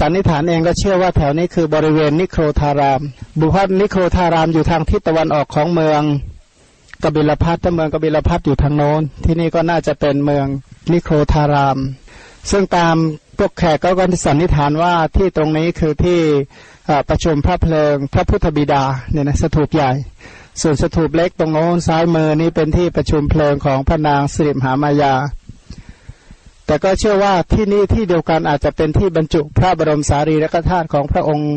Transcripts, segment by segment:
สันนิฐานเองก็เชื่อว่าแถวนี้คือบริเวณนิโครธารามบุพนิโครธารามอยู่ทางทิศตะวันออกของเมืองกบิลพัทถ้าเมืองกบิลพัทอยู่ทางโน้น ที่นี่ก็น่าจะเป็นเมืองนิโครธาราม ซึ่งตามพวกแขกก็สันนิษฐานว่าที่ตรงนี้คือที่ประชุมพระเพลิงพระพุทธบิดาเนี่ยนะสถูปใหญ่ ส่วนสถูปเล็กตรงโน้นซ้ายมือนี่เป็นที่ประชุมเพลิงของพระนางสิริมหามายา แต่ก็เชื่อว่าที่นี่ที่เดียวกันอาจจะเป็นที่บรรจุพระบรมสารีริกธาตุของพระองค์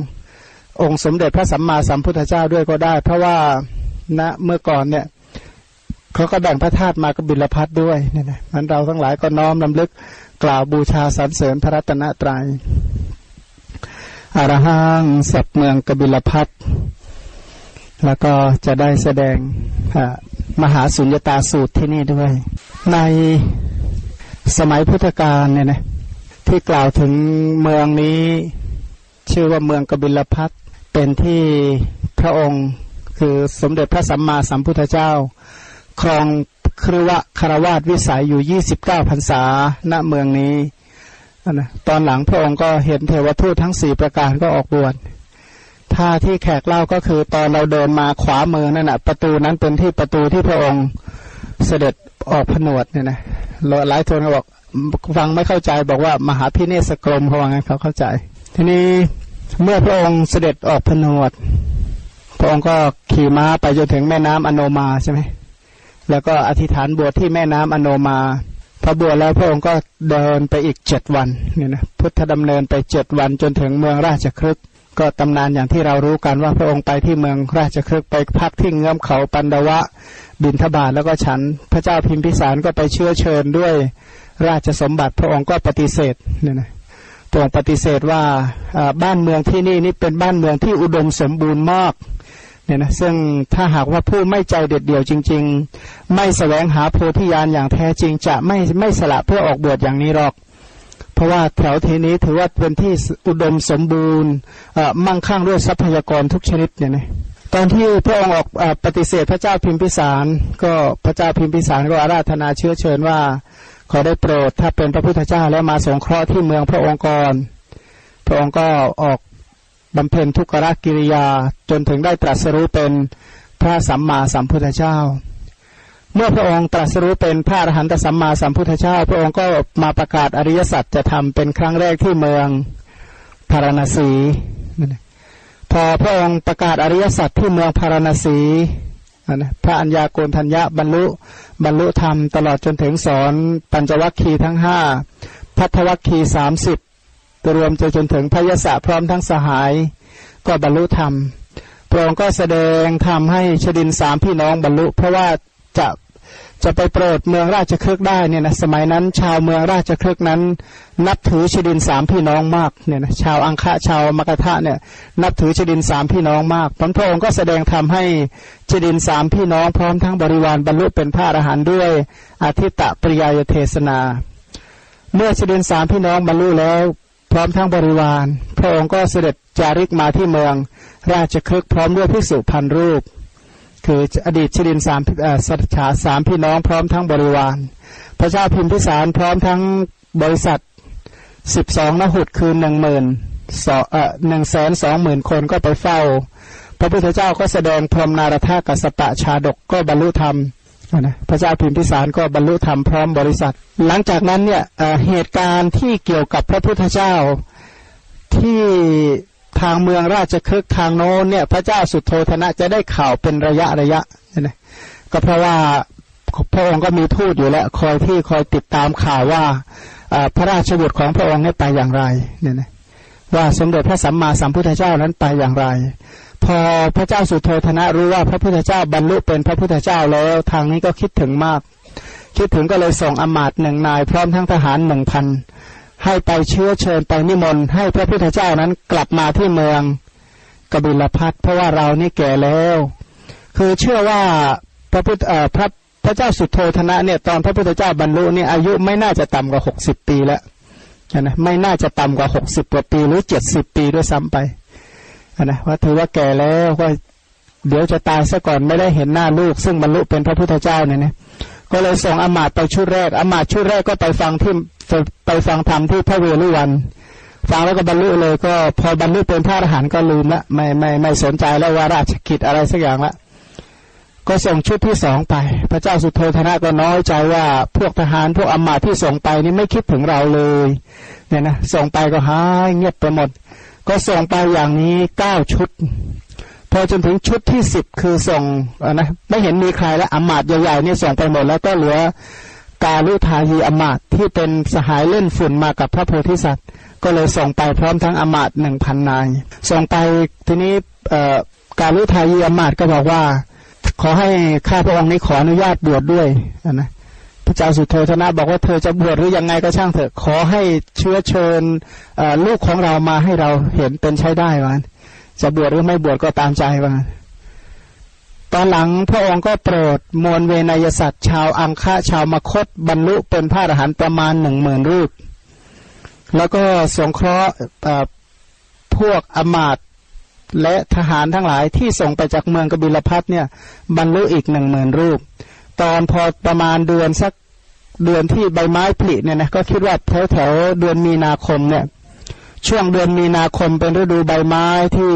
องค์สมเด็จพระสัมมาสัมพุทธเจ้าด้วยก็ได้ เพราะว่าณเมื่อก่อนเนี่ยเขาก็แบ่งพระธาตุมากับบิลพัทด้วยเนี่ยนะมันเราทั้งหลายก็น้อมนำลึกกล่าวบูชาสรรเสริญพระรัตนตรยัยอารหังสับเมืองกบิลพัทแล้วก็จะได้แสดงมหาสุญญตาสูตรที่นี่ด้วย ใน สมัยพุทธกาลเนี่ยนะที่กล่าวถึงเมืองนี้ ชื่อว่าเมืองกบิลพัทเป็นที่พระองค์คือสมเด็จพระสัมมาสัมพุทธเจ้า ครองครวะคารวาสวิสัยอยู่ยี่สิบเก้าพรรษาณเมืองนี้นะตอนหลังพระองค์ก็เห็นเทวทูตทั้งสี่ประการก็ออกบวชถ้าที่แขกเล่าก็คือตอนเราเดินมาขวามือนั่นแหะประตูนั้นเป็นที่ประตูที่พระองค์เสด็จ ออกผนวดเนี่ยนะหลายคนเขาบอกฟังไม่เข้าใจบอกว่ามหาพิเนศกรมเขาว่างั้นเขาเข้าใจ ทีนี้เมื่อพระองค์เสด็จออกผนวด พระองค์ก็ขี่ม้าไปจนถึงแม่น้ำอโนมาใช่ไหมแล้วก็อธิษฐานบวชที่แม่น้ำอโนมาพอบวชแล้วพระองค์ก็เดินไปอีกเจ็ดวันเนี่ยนะพุทธดำเนินไปเจ็ดวันจนถึงเมืองราชครึก ก็ตำนานอย่างที่เรารู้กันว่าพระองค์ไปที่เมืองราชครึกไปพักที่เงื้อมเขาปันดวะ บินทบาทแล้วก็ฉันพระเจ้าพิมพิสารก็ไปเชื้อเชิญด้วยราชสมบัติพระองค์ก็ปฏิเสธเนี่ยนะพระองค์ปฏิเสธว่าบ้านเมืองที่นี่นี่เป็นบ้านเมืองที่อุดมสมบูรณ์มากเนี่ยนะซึ่งถ้าหากว่าผู้ไม่ใจเด็ดเดี่ยวจริง ๆ ไม่แสวงหาโพธิญาณอย่างแท้จริงจะไม่ไม่สละเพื่อออกบวชอย่างนี้หรอก เพราะว่าแถวทีนี้ถือว่าเป็นที่อุดมสมบูรณ์มั่งคั่งด้วยทรัพยากรทุกชนิดเนี่ยนะตอนที่พระองค์ออกปฏิเสธพระเจ้าพิมพิสาร ก็พระเจ้าพิมพิสารก็อาราธนาเชื้อเชิญว่า ขอได้โปรดถ้าเป็นพระพุทธเจ้าแล้วมาสงเคราะห์ที่เมืองพระองค์ก่อนพระองค์ก็ออกบำเพ็ญทุกขกิริยาจนถึงได้ตรัสรู้เป็นพระสัมมาสัมพุทธเจ้า เมื่อพระองค์ตรัสรู้เป็นพระอรหันตสัมมาสัมพุทธเจ้า พระองค์ก็มาประกาศอริยสัจจะทำเป็นครั้งแรกที่เมืองพาราณสีพอพระองค์ประกาศอริยสัจที่เมืองพาราณสีนะพระัญญาโกณทัญญะบรรลุบรรลุธรรมตลอดจนถึงสอนปัญจวัคคีย์ทั้งห้าพัทวัคคีย์สามสิบรวมจนจนถึงพยศพร้อมทั้งสหาย ก็บรรลุธรรมพระองค์ก็แสดงทำให้ชดินสามพี่น้องบรรลุ เพราะว่า จะจะไปโปรดเมืองราชครึกได้เนี่ยนะสมัยนั้น ชาวเมืองราชครึกนั้น นับถือชดินสามพี่น้องมากเนี่ยนะชาวอังคะชาวมกทะเนี่ยนับถือชดินสามพี่น้องมากพระองค์ก็แสดงทำให้ชดินสามพี่น้องพร้อมทั้งบริวารบรรลุเป็นพระอรหันต์ด้วยอาทิตตปริยายเทศนา เมื่อชดินสามพี่น้องบรรลุแล้วพร้อมทั้งบริวาร พระองค์ก็เสด็จจาริกมาที่เมือง ราชครึกพร้อมด้วยภิกษุพันรูป คืออดีตชดินสามสัจฉาสามพี่น้องพร้อมทั้งบริวาร พระเจ้าพิมพิสารพร้อมทั้งบริษัทสิบสองนหุดคือหนึ่งหมื่นสองเอ่อหนึ่งแสนสองหมื่นคนก็ไปเฝ้า พระพุทธเจ้าก็แสดงพรหมนารถากัสปะชาดกก็บรรลุธรรมนะพระเจ้าพิมพิสารก็บรรลุธรรมพร้อมบริษัท หลังจากนั้นเนี่ยเหตุการณ์ที่เกี่ยวกับพระพุทธเจ้าที่ ทางเมืองราชคฤห์ทางโน้นเนี่ย พระเจ้าสุโธธนะจะได้ข่าวเป็นระยะระยะนะก็เพราะว่าพระองค์ก็มีทูตอยู่แล้วคอยที่คอยติดตามข่าวว่าพระราชบุตรของพระองค์นี่ไปอย่างไรเนี่ยนะว่าสมเด็จพระสัมมาสัมพุทธเจ้านั้นไปอย่างไร พอพระเจ้าสุโธธนะรู้ว่าพระพุทธเจ้าบรรลุเป็นพระพุทธเจ้าแล้วทางนี้ก็คิดถึงมาก คิดถึงก็เลยส่งอมาตย์หนึ่งนาย พร้อมทั้งทหารหนึ่งพัน ให้ไปเชื้อเชิญไปนิมนต์ให้พระพุทธเจ้านั้นกลับมาที่เมืองกบิลพัทเพราะว่าเรานี่แก่แล้ว คือเชื่อว่าพระพุทธพระพระเจ้าสุโธธนะเนี่ยตอนพระพุทธเจ้าบรรลุเนี่ยอายุไม่น่าจะต่ำกว่าหกสิบปีแล้วนะไม่น่าจะต่ำกว่าหกสิบกว่าปีหรือเจ็ดสิบปีด้วยซ้ำไปนะว่าถือว่าแก่แล้วว่าเดี๋ยวจะตายซะก่อนไม่ได้เห็นหน้าลูก ซึ่งบรรลุเป็นพระพุทธเจ้าเนี่ยนะก็เลยส่งอมาตไปชุดแรกอมาตชุดแรกก็ไปฟังที่ ไปฟังธรรมที่พระเวรุวัน ฟังแล้วก็บรรลุเลยก็พอบรรลุเป็นพระอรหันต์ก็ลืมละไม่ไม่ไม่สนใจแล้วว่าราชกิจอะไรสักอย่างละก็ส่งชุดที่สองไป พระเจ้าสุโธธนะก็น้อยใจว่าพวกทหารพวกอมาที่ส่งไปนี่ไม่คิดถึงเราเลยเนี่ยนะส่งไปก็หายเงียบไปหมด ก็ส่งไปอย่างนี้เก้าชุด พอจนถึงชุดที่สิบคือส่งนะไม่เห็นมีใครแล้วอมาตใหญ่ๆนี่ส่งไปหมดแล้วก็เหลือ กาลุทายีอมาตที่เป็นสหายเล่นฝุ่นมากับพระโพธิสัตว์ ก็เลยส่งไปพร้อมทั้งอมาตหนึ่งพันนาย ส่งไปทีนี้กาลุทายีอมาตก็บอกว่า ขอให้ข้าพระองค์นี้ขออนุญาตบวชดด้วยนะพระเจ้าสุโธธนะบอกว่าเธอจะบวชหรือยังไงก็ช่างเถอะขอให้เชื้อเชิญลูกของเรามาให้เราเห็นเป็นใช้ได้วันจะบวชหรือไม่บวชก็ตามใจว่า ตอนหลังพระองค์ก็โปรดมวลเวนยสัตว์ ชาวอังคะชาวมคตบรรลุเป็นพระอรหันต์ประมาณหนึ่งหมื่นรูป แล้วก็สงเคราะห์พวกอมาตและทหารทั้งหลายที่ส่งไปจากเมืองกบิลพัทเนี่ยบรรลุอีกหนึ่งหมื่นรูป ตอนพอประมาณเดือนสักเดือนที่ใบไม้ผลิเนี่ยนะก็คิดว่าแถวแถวเดือนมีนาคมเนี่ยช่วงเดือนมีนาคมเป็นฤดูใบไม้ที่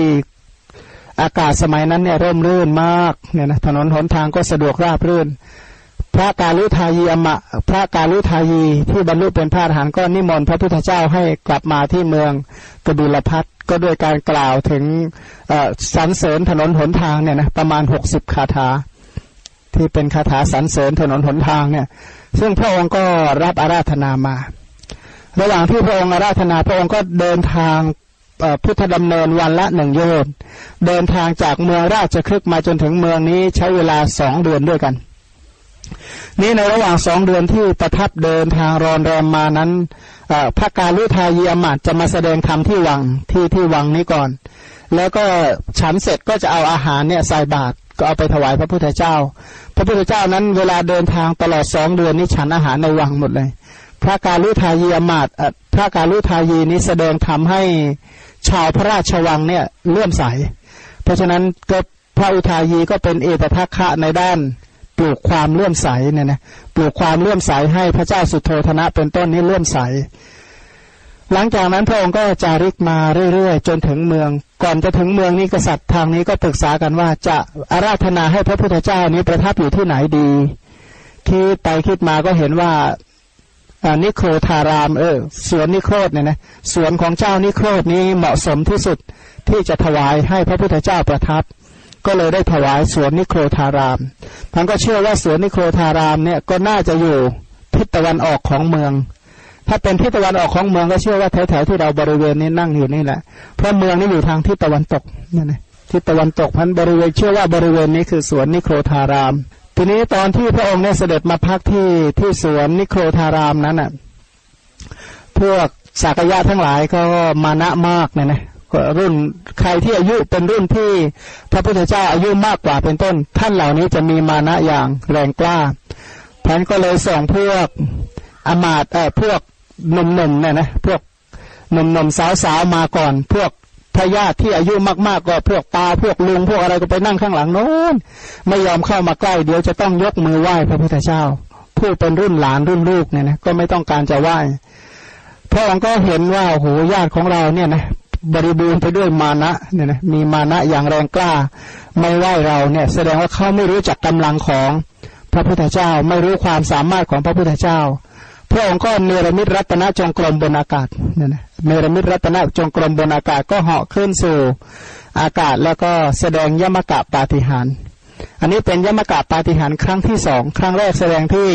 อากาศสมัยนั้นเนี่ยร่มรื่นมากเนี่ยนะถนนหนทางก็สะดวกราบรื่น พระกาลุทายีอมะ พระกาลุทายีที่บรรลุเป็นพระอรหันต์ก็นิมนต์พระพุทธเจ้าให้กลับมาที่เมืองกบิลพัทก็ด้วยการกล่าวถึงสรรเสริญถนนหนทางเนี่ยนะประมาณหกสิบคาถา ที่เป็นคาถาสรรเสริญถนนหนทางเนี่ย ซึ่งพระองค์ก็รับอาราธนามา ระหว่างที่พระองค์อาราธนาพระองค์ก็เดินทาง พุทธดำเนินวันละหนึ่งโยชน์เดินทางจากเมืองราชครึกมาจนถึงเมืองนี้ใช้เวลาสองเดือนด้วยกัน นี่ในระหว่างสองเดือนที่ประทับเดินทางรอนแรมมานั้นพระกาลุทายีอมาตจะมาแสดงธรรมที่วังที่ที่วังนี้ก่อน แล้วก็ฉันเสร็จก็จะเอาอาหารเนี่ยใส่บาตรก็เอาไปถวายพระพุทธเจ้า พระพุทธเจ้านั้นเวลาเดินทางตลอดสองเดือนนี้ฉันอาหารในวังหมดเลย พระกาลุทายีอมาตพระกาลุทายีนี้แสดงธรรมให้ชาวพระราชวังเนี่ยเลื่อมใส เพราะฉะนั้นก็พระอุทายีก็เป็นเอตทัคคะในด้านปลูกความเลื่อมใสเนี่ยนะปลูกความเลื่อมใสให้พระเจ้าสุโธธนะเป็นต้นนี้เลื่อมใส หลังจากนั้นพระองค์ก็จาริกมาเรื่อยๆ จนถึงเมือง ก่อนจะถึงเมืองนี้กษัตริย์ทางนี้ก็ปรึกษากันว่าจะอาราธนาให้พระพุทธเจ้านี้ประทับอยู่ที่ไหนดี คิดไปคิดมาก็เห็นว่า นิโครธารามเออสวนนิโครธเนี่ยนะสวนของเจ้านิโครธนี้เหมาะสมที่สุดที่จะถวายให้พระพุทธเจ้าประทับ ก็เลยได้ถวายสวนนิโครธารามท่านก็เชื่อว่าสวนนิโครธารามเนี่ยก็น่าจะอยู่ทิศตะวันออกของเมือง ถ้าเป็นทิศตะวันออกของเมืองก็เชื่อว่าแถวๆที่เราบริเวณนี้นั่งอยู่นี่แหละ เพราะเมืองนี้อยู่ทางทิศตะวันตกเนี่ยนะทิศตะวันตกพันบริเวณเชื่อว่าบริเวณนี้คือสวนนิโครธาราม ทีนี้ตอนที่พระองค์เนี่ยเสด็จมาพักที่ที่สวนนิโครธารามนั้นอะพวกสักยะทั้งหลายก็มานะมากเนี่ยนะรุ่นใครที่อายุเป็นรุ่นที่พระพุทธเจ้าอายุมากกว่าเป็นต้น ท่านเหล่านี้จะมีมานะอย่างแรงกล้าท่านก็เลยส่งพวกอมาตเอ่อพวกหนุ่มๆเนี่ยนะพวกหนุ่มๆสาวๆมาก่อน พวก พญาติที่อายุมากๆก็พวกตาพวกลุงพวกอะไรก็ไปนั่งข้างหลังโน้นไม่ยอมเข้ามาใกล้เดี๋ยวจะต้องยกมือไหว้พระพุทธเจ้าผู้เป็นรุ่นหลานรุ่นลูกเนี่ยนะก็ไม่ต้องการจะไหว้พระองค์ก็เห็นว่าโหญาติของเราเนี่ยนะบริบูรณ์ไปด้วยมานะเนี่ยนะมีมานะอย่างแรงกล้า ไม่ไหวเราเนี่ย แสดงว่าเขาไม่รู้จักกำลังของพระพุทธเจ้า ไม่รู้ความสามารถของพระพุทธเจ้า พระองค์ก็เนรมิตรัตนจงกรมบนอากาศเนี่ยนะเนรมิตรัตนจงกรมบนอากาศก็เหาะขึ้นสู่อากาศแล้วก็แสดงยมกะปาฏิหารอันนี้เป็นยมกะปาฏิหารครั้งที่สองครั้งแรกแสดงที่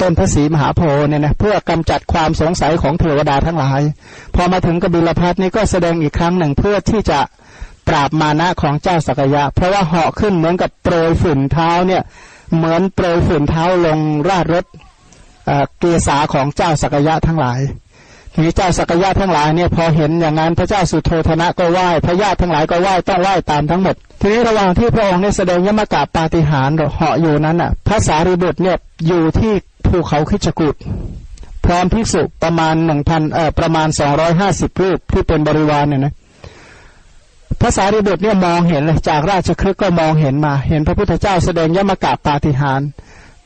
ต้นพระศรีมหาโพธิ์เนี่ยนะเพื่อกำจัดความสงสัยของเทวดาทั้งหลาย พอมาถึงกบิลพัทนี้ก็แสดงอีกครั้งหนึ่งเพื่อที่จะปราบมานะของเจ้าสักยะ เพราะว่าเหาะขึ้นเหมือนกับโปรยฝุ่นเท้าเนี่ยเหมือนโปรยฝุ่นเท้าลงราดรถ เกษาของเจ้าสักยะทั้งหลายทีนี้เจ้าสักยะทั้งหลายเนี่ยพอเห็นอย่างนั้นพระเจ้าสุโธธนะก็ไหว้พระญาติทั้งหลายก็ไหว้ต้องไหว้ตามทั้งหมด ทีนี้ระหว่างที่พระองค์เนี่ยแสดงยมกาปาฏิหาริย์เหาะอยู่นั้นอะพระสารีบุตรเนี่ยอยู่ที่ภูเขาคิจกุฏพร้อมภิกษุประมาณหนึ่งพันเอ่อประมาณสองร้อยห้าสิบรูปที่เป็นบริวารเนี่ยนะพระสารีบุตรเนี่ยมองเห็นเลยจากราชครึกก็มองเห็นมา เห็นพระพุทธเจ้าแสดงยมกาปาฏิหาริย์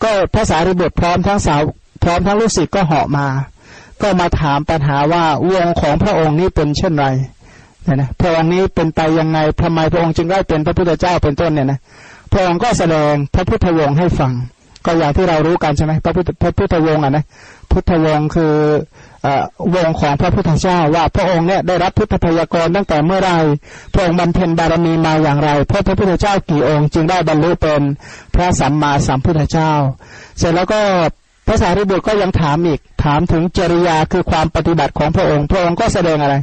ก็พระสารีบุตรพร้อมทั้งสาว พร้อมทั้งลูกศิษย์ก็เหาะมา ก็มาถามปัญหาว่าวงของพระองค์นี้เป็นเช่นไรเนี่ยนะพระองค์นี้เป็นไปยังไงทำไมพระองค์จึงได้เป็นพระพุทธเจ้าเป็นต้นเนี่ยนะพระองค์ก็แสดงพระพุทธวงศ์ให้ฟัง ก็อย่างที่เรารู้กันใช่ไหมพระพุทธพระพุทธวงศ์อะนะพุทธวงศ์คืออวงของพระพุทธเจ้าว่าพระองค์เนี่ยได้รับพุทธพยากรตั้งแต่เมื่อไรพระองค์บำเพ็ญบารมีมาอย่างไรพระพระพุทธเจ้ากี่องค์ จึงได้บรรลุเป็นพระสัมมาสัมพุทธเจ้า เสร็จแล้วก็ พระสารีบุตรก็ยังถามอีก ถามถึงจริยาคือความปฏิบัติของพระองค์ พระองค์ก็แสดงอะไร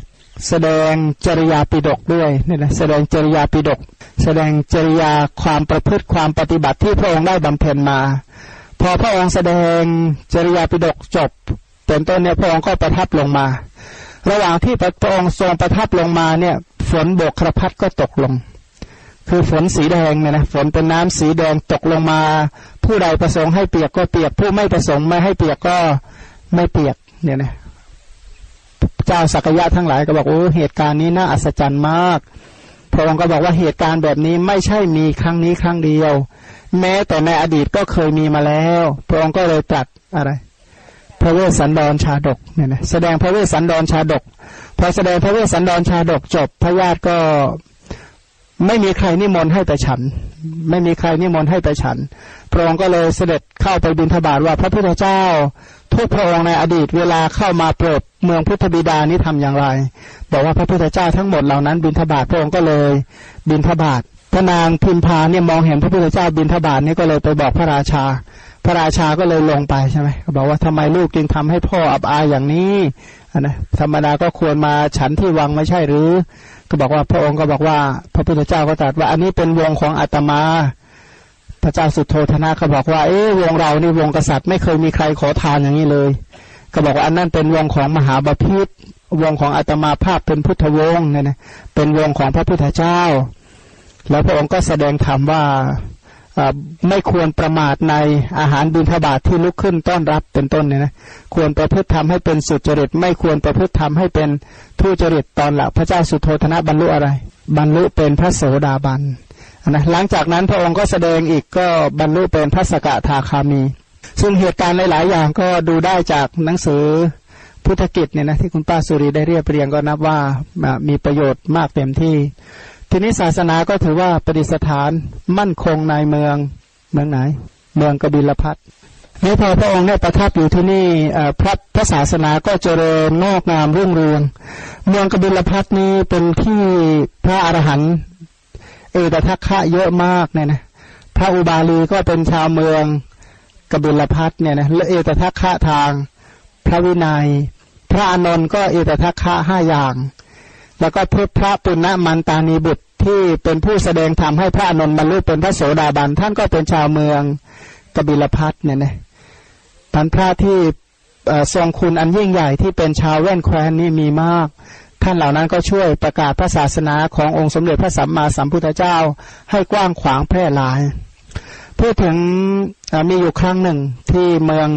แสดงจริยาปิดกด้วยนี่แหละแสดงจริยาปิดก แสดงจริยาความประพฤติความปฏิบัติที่พระองค์ได้บำเพ็ญมา พอพระองค์แสดงจริยาปิฎกจบเป็นต้นเนี่ยพระองค์ก็ประทับลงมา ระหว่างที่พระองค์ทรงประทับลงมาเนี่ย ฝนโบกครพัดก็ตกลง คือฝนสีแดงเนี่ยนะฝนเป็นน้ำสีแดงตกลงมา ผู้ใดประสงค์ให้เปียกก็เปียก ผู้ไม่ประสงค์ไม่ให้เปียกก็ไม่เปียกเนี่ยนะเจ้าสักยะทั้งหลายก็บอกโอ้เหตุการณ์นี้น่าอัศจรรย์มาก พระองค์ก็บอกว่าเหตุการณ์แบบนี้ไม่ใช่มีครั้งนี้ครั้งเดียว แม้แต่ในอดีตก็เคยมีมาแล้ว พระองค์ก็เลยตรัสอะไร พระเวสสันดรชาดกเนี่ยนะแสดงพระเวสสันดรชาดกพอแสดงพระเวสสันดรชาดกจบพระญาติก็ ไม่มีใครนิมนต์ให้ไปฉัน ไม่มีใครนิมนต์ให้ไปฉัน พระองค์ก็เลยเสด็จเข้าไปบิณฑบาตว่าพระพุทธเจ้า ทุกพระองค์ในอดีตเวลาเข้ามาโปรดเมืองพุทธบิดานี้ทำอย่างไร บอกว่าพระพุทธเจ้าทั้งหมดเหล่านั้นบิณฑบาตพระองค์ก็เลยบิณฑบาตพระนางพิมพาเนี่ยมองเห็นพระพุทธเจ้าบินทบาทนี่ก็เลยไปบอกพระราชา พระราชาก็เลยลงไปใช่ไหมก็บอกว่าทำไมลูกจึงทำให้พ่ออับอายอย่างนี้นะธรรมดาก็ควรมาฉันที่วังไม่ใช่หรือ ก็บอกว่าพระองค์ก็บอกว่า พระพุทธเจ้าก็ตรัสว่า อันนี้เป็นวงของอาตมา พระเจ้าสุโธธนะก็บอกว่า เอ๊วงเรานี่วงกษัตริย์ไม่เคยมีใครขอทานอย่างนี้เลย ก็บอกว่าอันนั้นเป็นวงของมหาบาพิตรวงของอาตมาภาพเป็นพุทธวงศ์เนี่ยนะเป็นวงของพระพุทธเจ้า แล้วพระองค์ก็แสดงธรรมว่า ไม่ควรประมาทในอาหารบิณฑบาตทที่ลุกขึ้นต้อนรับเป็นต้นเนี่ยนะควรประพฤติทำให้เป็นสุจริต ไม่ควรประพฤติทำให้เป็นทุจริตตอนหลังพระเจ้าสุโธธนะบรรลุอะไร บรรลุเป็นพระโสดาบันนะหลังจากนั้นพระองค์ก็แสดงอีกก็บรรลุเป็นพระสกทาคามี ซึ่งเหตุการณ์หลาย ๆ อย่างก็ดูได้จากหนังสือพุทธกิจเนี่ยนะที่คุณป้าสุรีได้เรียบเรียงก็นับว่ามีประโยชน์มากเต็มที่ ทีนี้ศาสนาก็ถือว่าประดิษฐานมั่นคงในเมืองเมืองไหน เมืองกบิลพัทนี่พอพระองค์ได้ประทับอยู่ที่นี่พระพระศาสนาก็เจริญงอกงามรุ่งเรือง เมืองกบิลพัทนี้เป็นที่พระอรหันต์เอตทัคคะเยอะมากเนี่ยนะพระอุบาลีก็เป็นชาวเมืองกบิลพัทเนี่ยนะและเอตทัคคะทางพระวินยัย พระอนนท์ก็เอตทัคคะห้าอย่าง แล้วก็พุทธพระปุณณมันตานีบุตรที่เป็นผู้แสดงธรรมให้พระนนท์บรรลุเป็นพระโสดาบันท่านก็เป็นชาวเมืองกบิลพัทเนี่ยนะพันพระที่ทรงคุณอันยิ่งใหญ่ที่เป็นชาวแว่นแคว้นนี่มีมาก ท่านเหล่านั้นก็ช่วยประกาศพระศาสนาขององค์สมเด็จพระสัมมาสัมพุทธเจ้าให้กว้างขวางแพร่หลายพูดถึงมีอยู่ครั้งหนึ่งที่เมือง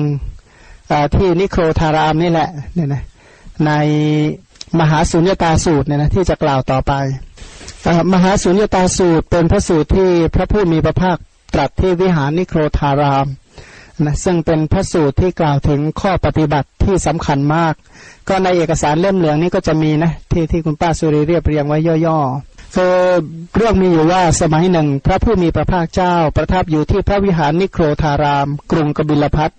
อที่นิโครธารามนี่แหละเนี่ยนะใน มหาสุญญตาสูตรเนี่ยนะที่จะกล่าวต่อไปมหาสุญญตาสูตรเป็นพระสูตรที่พระผู้มีพระภาคตรัสที่วิหารนิโครธารามนะซึ่งเป็นพระสูตรที่กล่าวถึงข้อปฏิบัติที่สำคัญมาก ก็ในเอกสารเล่มเหลืองนี้ก็จะมีนะที่ที่คุณป้าสุริเรียบเรียงไว้ย่อๆคือเรื่องมีอยู่ว่าสมัยหนึ่ง พระผู้มีพระภาคเจ้า ประทับอยู่ที่พระวิหารนิโครธาราม กรุงกบิลพัท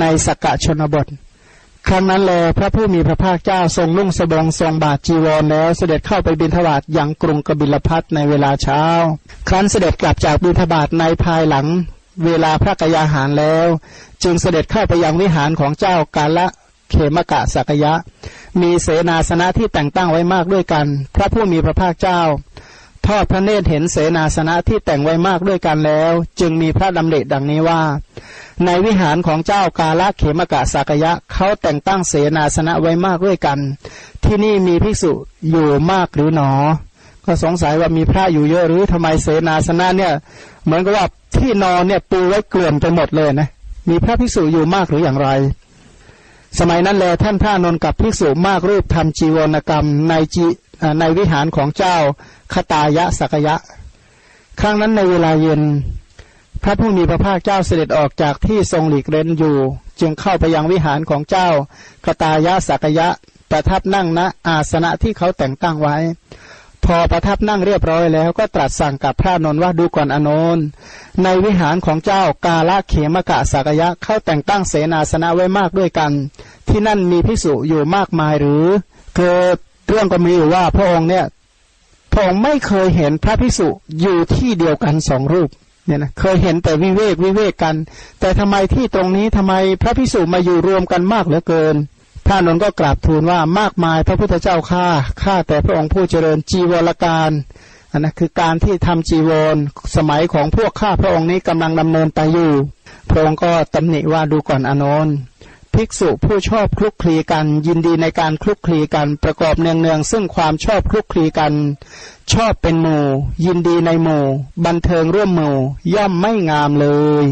ในสกกะชนบท ครั้งนั้นแลพระผู้มีพระภาคเจ้าทรงนุ่งสบงทรงบาทจีวรแล้วเสด็จเข้าไปบิณฑบาตยังกรุงกบิลพัทในเวลาเช้า ครั้นเสด็จกลับจากบิณฑบาตในภายหลังเวลาพระกยาหารแล้ว จึงเสด็จเข้าไปยังวิหารของเจ้ากาละเขมกะสักยะ มีเสนาสนะที่แต่งตั้งไว้มากด้วยกัน พระผู้มีพระภาคเจ้า ทอดพระเนตรเห็นเสนาสนะที่แต่งไว้มากด้วยกันแล้ว จึงมีพระดำริดังนี้ว่า ในวิหารของเจ้ากาลเขมกะสักยะเขาแต่งตั้งเสนาสนะไว้มากด้วยกัน ที่นี่มีภิกษุอยู่มากหรือหนอ ก็สงสัยว่ามีพระอยู่เยอะหรือทำไมเสนาสนะเนี่ย เหมือนกับว่าที่นอนเนี่ยปูไว้เกลื่อนไปหมดเลยนะมีพระภิกษุอยู่มากหรืออย่างไร สมัยนั้นแลท่านพระนนกับภิกษุมากรูปทำจีวรกรรมในจี ในวิหารของเจ้าคตายะสักยะ ครั้งนั้นในเวลาเย็น พระผู้มีพระภาคเจ้าเสด็จออกจากที่ทรงหลีกเร้นอยู่ จึงเข้าไปยังวิหารของเจ้ากตายะสักยะ ประทับนั่งณอาสนะที่เขาแต่งตั้งไว้ พอประทับนั่งเรียบร้อยแล้วก็ตรัสสั่งกับพระนนว่าดูก่อนอนนในวิหารของเจ้ากาละเขมกะสักยะเข้าแต่งตั้งเสนาสนะไว้มากด้วยกัน ที่นั่นมีภิกษุอยู่มากมายหรือเกิด เรื่องก็มีอยู่ว่าพระองค์เนี่ยพระองค์ไม่เคยเห็นพระภิกษุอยู่ที่เดียวกันสองรูปเนี่ยนะเคยเห็นแต่วิเวกวิเวกกัน แต่ทำไมที่ตรงนี้ทำไมพระพิสุมาอยู่รวมกันมากเหลือเกินพระนนท์ก็กราบทูลว่ามากมายพระพุทธเจ้าข้าข้าแต่พระองค์ผู้เจริญจีวรการอันนะคือการที่ทำจีวรสมัยของพวกข้าพระองค์นี้กำลังดำเนินไปอยู่ พระองค์ก็ตำหนิว่าดูก่อนอนนท์ ภิกษุผู้ชอบคลุกคลีกัน ยินดีในการคลุกคลีกันประกอบเนืองๆซึ่งความชอบคลุกคลีกัน ชอบเป็นหมู่ ยินดีในหมู่ บันเทิงร่วมหมู่ ย่อมไม่งามเลย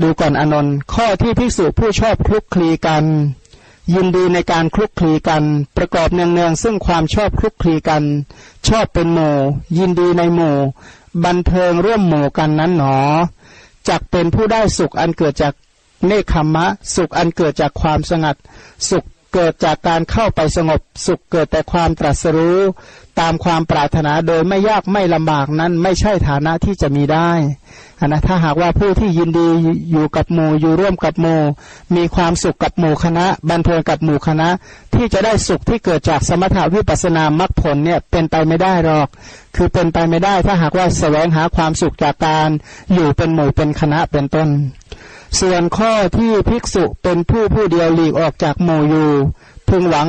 ดูก่อนอนนท์ข้อที่ภิกษุผู้ชอบคลุกคลีกัน ยินดีในการคลุกคลีกัน ประกอบเนืองๆซึ่งความชอบคลุกคลีกัน ชอบเป็นหมู่ ยินดีในหมู่ บันเทิงร่วมหมู่กันนั้นหนอจักเป็นผู้ได้สุขอันเกิดจาก เนคขมะ สุขอันเกิดจากความสงัด สุขเกิดจากการเข้าไปสงบ สุขเกิดแต่ความตรัสรู้ ตามความปรารถนาโดยไม่ยากไม่ลำบากนั้นไม่ใช่ฐานะที่จะมีได้นะถ้าหากว่าผู้ที่ยินดีอยู่กับหมู่อยู่ร่วมกับหมู่ มีความสุขกับหมู่คณะ บันเทิงกับหมู่คณะ ที่จะได้สุขที่เกิดจากสมถาวิปัสนามรรคผลเนี่ยเป็นไปไม่ได้หรอก คือเป็นไปไม่ได้ถ้าหากว่าแสวงหาความสุขจากการอยู่เป็นหมู่เป็นคณะเป็นต้น ส่วนข้อที่ภิกษุเป็นผู้ผู้เดียวหลีกออกจากหมู่อยู่พึงหวัง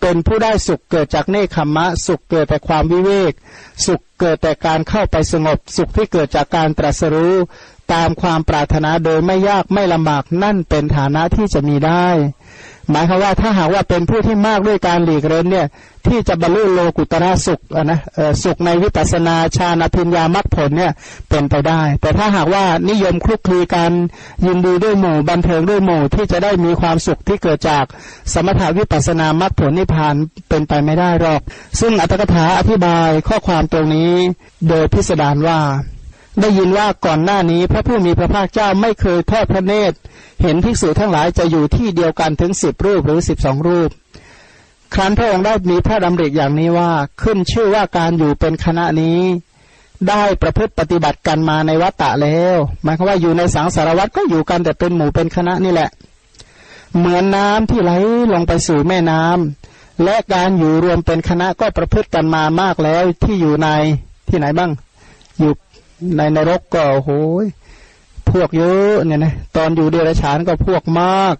เป็นผู้ได้สุขเกิดจากเนคขมะ สุขเกิดแต่ความวิเวก สุขเกิดแต่การเข้าไปสงบ สุขที่เกิดจากการตรัสรู้ ตามความปรารถนาโดยไม่ยากไม่ลำบากนั่นเป็นฐานะที่จะมีได้ หมายความว่าถ้าหากว่าเป็นผู้ที่มากด้วยการหลีกเล่นเนี่ยที่จะบรรลุโลกุตระสุขนะสุขในวิปัสนาชาณพิญญามรรคผลเนี่ยเป็นไปได้ แต่ถ้าหากว่านิยมคลุกคลีกันยินดีด้วยหมู่บันเทิงด้วยหมู่ที่จะได้มีความสุขที่เกิดจากสมถาวิปัสนามรรคผลนิพพานเป็นไปไม่ได้หรอก ซึ่งอัตถกถาอธิบายข้อความตรงนี้โดยพิสดารว่า ได้ยินว่าก่อนหน้านี้พระผู้มีพระภาคเจ้าไม่เคยทอดพระเนตร เห็นภิกษุทั้งหลายจะอยู่ที่เดียวกันถึงสิบรูปหรือสิบสองรูป ครั้นพระองค์ได้มีพระดำริอย่างนี้ว่าขึ้นชื่อว่าการอยู่เป็นคณะนี้ ได้ประพฤติปฏิบัติกันมาในวัฏฏะแล้วหมายความว่าอยู่ในสังสารวัฏก็อยู่กันแต่เป็นหมู่เป็นคณะนี่แหละ เหมือนน้ำที่ไหลลงไปสู่แม่น้ำและการอยู่รวมเป็นคณะก็ประพฤติกันมามากแล้วที่อยู่ในที่ไหนบ้างอยู่ ในนรกก็โอ้ยพวกเยอะเนี่ยนะตอนอยู่เดรัจฉานก็พวกมาก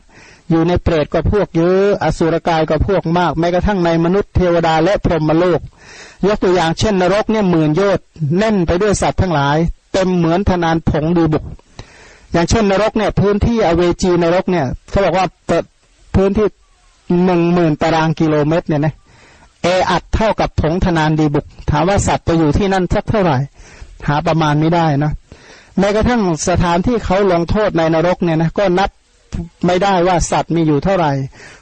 อยู่ในเปรตก็พวกเยอะ อสุรกายก็พวกมาก แม้กระทั่งในมนุษย์เทวดาและพรหมโลก ยกตัวอย่างเช่นนรกเนี่ยหมื่นโยชน์แน่นไปด้วยสัตว์ทั้งหลาย เต็มเหมือนธนานผงดูบุก อย่างเช่นนรกเนี่ยพื้นที่อเวจีนรกเนี่ยเขาบอกว่าเปิดพื้นที่หนึ่งหมื่นตารางกิโลเมตรเนี่ยนะเออัดเท่ากับผงธนานดีบุก ถามว่าสัตว์ไปอยู่ที่นั่นสักเท่าไหร่ หาประมาณไม่ได้นะแม้กระทั่งสถานที่เขาลงโทษในนรกเนี่ยนะก็นับไม่ได้ว่าสัตว์มีอยู่เท่าไหร่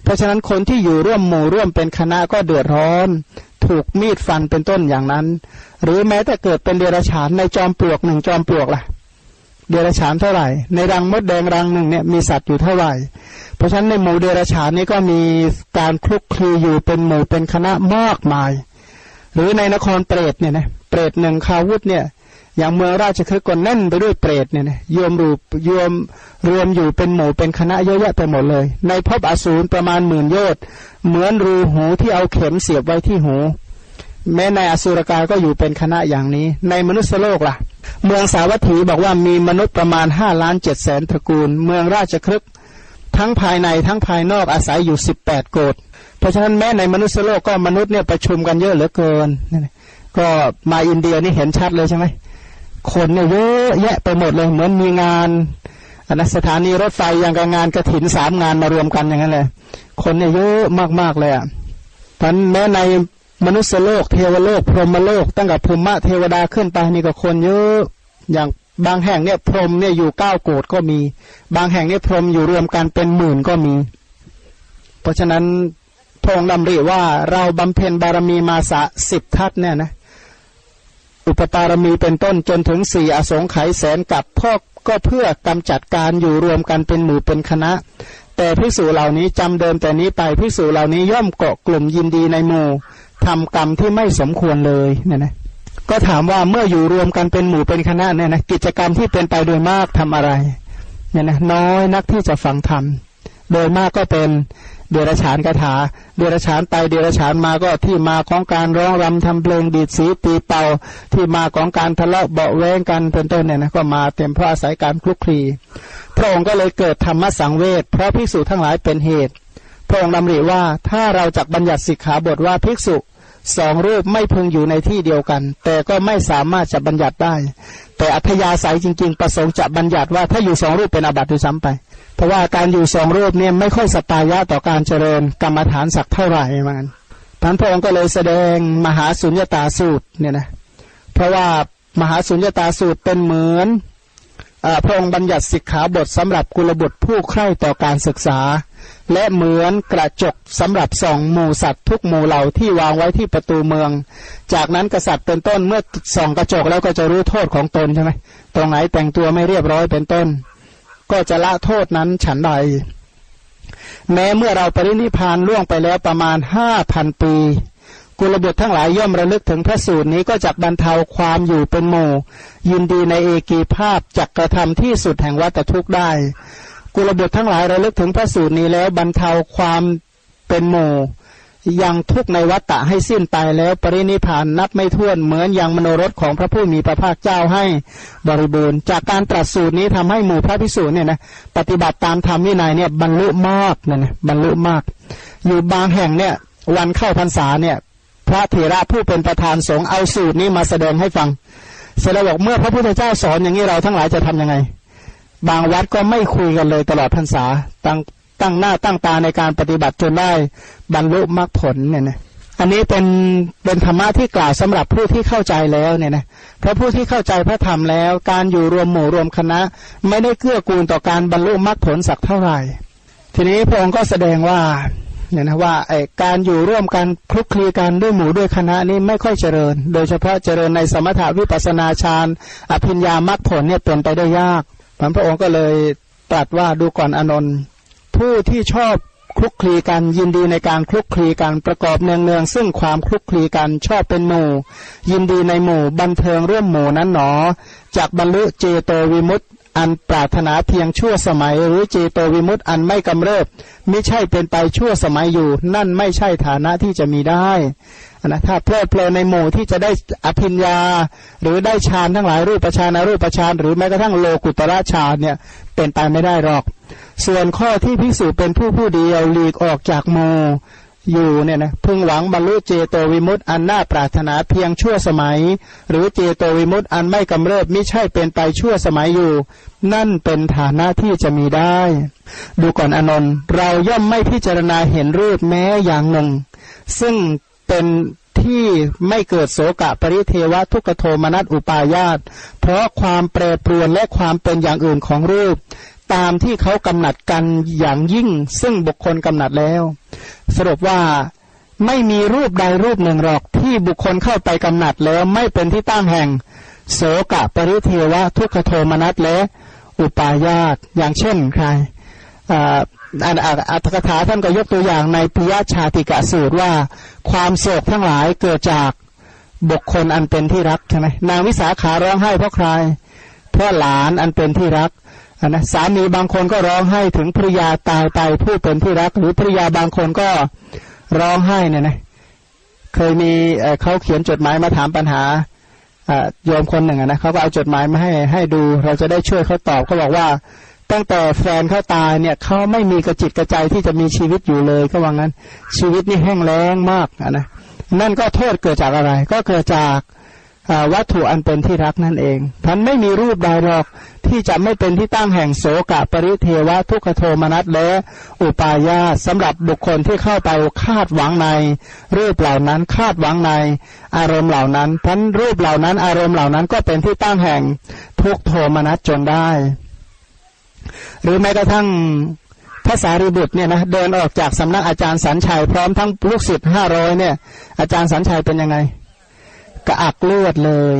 เพราะฉะนั้นคนที่อยู่ร่วมหมู่ร่วมเป็นคณะก็เดือดร้อน ถูกมีดฟันเป็นต้นอย่างนั้น หรือแม้แต่เกิดเป็นเดรัจฉานในจอมปลวกหนึ่งจอมปลวกล่ะ เดรัจฉานเท่าไหร่ ในรังมดแดงรังหนึ่งเนี่ยมีสัตว์อยู่เท่าไหร่ เพราะฉะนั้นในหมู่เดรัจฉานนี้ก็มีการคลุกคลีอยู่เป็นหมู่เป็นคณะมากมาย หรือในนครเปรตเนี่ยนะเปรตหนึ่งคาวุธเนี่ย อย่างเมืองราชคฤห์ก็แน่นไปด้วยเปรตเนี่ยนะโยมรูโยมรวมอยู่เป็นหมู่เป็นคณะเยอะแยะไปหมดเลย ในภพอสูรประมาณหมื่นโยชน์เหมือนรูหูที่เอาเข็มเสียบไว้ที่หู แม้ในอสุรกายก็อยู่เป็นคณะอย่างนี้ ในมนุษยโลกล่ะ เมืองสาวัตถีบอกว่ามีมนุษย์ประมาณห้าล้านเจ็ดแสนตระกูล เมืองราชครึกทั้งภายในทั้งภายนอกอาศัยอยู่สิบแปดโกดเพราะฉะนั้นแม้ในมนุษยโลกก็มนุษย์เนี่ยประชุมกันเยอะเหลือเกินก็มาอินเดียนี่เห็นชัดเลยใช่ไหม คนเนี่ยเยอะแยะไปหมดเลยเหมือนมีงานอนนสถานีรถไฟอย่างกับงานกระถินสามงานมารวมกันอย่างนั้นเลยคนเนี่ยเยอะมากๆเลยอะพันแม้ในมนุษยโลกเทวโลก พรหมโลก ตั้งแต่ภูมิเทวดาขึ้นไปนี่ก็คนเยอะอย่างบางแห่งเนี่ยพรหมเนี่ยอยู่เก้าโกดก็มี บางแห่งเนี่ยพรหมอยู่รวมกันเป็นหมื่นก็มี เพราะฉะนั้นพระองค์ดำริว่าเราบำเพ็ญบารมีมาสะสิบทัศเนี่ยนะ อุปปารมีเป็นต้นจนถึงสี่อสงไขยแสนกับพ่อก็เพื่อกำจัดการอยู่รวมกันเป็นหมู่เป็นคณะ แต่พิสูจเหล่านี้จำเดิมแต่นี้ไปพิสูจเหล่านี้ย่อมเกาะกลุ่มยินดีในหมู่ทำกรรมที่ไม่สมควรเลยเนี่ยนะก็ถามว่าเมื่ออยู่รวมกันเป็นหมู่เป็นคณะเนี่ยนะกิจกรรมที่เป็นไปโดยมากทำอะไรเนี่ยนะน้อยนักที่จะฟังธรรมโดยมากก็เป็น เดรัจฉานคาถา เดรัจฉานไปเดรัจฉานมาก็ที่มาของการร้องรำทำเพลงดีดสีตีเป่า ที่มาของการทะเลาะเบาแวงกันเป็นต้นเนี่ยนะก็มาเต็มเพราะอาศัยการคลุกคลีพระองค์ก็เลยเกิดธรรมสังเวชเพราะภิกษุทั้งหลายเป็นเหตุ พระองค์ดำริว่าถ้าเราจักบัญญัติสิกขาบทว่าภิกษุสองรูปไม่พึงอยู่ในที่เดียวกัน แต่ก็ไม่สามารถจะบัญญัติได้ แต่อัธยาศัยจริง ๆ ประสงค์จะบัญญัติว่าถ้าอยู่สองรูปเป็นอาบัติด้วยซ้ำไป เพราะว่าการอยู่สองรูปเนี่ยไม่ค่อยสตายะต่อการเจริญกรรมฐานสักเท่าไหร่มันท่านพระองค์ก็เลยแสดงมหาสุญญตาสูตรเนี่ยนะเพราะว่ามหาสุญญตาสูตรเป็นเหมือนพระองค์บัญญัติสิกขาบทสำหรับกุลบุตรผู้ใคร่ต่อการศึกษา และเหมือนกระจกสำหรับส่องหมูสัตว์ทุกหมู่เหล่าที่วางไว้ที่ประตูเมือง จากนั้นกษัตริย์เป็นต้นเมื่อส่องกระจกแล้วก็จะรู้โทษของตนใช่ไหมตรงไหนแต่งตัวไม่เรียบร้อยเป็นต้น ก็จะละโทษนั้นฉันใด แม้เมื่อเราปรินิพานล่วงไปแล้วประมาณห้าพันปี กุลบุตรทั้งหลายย่อมระลึกถึงพระสูตรนี้ก็จะบรรเทาความอยู่เป็นหมู่ ยินดีในเอกีภาพจักกระทำที่สุดแห่งวัฏทุกข์ได้ กุลบุตรทั้งหลายระลึกถึงพระสูตรนี้แล้วบรรเทาความเป็นหมู่ ยังทุกในวัฏฏะให้สิ้นไปแล้วปรินิพานนับไม่ถ้วนเหมือนอย่างมโนรสของพระผู้มีพระภาคเจ้าให้บริบูรณ์ จากการตรัสสูตรนี้ทำให้หมู่พระพิสูจน์เนี่ยนะปฏิบัติตามธรรมวินัยเนี่ยบรรลุมากเนี่ยนะบรรลุมาก อยู่บางแห่งเนี่ยวันเข้าพรรษาเนี่ยพระเถระผู้เป็นประธานสงฆ์เอาสูตรนี้มาแสดงให้ฟังเสร็จแล้วบอกเมื่อพระพุทธเจ้าสอนอย่างนี้เราทั้งหลายจะทํำยังไง บางวัดก็ไม่คุยกันเลยตลอดพรรษาตั้ง ตั้งหน้าตั้งตาในการปฏิบัติจนได้บรรลุมรรคผลเนี่ยนะอันนี้เป็นเป็นธรรมะที่กล่าวสำหรับผู้ที่เข้าใจแล้วเนี่ยนะเพราะผู้ที่เข้าใจพระธรรมแล้ว การอยู่รวมหมู่รวมคณะ ไม่ได้เกื้อกูลต่อการบรรลุมรรคผลสักเท่าไหร่ ทีนี้พระองค์ก็แสดงว่าเนี่ยนะว่าไอการอยู่ร่วมกันคลุกคลีกันด้วยหมู่ด้วยคณะนี้ไม่ค่อยเจริญ โดยเฉพาะเจริญในสมถาวิปัสนาฌานอภิญญามรรคผลเนี่ยเป็นไปได้ยากพระองค์ก็เลยตรัสว่าดูก่อนอนนท์ ผู้ที่ชอบคลุกคลีกันยินดีในการคลุกคลีกันประกอบเนืองเนืองซึ่งความคลุกคลีกันชอบเป็นหมู่ ยินดีในหมู่บันเทิงร่วมหมู่นั้นหนอจากบรรลุเจโตวิมุตต อันปรารถนาเพียงชั่วสมัย หรือเจโตวิมุตตอันไม่กำเริบไม่ใช่เป็นไปชั่วสมัยอยู่ นั่นไม่ใช่ฐานะที่จะมีได้นะถ้าเพลิดเพลินในหมู่ที่จะได้อภิญญา หรือได้ฌานทั้งหลายรูปฌานอรูปฌานหรือแม้กระทั่งโลกุตระฌานเนี่ยเป็นไปไม่ได้หรอก ส่วนข้อที่ภิกษุเป็นผู้ผู้เดียวหลีกออกจากหมู่ อยู่เนี่ยนะพึงหวังบรรลุเจโตวิมุตต์อันน่าปรารถนาเพียงชั่วสมัย หรือเจโตวิมุตต์อันไม่กำเริบไม่ใช่เป็นไปชั่วสมัยอยู่ นั่นเป็นฐานะที่จะมีได้ ดูก่อนอนนท์เราย่อมไม่พิจารณาเห็นรูปแม้อย่างหนึ่ง ซึ่งเป็นที่ไม่เกิดโสกะปริเทวะทุกโทมนัสอุปายาต เพราะความแปรปรวนและความเป็นอย่างอื่นของรูป ตามที่เขากำหนัดกันอย่างยิ่ง ซึ่งบุคคลกำหนัดแล้ว สรุปว่าไม่มีรูปใดรูปหนึ่งหรอกที่บุคคลเข้าไปกำหนัดแล้วไม่เป็นที่ตั้งแห่ง โสกะปริเทวะ ทุกขโทมนัสและอุปายาตอย่างเช่นใครอัตถกถาท่านก็ยกตัวอย่างในปิยชาติกะสูตรว่า ความโศกทั้งหลายเกิดจากบุคคลอันเป็นที่รักใช่ไหมนางวิสาขาร้องไห้เพราะใคร เพราะหลานอันเป็นที่รัก นนะสามีบางคนก็ร้องไห้ถึงภรยาตายไปผู้เป็นที่รัก หรือภรยาบางคนก็ร้องไห้เนี่ยนะเคยมีเขาเขียนจดหมายมาถามปัญหาโยมคนหนึ่งนะเขาก็เอาจดหมายมาให้ให้ดู เราจะได้ช่วยเขาตอบเขาบอกว่า ตั้งแต่แฟนเขาตายเนี่ยเขาไม่มีกระจิตกระใจที่จะมีชีวิตอยู่เลยก็ว่างั้น ชีวิตนี่แห้งแล้งมากนะนั่นก็โทษเกิดจากอะไร ก็เกิดจาก วัตถุอันเป็นที่รักนั่นเองท่านไม่มีรูปใดหรอกที่จะไม่เป็นที่ตั้งแห่งโสกะปริเทวะทุกขโทมนัสและอุปายาสำหรับบุคคลที่เข้าไปคาดหวังใน รูปเหล่านั้นคาดหวังในอารมณ์เหล่านั้นท่านรูปเหล่านั้นอารมณ์เหล่านั้นก็เป็นที่ตั้งแห่งทุกโทมนัสจนได้ หรือแม้กระทั่งภาษารีบุตรเนี่ยนะเดินออกจากสำนักอาจารย์สัญชัยพร้อมทั้งลูกศิษย์ห้าร้อยเนี่ยอาจารย์สัญชัยเป็นยังไง กระอักเลือดเลย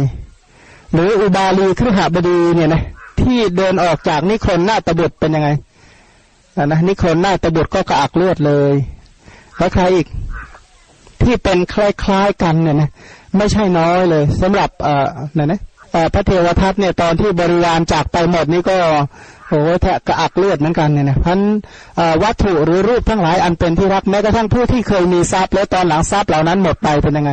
หรืออุบาลีครหบดีเนี่ยนะที่เดินออกจากนิครนหน้าตบุตรเป็นยังไงนะนิครนหน้าตบุตรก็กระอักเลือดเลยแล้วใครอีกที่เป็นคล้ายๆกันเนี่ยนะไม่ใช่น้อยเลยสำหรับเอ่อเนี่ยนะพระเทวทัตเนี่ยตอนที่บริวารจากไปหมดนี่ก็โอ้แทะกระอักเลือดเหมือนกันเนี่ยนะพันวัตถุหรือรูปทั้งหลายอันเป็นที่รักแม้กระทั่งผู้ที่เคยมีทรัพย์แล้วตอนหลังทรัพย์เหล่านั้นหมดไปเป็นยังไง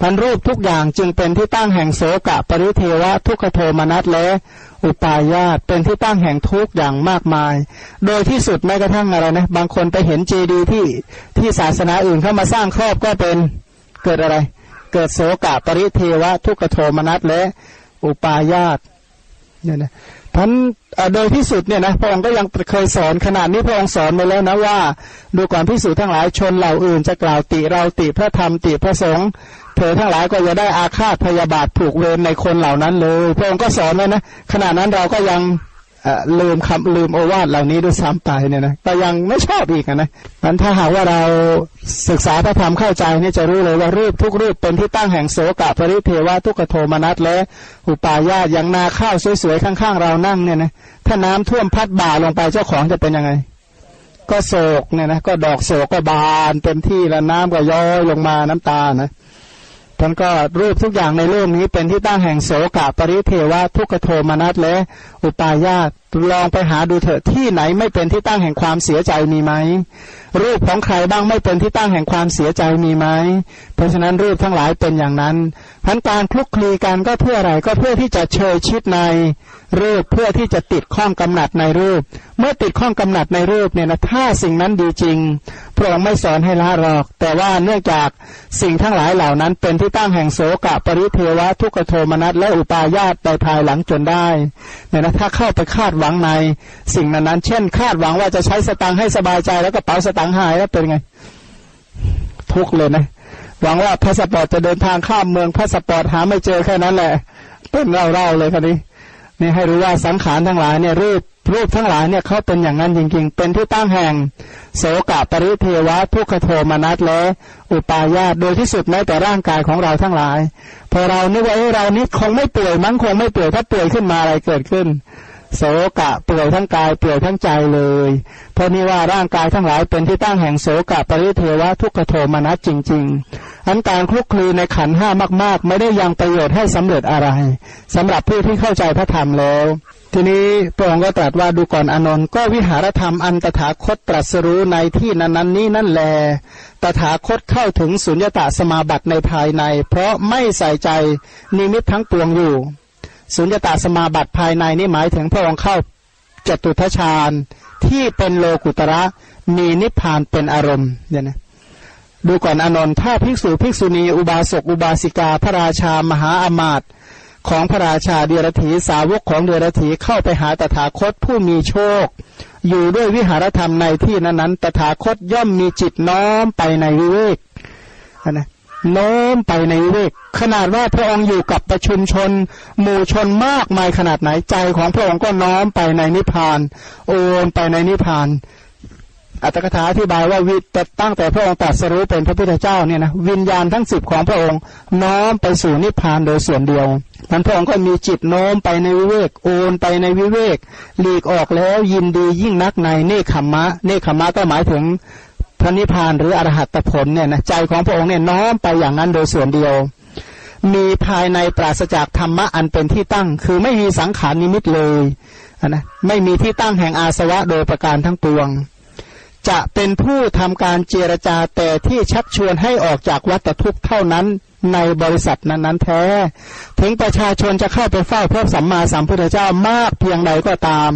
พันรูปทุกอย่างจึงเป็นที่ตั้งแห่งโสกะ ปริเทวะ ทุกขโทมนัสและ อุปายาตเป็นที่ตั้งแห่งทุกอย่างมากมาย โดยที่สุดแม้กระทั่งอะไรนะ บางคนไปเห็นเจดีย์ที่ที่ศาสนาอื่นเข้ามาสร้างครอบก็เป็นเกิดอะไร เกิดโสกะ ปริเทวะ ทุกขโทมนัสและ อุปายาต เนี่ยนะพันโดยที่สุดเนี่ยนะพระองค์ก็ยังเคยสอนขนาดนี้พระองค์สอนมาแล้วนะว่า ดูก่อนพิสูจน์ทั้งหลายชนเหล่าอื่นจะกล่าวติเราติพระธรรมติพระสงฆ์เธอทั้งหลายก็จะได้อาฆาตพยาบาทผูกเวรในคนเหล่านั้นเลย พระองค์ก็สอนไว้นะขณะนั้นเราก็ยัง ลืมคำลืมโอวาทเหล่านี้ด้วยซ้ำไปเนี่ยนะแต่ยังไม่ชอบอีกนะมันถ้าหากว่าเราศึกษาพระธรรมเข้าใจนี่จะรู้เลยว่ารูปทุกรูปเป็นที่ตั้งแห่งโสกะปริเทวะทุกขโทมนัสและอุปายาตอย่างนาข้าวสวยๆข้างๆเรานั่งเนี่ยนะถ้าน้ำท่วมพัดบ่าลงไปเจ้าของจะเป็นยังไง ก็โศกเนี่ยนะก็ดอกโศกก็บานเต็มที่แล้วน้ำก็ย้อยลงมาน้ำตานะ ท่านก็รูปทุกอย่างในโลกนี้เป็นที่ตั้งแห่งโสกะปริเทวะทุกโทมนัสและอุปายาต ลองไปหาดูเถอะที่ไหนไม่เป็นที่ตั้งแห่งความเสียใจมีไหมรูปของใครบ้างไม่เป็นที่ตั้งแห่งความเสียใจมีไหมเพราะฉะนั้นรูปทั้งหลายเป็นอย่างนั้นพันการคลุกคลีกันก็เพื่ออะไรก็เพื่อที่จะเชยชิดในรูปเพื่อที่จะติดข้องกำหนัดในรูป เมื่อติดข้องกำหนัดในรูปเนี่ยนะถ้าสิ่งนั้นดีจริงพระองค์ไม่สอนให้ละหรอก แต่ว่าเนื่องจากสิ่งทั้งหลายเหล่านั้นเป็นที่ตั้งแห่งโสกะปริเทวะทุกข์โทมนัสและอุปายาสไปภายหลังจนได้เนี่ยนะถ้าเข้าไปคาดหวังในสิ่งนั้นนั้นเช่น คาดหวังว่าจะใช้สตังค์ให้สบายใจแล้วกระเป๋าสตังค์หายแล้วเป็นไง ทุกข์เลยนะ หวังว่าพาสปอร์ตจะเดินทางข้ามเมืองพาสปอร์ตหาไม่เจอแค่นั้นแหละ เป็นเล่าๆเลยครับนี้นี่ให้รู้ว่าสังขารทั้งหลายเนี่ยรูปรูปทั้งหลายเนี่ยเขาเป็นอย่างนั้นจริงๆ เป็นที่ตั้งแห่งโสกะปริเทวะทุกขโทมนัสและอุปาญาตโดยที่สุดแม้แต่ร่างกายของเราทั้งหลาย พอเรานึกว่าเรานี้คงไม่เปื่อยมั้งคงไม่เปื่อยถ้าเปื่อยขึ้นมาอะไรเกิดขึ้น โสกะเปื่อยทั้งกายเปื่อยทั้งใจเลย เพราะนี่ว่าร่างกายทั้งหลายเป็นที่ตั้งแห่งโสกะปริเทวะทุกขโทมนัสจริง ๆ อันการคลุกคลีในขันห้ามาก ๆ ไม่ได้ยังประโยชน์ให้สำเร็จอะไรสำหรับผู้ที่เข้าใจพระธรรมแล้ว ทีนี้พระองค์ก็ตรัสว่าดูก่อนอนนท์ก็วิหารธรรมอันตถาคตตรัสรู้ในที่นั้นๆนี้นั่นแล ตถาคตเข้าถึงสุญญตาสมาบัติในภายใน เพราะไม่ใส่ใจนิมิตทั้งปวงอยู่ สุญญตาสมาบัติภายในนี่หมายถึงพระองค์เข้าจตุทชาญที่เป็นโลกุตระมีนิพพานเป็นอารมณ์เนี่ยนะดูก่อนอนนท์ถ้าภิกษุภิกษุณีอุบาสกอุบาสิกาพระราชามหาอมาตย์ของพระราชาเดียรถีสาวกของเดียรถีเข้าไปหาตถาคตผู้มีโชค อยู่ด้วยวิหารธรรมในที่นั้นๆตถาคตย่อมมีจิตน้อมไปในวิเวกนะ โน้มไปในเวก ขนาดว่าพระองค์อยู่กับประชุมชน หมู่ชนมากมายขนาดไหนใจของพระองค์ก็น้อมไปในนิพพาน โอนไปในนิพพาน อัตถกถาอธิบายว่าวิตตั้งแต่พระองค์ตรัสรู้เป็นพระพุทธเจ้าเนี่ยนะวิญญาณทั้งสิบของพระองค์ น้อมไปสู่นิพพานโดยส่วนเดียวมันพระองค์ก็มีจิตโน้มไปในวิเวกโอนไปในวิเวกหลีกออกแล้วยินดียิ่งนักในเนคขมมะ เนคขมมะก็หมายถึง พระนิพพานหรืออรหัตผลเนี่ยนะใจของพระองค์เนี่ยน้อมไปอย่างนั้นโดยส่วนเดียว มีภายในปราศจากธรรมะอันเป็นที่ตั้ง คือไม่มีสังขารนิมิตเลยนะไม่มีที่ตั้งแห่งอาสวะโดยประการทั้งปวง จะเป็นผู้ทำการเจรจาแต่ที่ชักชวนให้ออกจากวัฏทุกข์เท่านั้นในบริษัทนั้นๆแท้ ถึงประชาชนจะเข้าไปเฝ้าพระสัมมาสัมพุทธเจ้ามากเพียงใดก็ตาม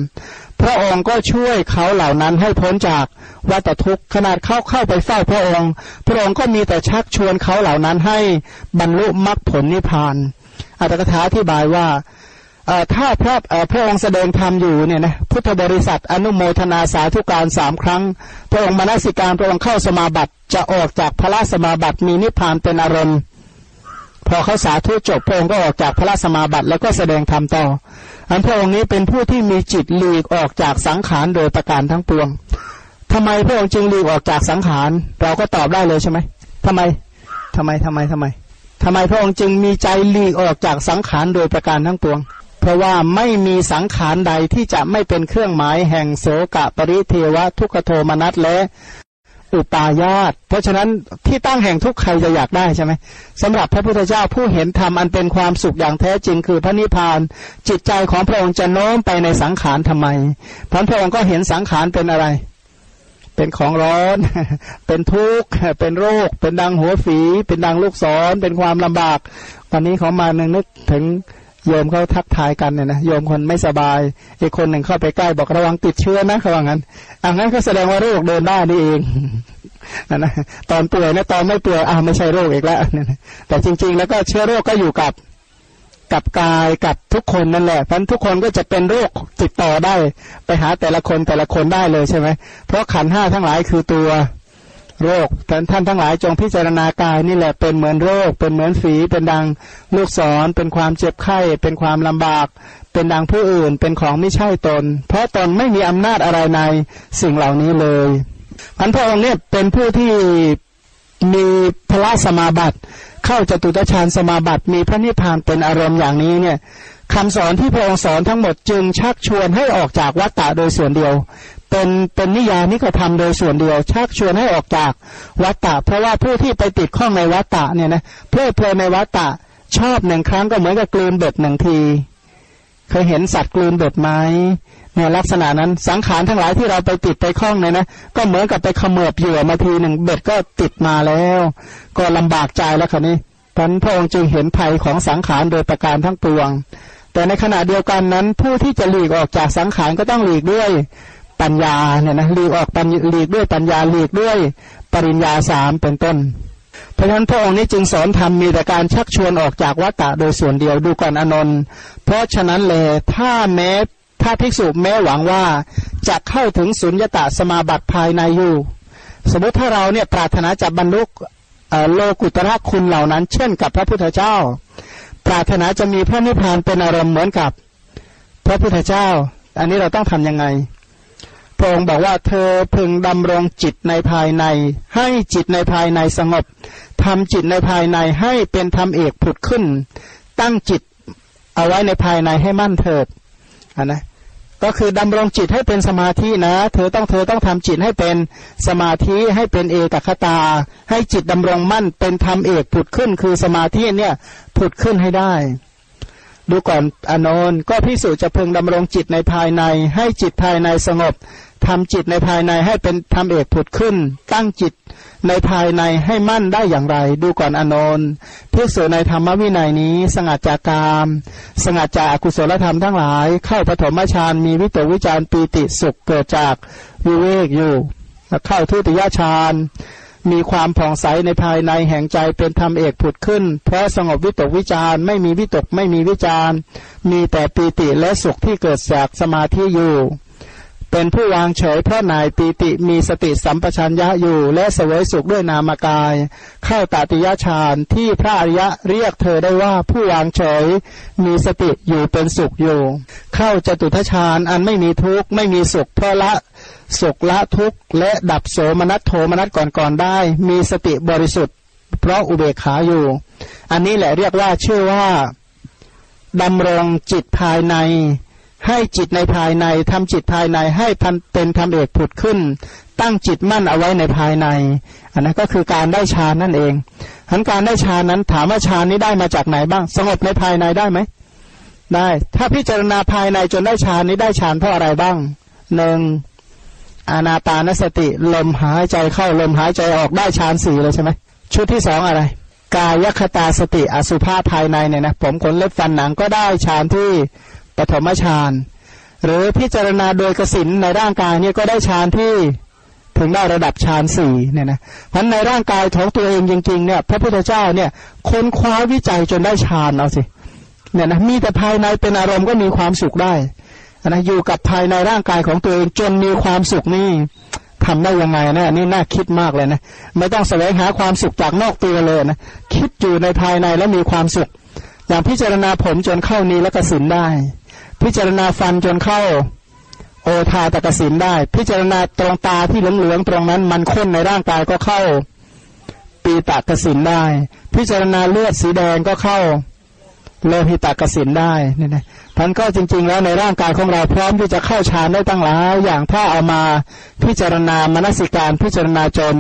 พระองค์ก็ช่วยเขาเหล่านั้นให้พ้นจากวัฏทุกข์ขนาดเข้าเข้าไปเฝ้าพระองค์ พระองค์ก็มีแต่ชักชวนเขาเหล่านั้นให้บรรลุมรรคผลนิพพานอัตถกถาอธิบายว่าถ้าพระพระองค์แสดงธรรมอยู่เนี่ยนะพุทธบริษัทอนุโมทนาสาธุการสามครั้ง พระองค์มนสิการพระองค์เข้าสมาบัติจะออกจากพระสมาบัติมีนิพพานเป็นอารมณ์ พอเขาสาธุจบพระองค์ก็ออกจากพระสมาบัติแล้วก็แสดงธรรมต่อ อันพระองค์นี้เป็นผู้ที่มีจิตหลีกออกจากสังขารโดยประการทั้งปวงทำไมพระองค์จึงหลีกออกจากสังขาร เราก็ตอบได้เลยใช่ไหมทำไมทำไมทำไมทำไมทำไมพระองค์จึงมีใจหลีกออกจากสังขารโดยประการทั้งปวง เพราะว่าไม่มีสังขารใดที่จะไม่เป็นเครื่องหมายแห่งโสกะปริเทวะทุกขโทมนัสและ อุปาญาต เพราะฉะนั้นที่ตั้งแห่งทุกใครจะอยากได้ใช่ไหมสำหรับพระพุทธเจ้าผู้เห็นธรรมอันเป็นความสุขอย่างแท้จริงคือพระนิพพาน จิตใจของพระองค์จะโน้มไปในสังขารทำไมพระพระองค์ก็เห็นสังขารเป็นอะไร เป็นของร้อน เป็นทุกข์เป็นโรค เป็นดังหัวฝี เป็นดังลูกศร เป็นความลำบาก ตอนนี้เขามาหนึ่งนึกถึง โยมเขาทักทายกันเนี่ยนะโยมคนไม่สบายอีกคนหนึ่งเข้าไปใกล้บอกระวังติดเชื้อนะเขาว่างั้นอันนั้นก็แสดงว่าโรคเดินได้นี่เองนะนะตอนป่วยนะตอนไม่ป่วยอ้าวไม่ใช่โรคอีกแล้วแต่จริง ๆ แล้วก็เชื้อโรคก็อยู่กับกับกายกับทุกคนนั่นแหละเพราะทุกคนก็จะเป็นโรคติดต่อได้ ไปหาแต่ละคนแต่ละคนได้เลยใช่ไหมเพราะขันห้าทั้งหลายคือตัว โรคท่านท่านทั้งหลายจงพิจารณากายนี่แหละเป็นเหมือนโรค เป็นเหมือนฝีเป็นดังลูกศร เป็นความเจ็บไข้ เป็นความลำบาก เป็นดังผู้อื่น เป็นของไม่ใช่ตน เพราะตนไม่มีอำนาจอะไรในสิ่งเหล่านี้เลยพันพระองค์เนี่ยเป็นผู้ที่มีพระสมาบัติเข้าจตุตฌานสมาบัติมีพระนิพพานเป็นอารมณ์อย่างนี้เนี่ยคำสอนที่พระองค์สอนทั้งหมดจึงชักชวนให้ออกจากวัฏฏะโดยส่วนเดียว เป็นเป็นนิยานิกธรรมโดยส่วนเดียวชักชวนให้ออกจากวัตตะ เพราะว่าผู้ที่ไปติดข้องในวัตตะเนี่ยนะเพลิดเพลินในวัตตะชอบหนึ่งครั้งก็เหมือนกับกลืนเบ็ดหนึ่งที เคยเห็นสัตว์กลืนเบ็ดไหมเนี่ยลักษณะนั้นสังขารทั้งหลายที่เราไปติดไปคล้องเนี่ยนะก็เหมือนกับไปขมือบเหยื่อมาทีหนึ่งเบ็ดก็ติดมาแล้ว ก็ลำบากใจแล้วคนนี้ท่านพระองค์จึงเห็นภัยของสังขารโดยประการทั้งปวง แต่ในขณะเดียวกันนั้น ผู้ที่จะหลีกออกจากสังขารก็ต้องหลีกด้วย ปัญญาเนี่ยนะหลีกออกปัญหลีกด้วยปัญญาหลีกด้วยปริญญาสามเป็นต้น เพราะฉะนั้นพระองค์นี้จึงสอนธรรมมีแต่การชักชวนออกจากวัฏฏะโดยส่วนเดียวดูก่อนอนนท์เพราะฉะนั้นเลยถ้าแม้ถ้าภิกษุแม้หวังว่าจะเข้าถึงสุญญตาสมาบัติภายในอยู่ สมมติถ้าเราเนี่ยปรารถนาจะบรรลุโลกุตระคุณเหล่านั้น เช่นกับพระพุทธเจ้า ปรารถนาจะมีพระนิพพานเป็นอารมณ์เหมือนกับ พระพุทธเจ้า อันนี้เราต้องทํำยังไง พระองค์บอกว่าเธอพึงดำรงจิตในภายใน ให้จิตในภายในสงบทำจิตในภายในให้เป็นธรรมเอกผุดขึ้น ตั้งจิตเอาไว้ในภายในให้มั่นเถิดนนะก็คือดำรงจิตให้เป็นสมาธินะ เธอต้องเธอต้องทำจิตให้เป็นสมาธิให้เป็นเอกคตา ให้จิตดำรงมั่นเป็นธรรมเอกผุดขึ้น คือสมาธิเนี่ยผุดขึ้นให้ได้ดูก่อนอนนท์ก็พิสูจน์จะพึงดำรงจิตในภายใน ให้จิตภายในสงบ ทำจิตในภายในให้เป็นทำเอกผุดขึ้น ตั้งจิตในภายในให้มั่นได้อย่างไร ดูก่อนอนนท์พิสูจในธรรมวินัยนี้ สงัดจากกามสงัดจากอกุศลธรรมทั้งหลาย เข้าปฐมฌานมีวิตกวิจารปีติสุขเกิดจากวิเวกอยู่เข้าทุติยฌานมีความผ่องใสในภายในแห่งใจเป็นธรรมเอกผุดขึ้น เพราะสงบวิตกวิจารไม่มีวิตกไม่มีวิจารมีแต่ปีติและสุขที่เกิดจากสมาธิอยู่ เป็นผู้วางเฉยเพราะนายปีติมีสติสัมปชัญญะอยู่ และเสวยสุขด้วยนามกาย เข้าตติยฌานที่พระอริยะเรียกเธอได้ว่าผู้วางเฉย มีสติอยู่เป็นสุขอยู่ เข้าจตุทฌานอันไม่มีทุกข์ไม่มีสุขเพราะละสุขละทุกข์และดับโสมนัสโทมนัสก่อนๆได้ มีสติบริสุทธิ์ เพราะอุเบกขาอยู่ อันนี้แหละเรียกว่าชื่อว่าดำรงจิตภายใน ให้จิตในภายในทำจิตภายในให้พันเป็นธรรมเอกผุดขึ้น ตั้งจิตมั่นเอาไว้ในภายใน อันนั้นก็คือการได้ฌานนั่นเองทั้นการได้ฌานนั้นถามว่าฌานนี้ได้มาจากไหนบ้าง สงบในภายในได้ไหมได้ ถ้าพิจารณาภายในจนได้ฌานนี้ได้ฌานเพราะอะไรบ้างหนึ่งอานาปานสติลมหายใจเข้าลมหายใจออกได้ฌานสี่เลยใช่ไหมชุดที่สองอะไร กายคตาสติอสุภาพภายในเนี่ยนะผมขนเล็บฟันหนังก็ได้ฌานที่ ปฐมฌานหรือพิจารณาโดยกสินในร่างกายเนี่ยก็ได้ฌานที่ถึงได้ระดับฌานสี่เนี่ยนะเพราะในร่างกายของตัวเองจริงๆเนี่ยพระพุทธเจ้าเนี่ยค้นคว้าวิจัยจนได้ฌานเอาสิเนี่ยนะมีแต่ภายในเป็นอารมณ์ก็มีความสุขได้นะอยู่กับภายในร่างกายของตัวเองจนมีความสุขนี่ทำได้ยังไงนะนี่น่าคิดมากเลยนะไม่ต้องแสวงหาความสุขจากนอกตัวเลยนะคิดอยู่ในภายในแล้วมีความสุข อย่างพิจารณาผมจนเข้านี้แล้วกสินได้ พิจารณาฟันจนเข้า โอทาตกสินได้ พิจารณาตรงตาที่เหลืองๆตรงนั้น มันข้นในร่างกายก็เข้า ปีตะกสินได้ พิจารณาเลือดสีแดงก็เข้าโลหิตากสินได้นี่นะท่านก็จริง ๆ แล้วในร่างกายของเราพร้อมที่จะเข้าฌานได้ตั้งหลายอย่างถ้าเอามาพิจารณามนสิการพิจารณาจน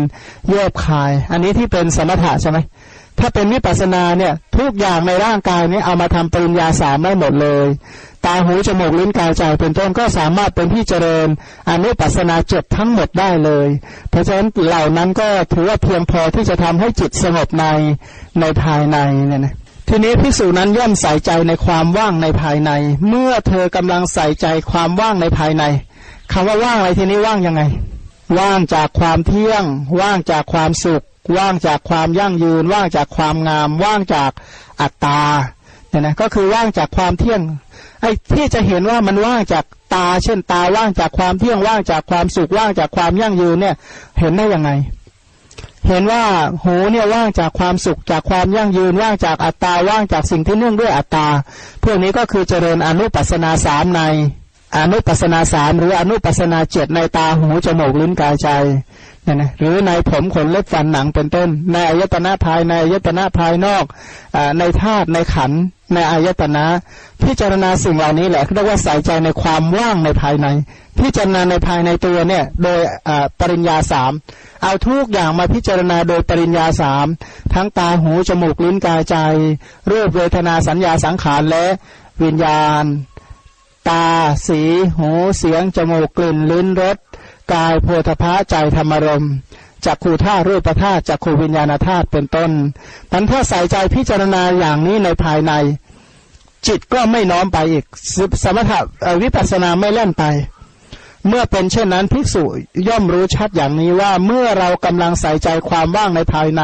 เยบคาย อันนี้ที่เป็นสมถะใช่ไหม ถ้าเป็นวิปัสนาเนี่ย ทุกอย่างในร่างกายนี้เอามาทำปริญญาสามได้หมดเลย ตาหูจมูกลิ้นกายใจเป็นต้นก็สามารถเป็นที่เจริญอนุปัสนาเจ็ดทั้งหมดได้เลย เพราะฉะนั้นเหล่านั้นก็ถือว่าเพียงพอที่จะทำให้จิตสงบในในภายในเนี่ยนะทีนี้พิสูจนั้นย่อมใส่ใจในความว่างในภายใน เมื่อเธอกำลังใส่ใจความว่างในภายในคำว่าว่างอะไรทีนี้ว่างยังไง ว่างจากความเที่ยง ว่างจากความสุข ว่างจากความยั่งยืน ว่างจากความงาม ว่างจากอัตตาเนี่ยนะก็คือว่างจากความเที่ยงไอ้ที่จะเห็นว่ามันว่างจากตา เช่นตาว่างจากความเที่ยงว่างจากความสุขว่างจากความยั่งยืนเนี่ยเห็นได้ยังไง เห็นว่าหูเนี่ยว่างจากความสุขจากความยั่งยืนว่างจากอัตตาว่างจากสิ่งที่เนื่องด้วยอัตตาพวกนี้ก็คือเจริญอนุปัสนาสามใน อนุปัสนาสามหรืออนุปัสนาเจ็ดในตาหูจมูกลิ้นกายใจเนี่ยนะหรือในผมขนเล็บฟันหนังเป็นต้น ในอายตนะภายในอายตนะภายนอกอในธาตุในขันในอายตนะ พิจารณาสิ่งเหล่านี้แหละเรียกว่าใส่ใจในความว่างในภายใน พิจารณาในภายในตัวเนี่ยโดยปริญญาสามเอาทุกอย่างมาพิจารณาโดยปริญญาสามทั้งตาหูจมูกลิ้นกายใจรูปเวทนาสัญญาสังขารและวิญญาณ ตา สี หู เสียง จมูก กลิ่น ลิ้น รส กาย โพธพะใจ ธรรมรมจักขูธาตุรูปธาตุจักขูวิญญาณธาตุ เป็นต้นมันถ้าใส่ใจพิจารณาอย่างนี้ในภายใน จิตก็ไม่น้อมไปอีก สมถะวิปัสสนาไม่เล่นไป เมื่อเป็นเช่นนั้นภิกษุย่อมรู้ชัดอย่างนี้ว่าเมื่อเรากำลังใส่ใจความว่างในภายใน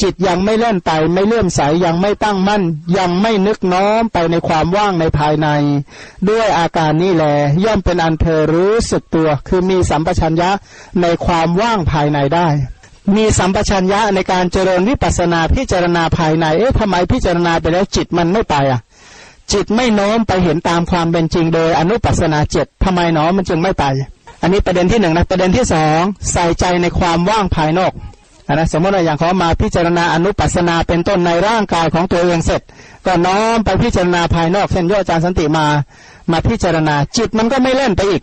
จิตยังไม่เล่นไปไม่เลื่อมใสยังไม่ตั้งมั่น ยังไม่นึกน้อมไปในความว่างในภายใน ด้วยอาการนี้แหลย่อมเป็นอันเธอรู้สึกตัว คือมีสัมปชัญญะในความว่างภายในได้ มีสัมปชัญญะในการเจริญวิปัสนาพิจารณาภายในเอ๊ะทำไมพิจารณาไปแล้วจิตมันไม่ไปอะ จิตไม่โน้มไปเห็นตามความเป็นจริงโดยอนุปัสนาเจ็ดทำไมเนาะมันจึงไม่ไป อันนี้ประเด็นที่หนึ่งนะประเด็นที่สองใส่ใจในความว่างภายนอกนะสมมติว่าอย่างเขามาพิจารณาอนุปัสนาเป็นต้นในร่างกายของตัวเองเสร็จ ก็น้อมไปพิจารณาภายนอกเช่นย่อจารสันติมามาพิจารณาจิตมันก็ไม่เล่นไปอีก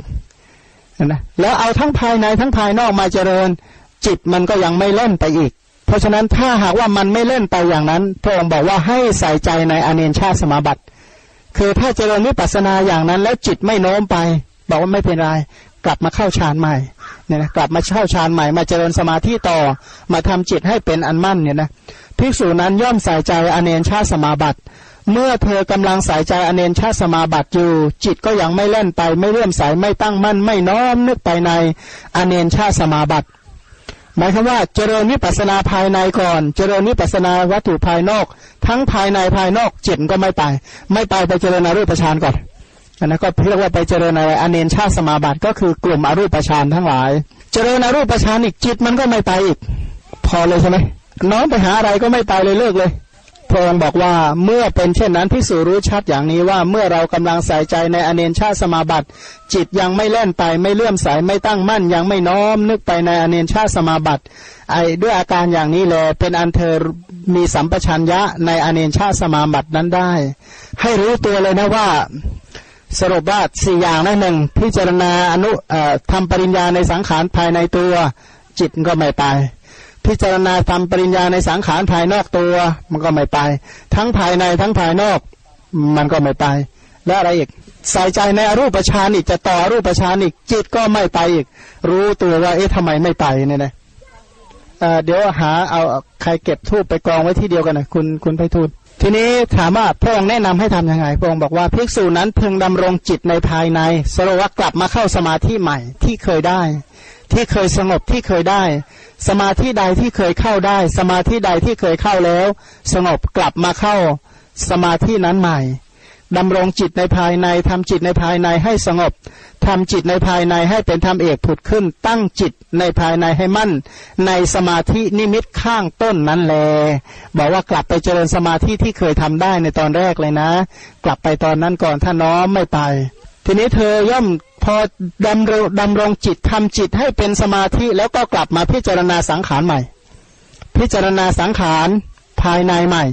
นะแล้วเอาทั้งภายในทั้งภายนอกมาเจริญ จิตมันก็ยังไม่เล่นไปอีก เพราะฉะนั้นถ้าหากว่ามันไม่เล่นไปอย่างนั้นพระองค์บอกว่าให้ใส่ใจในอเนชาสมาบัติ คือถ้าเจริญวิปัสสนาอย่างนั้น แล้วจิตไม่โน้มไป บอกว่าไม่เป็นไรกลับมาเข้าฌานใหม่เนี่ยนะกลับมาเข้าฌานใหม่มาเจริญสมาธิต่อ มาทำจิตให้เป็นอันมั่นเนี่ยนะภิกษุนั้นย่อมใส่ใจอเนนชาสมาบัติ เมื่อเธอกำลังใส่ใจอเนนชาสมาบัติอยู่ จิตก็ยังไม่เล่นไป ไม่เลื่อมใสไม่ตั้งมั่นไม่น้อมนึกไปในอเนนชาสมาบัติ หมายความว่าเจริญวิปัสนาภายในก่อน เจริญวิปัสนาวัตถุภายนอก ทั้งภายในภายนอกจิตก็ไม่ไป ไม่ไปไปเจริญอรูปฌานก่อนอันนั้นก็เรียกว่าไปเจริญอะไรอเนนชาสมาบัติก็คือกลุ่มอรูปฌานทั้งหลาย เจริญอรูปฌานอีกจิตมันก็ไม่ไปอีก พอเลยใช่ไหมน้องไปหาอะไรก็ไม่ไปเลยเลิกเลย พระองค์บอกว่าเมื่อเป็นเช่นนั้นพิสูรู้ชัดอย่างนี้ว่าเมื่อเรากำลังใส่ใจในอเนนชาสมาบัติ จิตยังไม่เล่นไปไม่เลื่อมใสไม่ตั้งมั่น ยังไม่น้อมนึกไปในอเนนชาสมาบัติไอ้ด้วยอาการอย่างนี้เลยเป็นอันเธอมีสัมปชัญญะในอเนนชาสมาบัตินั้นได้ ให้รู้ตัวเลยนะว่าสรุปว่าสี่อย่างนะหนึ่งพิจารณาอนุทำปริญญาในสังขารภายในตัว จิตก็ไม่ไป พิจารณาทำปริญญาในสังขารภายนอกตัว มันก็ไม่ไป ทั้งภายในทั้งภายนอก มันก็ไม่ไป แล้วอะไรอีกใส่ใจในอรูปฌานอีกจะต่อรูปฌานอีกจิตก็ไม่ไปอีก รู้ตัวว่าเอ๊ะทำไมไม่ไปเนี่ยนะเดี๋ยวหาเอาใครเก็บทูบไปกองไว้ที่เดียวกันนะคุณคุณไพฑูรย์ทีนี้ถามว่าพระองค์แนะนำให้ทํำยังไงพระองค์บอกว่าภิกษุนั้นพึงดำรงจิตในภายในสรว่ากลับมาเข้าสมาธิใหม่ที่เคยได้ ที่เคยสงบที่เคยได้ สมาธิใดที่เคยเข้าได้ สมาธิใดที่เคยเข้าแล้ว สงบกลับมาเข้า สมาธินั้นใหม่ดำรงจิตในภายในทำจิตในภายในให้สงบทำจิตในภายในให้เป็นธรรมเอกผุดขึ้น ตั้งจิตในภายในให้มั่น ในสมาธินิมิตข้างต้นนั้นแล บอกว่ากลับไปเจริญสมาธิที่เคยทำได้ในตอนแรกเลยนะ กลับไปตอนนั้นก่อนถ้าน้อมไม่ไป ทีนี้เธอย่อมพอดำรงดำรงจิตทำจิตให้เป็นสมาธิแล้วก็กลับมาพิจารณาสังขารใหม่ พิจารณาสังขารภายในใหม่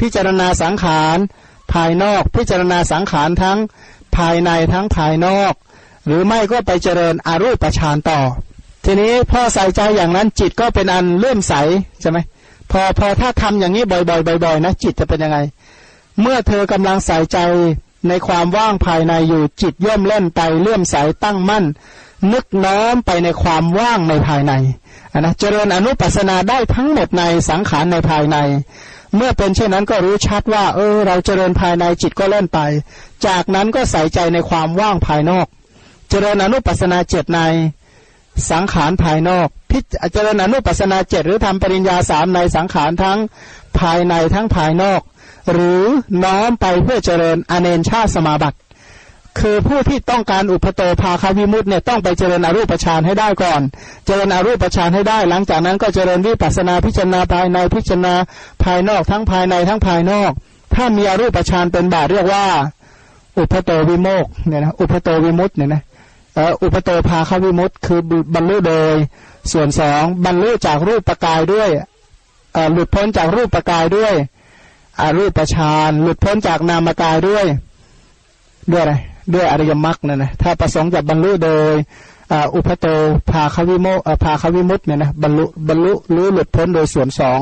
พิจารณาสังขารภายนอก พิจารณาสังขารทั้งภายในทั้งภายนอก หรือไม่ก็ไปเจริญอารูปฌานต่อ ทีนี้พอใส่ใจอย่างนั้นจิตก็เป็นอันเลื่อมใสใช่ไหมพอพอถ้าทำอย่างนี้บ่อยๆบ่อยๆนะจิตจะเป็นยังไง เมื่อเธอกำลังใส่ใจ ในความว่างภายในอยู่จิตย่อมเล่นไปเลื่อมใสตั้งมั่น นึกน้อมไปในความว่างในภายในนะเจริญอนุปัสนาได้ทั้งหมดในสังขารในภายใน เมื่อเป็นเช่นนั้นก็รู้ชัดว่า เออ เราเจริญภายในจิตก็เล่นไป จากนั้นก็ใส่ใจในความว่างภายนอก เจริญอนุปัสนาเจตในสังขารภายนอก พิจารณานุปัสนาเจตหรือทำปริญญาสามในสังขารทั้งภายในทั้งภายนอก หรือน้อมไปเพื่อเจริญอเนนชาสมาบัติ คือผู้ที่ต้องการอุปโตภาคาวิมุตเนี่ยต้องไปเจริญอรูปฌานให้ได้ก่อน เจริญอรูปฌานให้ได้ หลังจากนั้นก็เจริญวิปัสนาพิจารณาภายในพิจารณาภายนอกทั้งภายในทั้งภายนอก ถ้ามีอรูปฌานเป็นบาทเรียกว่า อุปโตวิโมกเนี่ยนะอุปโตวิมุตเนี่ยนะอุปโตภาคาวิมุตคือบรรลุโดย ส่วนสองบรรลุจากรูปประกายด้วยหลุดพ้นจากรูปประกายด้วย อรูปฌานหลุดพ้นจากนามกายด้วย ด้วยอะไรด้วยอริยมรรคเนี่ยนะถ้าประสงค์จะบรรลุโดยอุปโตภาควิโมภาควิมุตเนี่ยนะบรรลุบรรลุรู้หลุดพ้นโดยส่วนสอง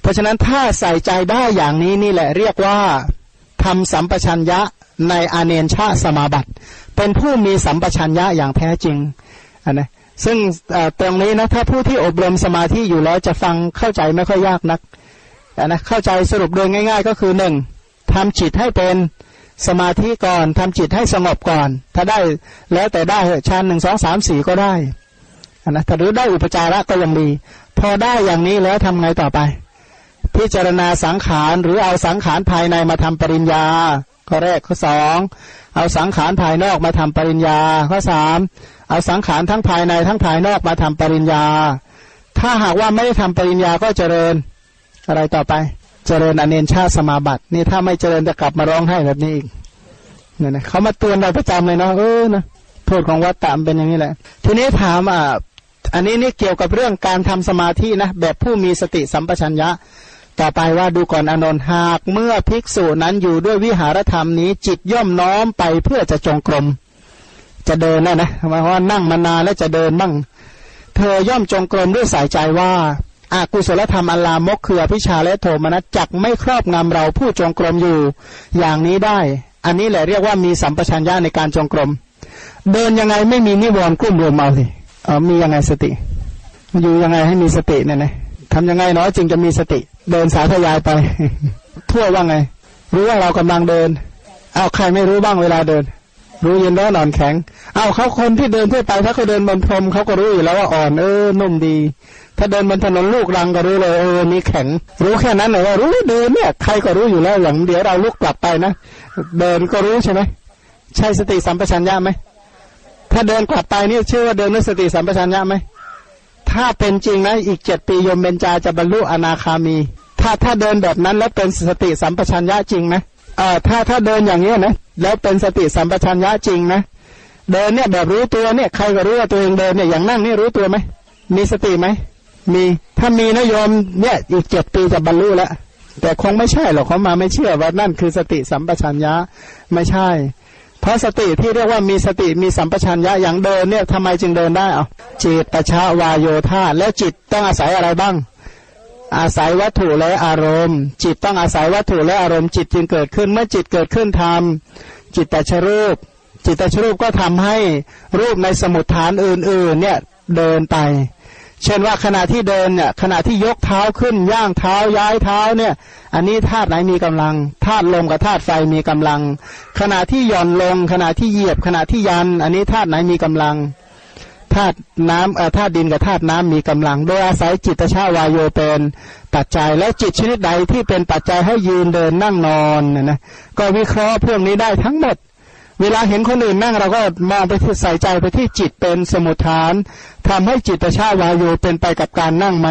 เพราะฉะนั้นถ้าใส่ใจได้อย่างนี้นี่แหละเรียกว่าทำสัมปชัญญะในอาเนนชาสมาบัติ เป็นผู้มีสัมปชัญญะอย่างแท้จริงนนะซึ่งตรงนี้นะถ้าผู้ที่อบรมสมาธิอยู่แล้วจะฟังเข้าใจไม่ค่อยยากนัก นะเข้าใจสรุปโดยง่าย ๆ ก็คือหนึ่งทำจิตให้เป็นสมาธิก่อนทำจิตให้สงบก่อน ถ้าได้แล้วแต่ได้ชั้นหนึ่งสองสามสี่ก็ได้นะถ้าหรือได้อุปจาระก็ยังดี พอได้อย่างนี้แล้วทำไงต่อไป พิจารณาสังขารหรือเอาสังขารภายในมาทำปริญญา ข้อแรกข้อสองเอาสังขารภายนอกมาทำปริญญา ข้อสามเอาสังขารทั้งภายในทั้งภายนอกมาทำปริญญา ถ้าหากว่าไม่ได้ทำปริญญาก็เจริญ อะไรต่อไป เจริญอเนนชาสมาบัตินี่ถ้าไม่เจริญจะกลับมาร้องไห้แบบนี้อีกเนี่ยนะเขามาเตือนเราประจำเลยเนาะเออนะโทษของวัดตามเป็นอย่างนี้แหละ ทีนี้ถามอ่าอันนี้นี่เกี่ยวกับเรื่องการทำสมาธินะแบบผู้มีสติสัมปชัญญะ ต่อไปว่าดูก่อนอนนท์หากเมื่อภิกษุนั้นอยู่ด้วยวิหารธรรมนี้ จิตย่อมน้อมไปเพื่อจะจงกรมจะเดินนะนะหมายว่านั่งมานานแล้วจะเดินบ้างเธอย่อมจงกรมด้วยสายใจว่า อากุศลธรรมอัลามกคืออภิชาและโทมนัสจักไม่ครอบงำเราผู้จงกรมอยู่อย่างนี้ได้ อันนี้แหละเรียกว่ามีสัมปชัญญะในการจงกรม เดินยังไงไม่มีนิวรณ์กลุ่มรวมเมาสิเออมียังไงสติ อยู่ยังไงให้มีสติเนี่ยนะทำยังไงเนาะจึงจะมีสติ เดินสาธยายไป ทั่วว่าไง รู้ว่าเรากำลังเดิน เอาใครไม่รู้บ้างเวลาเดิน รู้เย็นร้อนนอนแข็ง เอาเขาคนที่เดินทั่วไปถ้าเขาเดินบนพรมเขาก็รู้อยู่แล้วว่าอ่อนเออนุ่มดี ถ้าเดินบนถนนลูกรังก็รู้เลยเออมีแข็ง รู้แค่นั้นเลยว่ารู้เดินเนี่ยใครก็รู้อยู่แล้วอย่างเดี๋ยวเราลุกกลับไปนะเดินก็รู้ใช่ไหมใช่สติสัมปชัญญะไหมถ้าเดินกลับไปนี่ชื่อว่าเดินด้วยสติสัมปชัญญะไหมถ้าเป็นจริงนะอีกเจ็ดปีโยมเบญจาจะบรรลุอนาคามี ถ้าถ้าเดินแบบนั้นแล้วเป็นสติสัมปชัญญะจริงนะเออถ้าถ้าเดินอย่างนี้นะแล้วเป็นสติสัมปชัญญะจริงนะเดินเนี่ยแบบรู้ตัวเนี่ยใครก็รู้ว่าตัวเองเดินเนี่ยอย่างนั่งนี่รู้ตัวไหมมีสติไหม มีถ้ามีนะโยมเนี่ยอีกเจ็ดปีจะบรรลุแล้วแต่คงไม่ใช่หรอกเขามาไม่เชื่อว่านั่นคือสติสัมปชัญญะไม่ใช่ เพราะสติที่เรียกว่ามีสติมีสัมปชัญญะอย่างเดินเนี่ยทำไมจึงเดินได้เอาจิตตชาวายโยธาแล้วจิตต้องอาศัยอะไรบ้าง อาศัยวัตถุและอารมณ์ จิตต้องอาศัยวัตถุและอารมณ์จิตจึงเกิดขึ้นเมื่อจิตเกิดขึ้นทำจิตตชรูป จิตตชรูปก็ทำให้รูปในสมุดฐานอื่นๆเนี่ยเดินไป เช่นว่าขณะที่เดินเนี่ยขณะที่ยกเท้าขึ้นย่างเท้าย้ายเท้าเนี่ย อันนี้ธาตุไหนมีกำลังธาตุลมกับธาตุไฟมีกำลัง ขณะที่หย่อนลง ขณะที่เหยียบ ขณะที่ยัน อันนี้ธาตุไหนมีกำลังธาตุน้ำเอ่อธาตุดินกับธาตุน้ำมีกำลัง โดยอาศัยจิตชาวายโยเป็นปัจจัยแล้วจิตชนิดใดที่เป็นปัจจัยให้ยืนเดินนั่งนอนนะนะก็วิเคราะห์พวกนี้ได้ทั้งหมด เวลาเห็นคนอื่นนั่งเราก็มองไปที่ใส่ใจไปที่จิตเป็นสมุทฐานทำให้จิตชาวายโยเป็นไปกับการนั่งไหม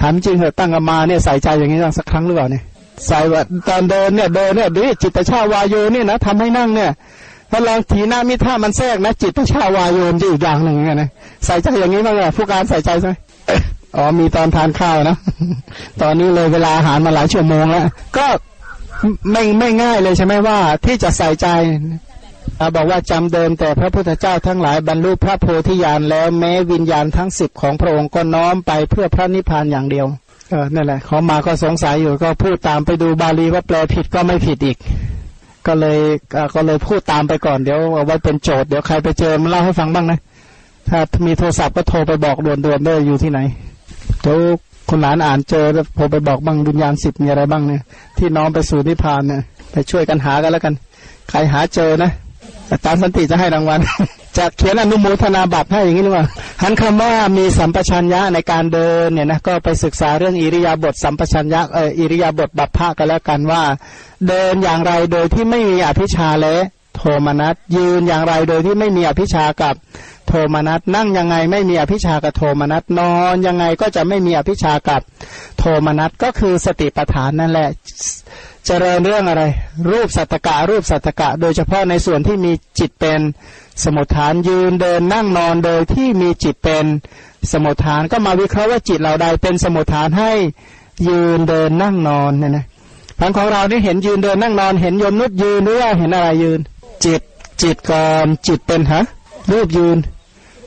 ถามจริงเหอะตั้งกมาเนี่ยใส่ใจอย่างนี้สักครั้งหรือเปล่าเนี่ยใส่ว่าตอนเดินเนี่ยเดินเนี่ยดิจิตชาวายโยเนี่ยนะทำให้นั่งเนี่ยถ้าลองทีหน้ามิท่ามันแทรกนะ จิตชาวายโยมจะอีกอย่างหนึ่งไงนะใส่ใจอย่างนี้บ้างเหรอผู้การใส่ใจใช่ไหมอ๋อมีตอนทานข้าวนะตอนนี้เลยเวลาอาหารมาหลายชั่วโมงแล้วก็ไม่ไม่ง่ายเลยใช่ไหมว่าที่จะใส่ใจ บอกว่าจำเดิมแต่พระพุทธเจ้าทั้งหลายบรรลุพระโพธิญาณแล้วแม้วิญญาณทั้งสิบของพระองค์ก็น้อมไปเพื่อพระนิพพานอย่างเดียวเออนั่นแหละเขามาก็สงสัยอยู่ก็พูดตามไปดูบาลีว่าแปลผิดก็ไม่ผิดอีก ก็เลยก็เลยพูดตามไปก่อนเดี๋ยวเอาไว้เป็นโจทย์เดี๋ยวใครไปเจอมาเล่าให้ฟังบ้างนะ ถ้ามีโทรศัพท์ก็โทรไปบอกด่วนๆได้อยู่ที่ไหนเดี๋ยวคนหลานอ่านเจอแล้วโทรไปบอกบ้างวิญญาณสิบมีอะไรบ้างเนี่ยที่น้องไปสู่นิพพานเนี่ยไปช่วยกันหากันแล้วกัน ใครหาเจอนะ อาจารย์สันติจะให้รางวัลจะเขียนอนุโมทนาบัตรให้อย่างนี้หรือเปล่าหันคำว่ามีสัมปชัญญะในการเดินเนี่ยนะก็ไปศึกษาเรื่องอิริยาบถสัมปชัญญะเอออิริยาบถบัพพะกันแล้วกันว่า เดินอย่างไรโดยที่ไม่มีอภิชาและโทมนัสยืนอย่างไรโดยที่ไม่มีอภิชากับ โทมนัสนั่งยังไงไม่มีอภิชากับโทมนัสนอนยังไงก็จะไม่มีอภิชากับโทมนัสก็คือสติปัฏฐานนั่นแหละ เจริญเรื่องอะไร รูปสัตตกะรูปสัตตกะ โดยเฉพาะในส่วนที่มีจิตเป็นสมุทฐานยืนเดินนั่งนอนโดยที่มีจิตเป็นสมุทฐานก็มาวิเคราะห์ว่าจิตเราใดเป็นสมุทฐานให้ยืนเดินนั่งนอนเนี่ยนะทางของเรานี่เห็นยืนเดินนั่งนอนเห็นยมนุษย์ยืนหรือว่าเห็นอะไรยืน จิตจิตก่อนจิตเป็นฮะรูปยืน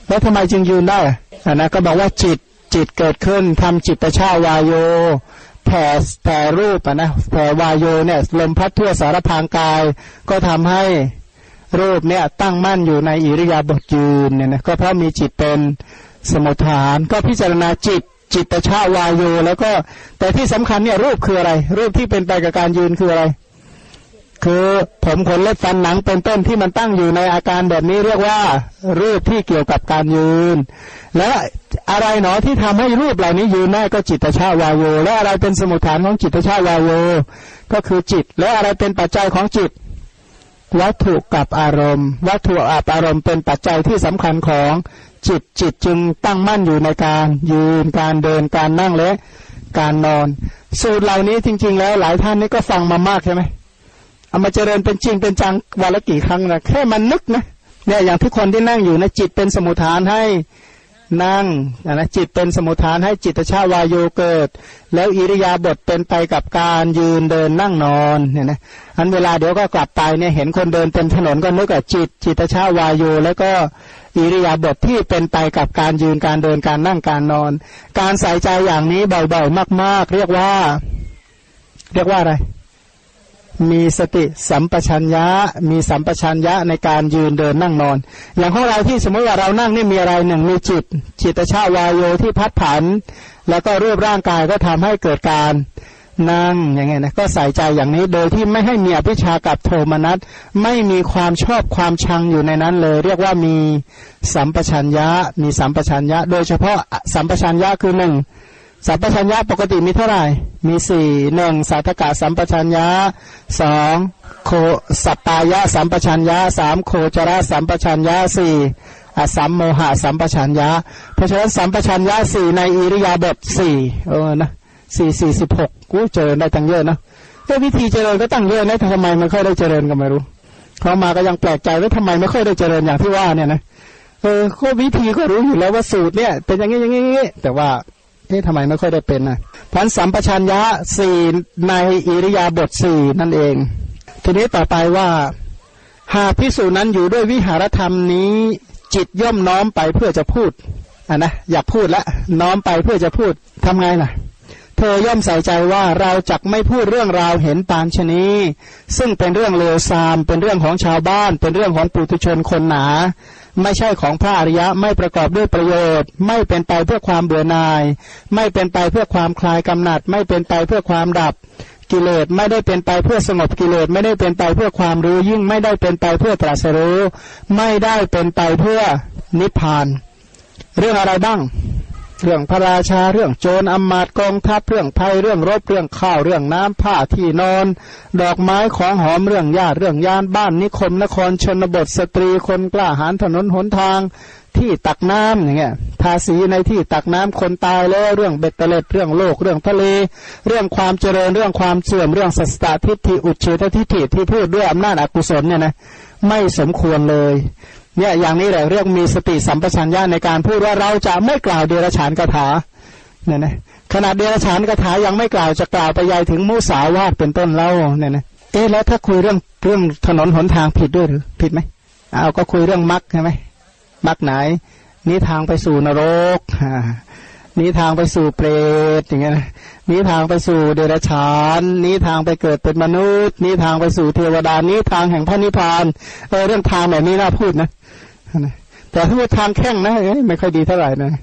แล้วทำไมจึงยืนได้อะนะก็บอกว่าจิตจิตเกิดขึ้นทำจิตประชาวายโยแผ่แผ่รูปนะแผ่วายโยเนี่ยลมพัดทั่วสารพางกาย ก็ทำให้รูปเนี่ยตั้งมั่นอยู่ในอิริยาบถยืนเนี่ยนะก็เพราะมีจิตเป็นสมุทฐาน ก็พิจารณาจิตจิตตชาวายโยแล้วก็แต่ที่สำคัญเนี่ยรูปคืออะไร รูปที่เป็นไปกับการยืนคืออะไร คือผมขนเล็บฟันหนังเป็นต้นที่มันตั้งอยู่ในอาการแบบนี้เรียกว่า รูปที่เกี่ยวกับการยืน และอะไรหนอที่ทำให้รูปเหล่านี้ยืนได้ก็จิตชาวาโยและอะไรเป็นสมุทฐานของจิตชาวาโยก็คือจิต และอะไรเป็นปัจจัยของจิต วัตถุกับอารมณ์ วัตถุอับอารมณ์เป็นปัจจัยที่สำคัญของจิตจิตจึงตั้งมั่นอยู่ในการยืนการเดินการนั่งและการนอน สูตรเหล่านี้จริง ๆ แล้วหลายท่านนี่ก็ฟังมามากใช่ไหม เอามาเจริญเป็นจริงเป็นจังวันละกี่ครั้งนะแค่มันนึกนะเนี่ยอย่างทุกคนที่นั่งอยู่นะจิตเป็นสมุทฐานให้นั่งนะจิตเป็นสมุทฐานให้จิตชาวายโยเกิด แล้วอิริยาบถเป็นไปกับการยืนเดินนั่งนอนเนี่ยนะอันเวลาเดี๋ยวก็กลับไปเนี่ยเห็นคนเดินเต็มถนนก็นึกว่าจิต จิตชาวายโยแล้วก็อิริยาบถทที่เป็นไปกับการยืนการเดินการนั่งการนอน การใส่ใจอย่างนี้บ่อยๆมาก ๆ เรียกว่า เรียกว่าอะไร มีสติสัมปชัญญะ มีสัมปชัญญะในการยืนเดินนั่งนอน อย่างของเราที่สมมติว่าเรานั่งนี่มีอะไรหนึ่งมีจิต จิตชาวายโยที่พัดผัน แล้วก็รูปร่างกายก็ทำให้เกิดการนั่งอย่างเงี้ยนะก็ใส่ใจอย่างนี้โดยที่ไม่ให้มีอภิชากับโทมนัสไม่มีความชอบความชังอยู่ในนั้นเลย เรียกว่ามีสัมปชัญญะ มีสัมปชัญญะ โดยเฉพาะสัมปชัญญะคือหนึ่ง สัมปชัญญะปกติมีเท่าไหร่ มีสี่หนึ่งสัตกะสัมปชัญญะสองโคสัปปายะสัมปชัญญะสามโคจระสัมปชัญญะสี่อสัมโมหะสัมปชัญญะเพราะฉะนั้นสัมปชัญญะสี่ในอิริยาบถสี่เออนะสี่สี่สิบหกกูเจอได้ตั้งเยอะนะก็วิธีเจริญก็ตั้งเยอะนะทำไมไมันค่อยได้เจริญก็ไม่รู้เขามาก็ยังแปลกใจว่าทำไมไม่ค่อยได้เจริญอย่างที่ว่าเนี่ยนะเออก็วิธีก็รู้อยู่แล้วว่าสูตรเนี่ย เป็นอย่างนี้อย่างนี้แต่ว่า เอ๊ะทำไมไม่ค่อยได้เป็นนะพันสัมปชัญญะสี่ในอิริยาบถสี่นั่นเอง ทีนี้ต่อไปว่า หากพิสูจนั้นอยู่ด้วยวิหารธรรมนี้ จิตย่อมน้อมไปเพื่อจะพูดอะนะอยากพูดละน้อมไปเพื่อจะพูดทำไงล่ะ เธอย่อมใส่ใจว่าเราจักไม่พูดเรื่องราวเห็นปานชนีซึ่งเป็นเรื่องเลวทราม เป็นเรื่องของชาวบ้าน เป็นเรื่องของปุถุชนคนหนา ไม่ใช่ของพระอริยะไม่ประกอบด้วยประโยชน์ ไม่เป็นไปเพื่อความเบื่อหน่าย ไม่เป็นไปเพื่อความคลายกำหนัด ไม่เป็นไปเพื่อความดับกิเลสไม่ได้เป็นไปเพื่อสงบกิเลสไม่ได้เป็นไปเพื่อความรู้ยิ่งไม่ได้เป็นไปเพื่อตรัสรู้ ไม่ได้เป็นไปเพื่อนิพพาน เรื่องอะไรบ้าง เรื่องพระราชาเรื่องโจรอมาตกองทัพเรื่องภัยเรื่องรบเรื่องข้าวเรื่องน้ำผ้าที่นอน ดอกไม้ของหอมเรื่องญาติเรื่องยานบ้านนิคมนครชนบทสตรีคนกล้าหาญถนนหนทางที่ตักน้ำอย่างเงี้ยภาษีในที่ตักน้ำคนตายแล้วเรื่องเบ็ดเตล็ดเรื่องโลกเรื่องทะเล เรื่องความเจริญเรื่องความเสื่อมเรื่องสัสตทิฏฐิอุเฉททิฏฐิที่พูดด้วยอำนาจอกุศลเนี่ยนะไม่สมควรเลย เนี่ยอย่างนี้แหละเรียกมีสติสัมปชัญญะในการพูดว่าเราจะไม่กล่าวเดรัจฉานคาถาเนี่ยนะขนาดเดรัจฉานคาถายังไม่กล่าวจะกล่าวไปยายถึงมุสาวาทเป็นต้นเล่าเนี่ยนะเอ๊ะแล้วถ้าคุยเรื่องเรื่องถนนหนทางผิดด้วยหรือผิดไหมเอาก็คุยเรื่องมรรคใช่ไหมมรรคไหนนี่ทางไปสู่นรก นี้ทางไปสู่เปรตอย่างเงี้ยนี้ทางไปสู่เดรัจฉาน นี้ทางไปเกิดเป็นมนุษย์ นี้ทางไปสู่เทวดา นี้ทางแห่งพระนิพพานเออเรื่องทางแบบนี้น่าพูดนะแต่ถ้าพูดทางแข้งนะไม่ค่อยดีเท่าไหร่นะ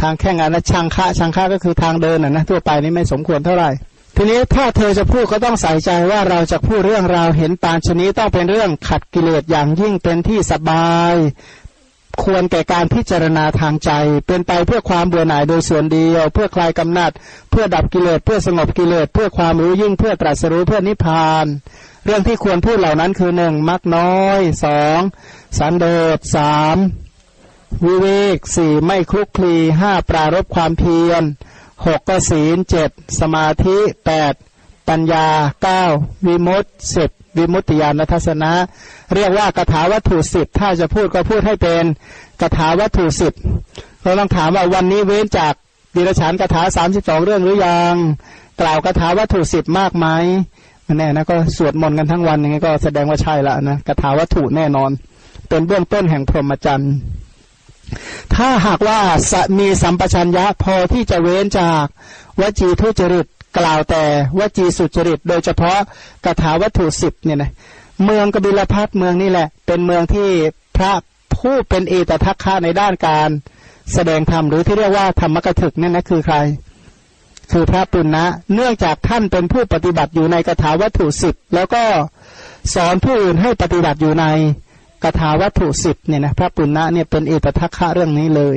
ทางแข้งอันนั้นชังค่าชังค่าก็คือทางเดินอะนะทั่วไปนี่ไม่สมควรเท่าไหร่ทีนี้ถ้าเธอจะพูดก็ต้องใส่ใจว่าเราจะพูดเรื่องราวเห็นปานชนิดต้องเป็นเรื่องขัดกิเลสอย่างยิ่งเป็นที่สบาย ควรแก่การพิจารณาทางใจ เป็นไปเพื่อความเบื่อหน่ายโดยส่วนเดียว เพื่อคลายกำนัด เพื่อดับกิเลสเพื่อสงบกิเลสเพื่อความรู้ยิ่งเพื่อตรัสรู้เพื่อนิพพาน เรื่องที่ควรพูดเหล่านั้นคือหนึ่งมักน้อยสองสันโดษสามวิเวกสี่ไม่คลุกคลีห้าปรารบความเพียรหกก็ศีลเจ็ดสมาธิแปดปัญญาเก้าวิมุตสิบ วิมุตติญาณทัศนะ เรียกว่ากถาวัตถุสิบถ้าจะพูดก็พูดให้เป็นกถาวัตถุสิบเราต้องถามว่าวันนี้เว้นจากดิรฉานกถาสามสิบสองเรื่องหรือยัง กล่าวกถาวัตถุสิบมากไหมแน่นะก็สวดมนต์กันทั้งวันอย่างนี้ก็แสดงว่าใช่ละนะกถาวัตถุแน่นอน เป็นเบื้องต้นแห่งพรหมจรรย์ถ้าหากว่ามีสัมปชัญญะพอที่จะเว้นจากวจีทุจริต กล่าวแต่วจีสุจริต โดยเฉพาะกถาวัตถุสิบเนี่ยนะเมืองกบิลพัทเมืองนี่แหละ เป็นเมืองที่พระผู้เป็นเอตทัคคะในด้านการแสดงธรรมหรือที่เรียกว่าธรรมกถึกนี่นะคือใคร คือพระปุณณะเนื่องจากท่านเป็นผู้ปฏิบัติอยู่ในกถาวัตถุสิบแล้วก็สอนผู้อื่นให้ปฏิบัติอยู่ในกถาวัตถุสิบเนี่ยนะพระปุณณะเนี่ยเป็นเอตทัคคะเรื่องนี้เลย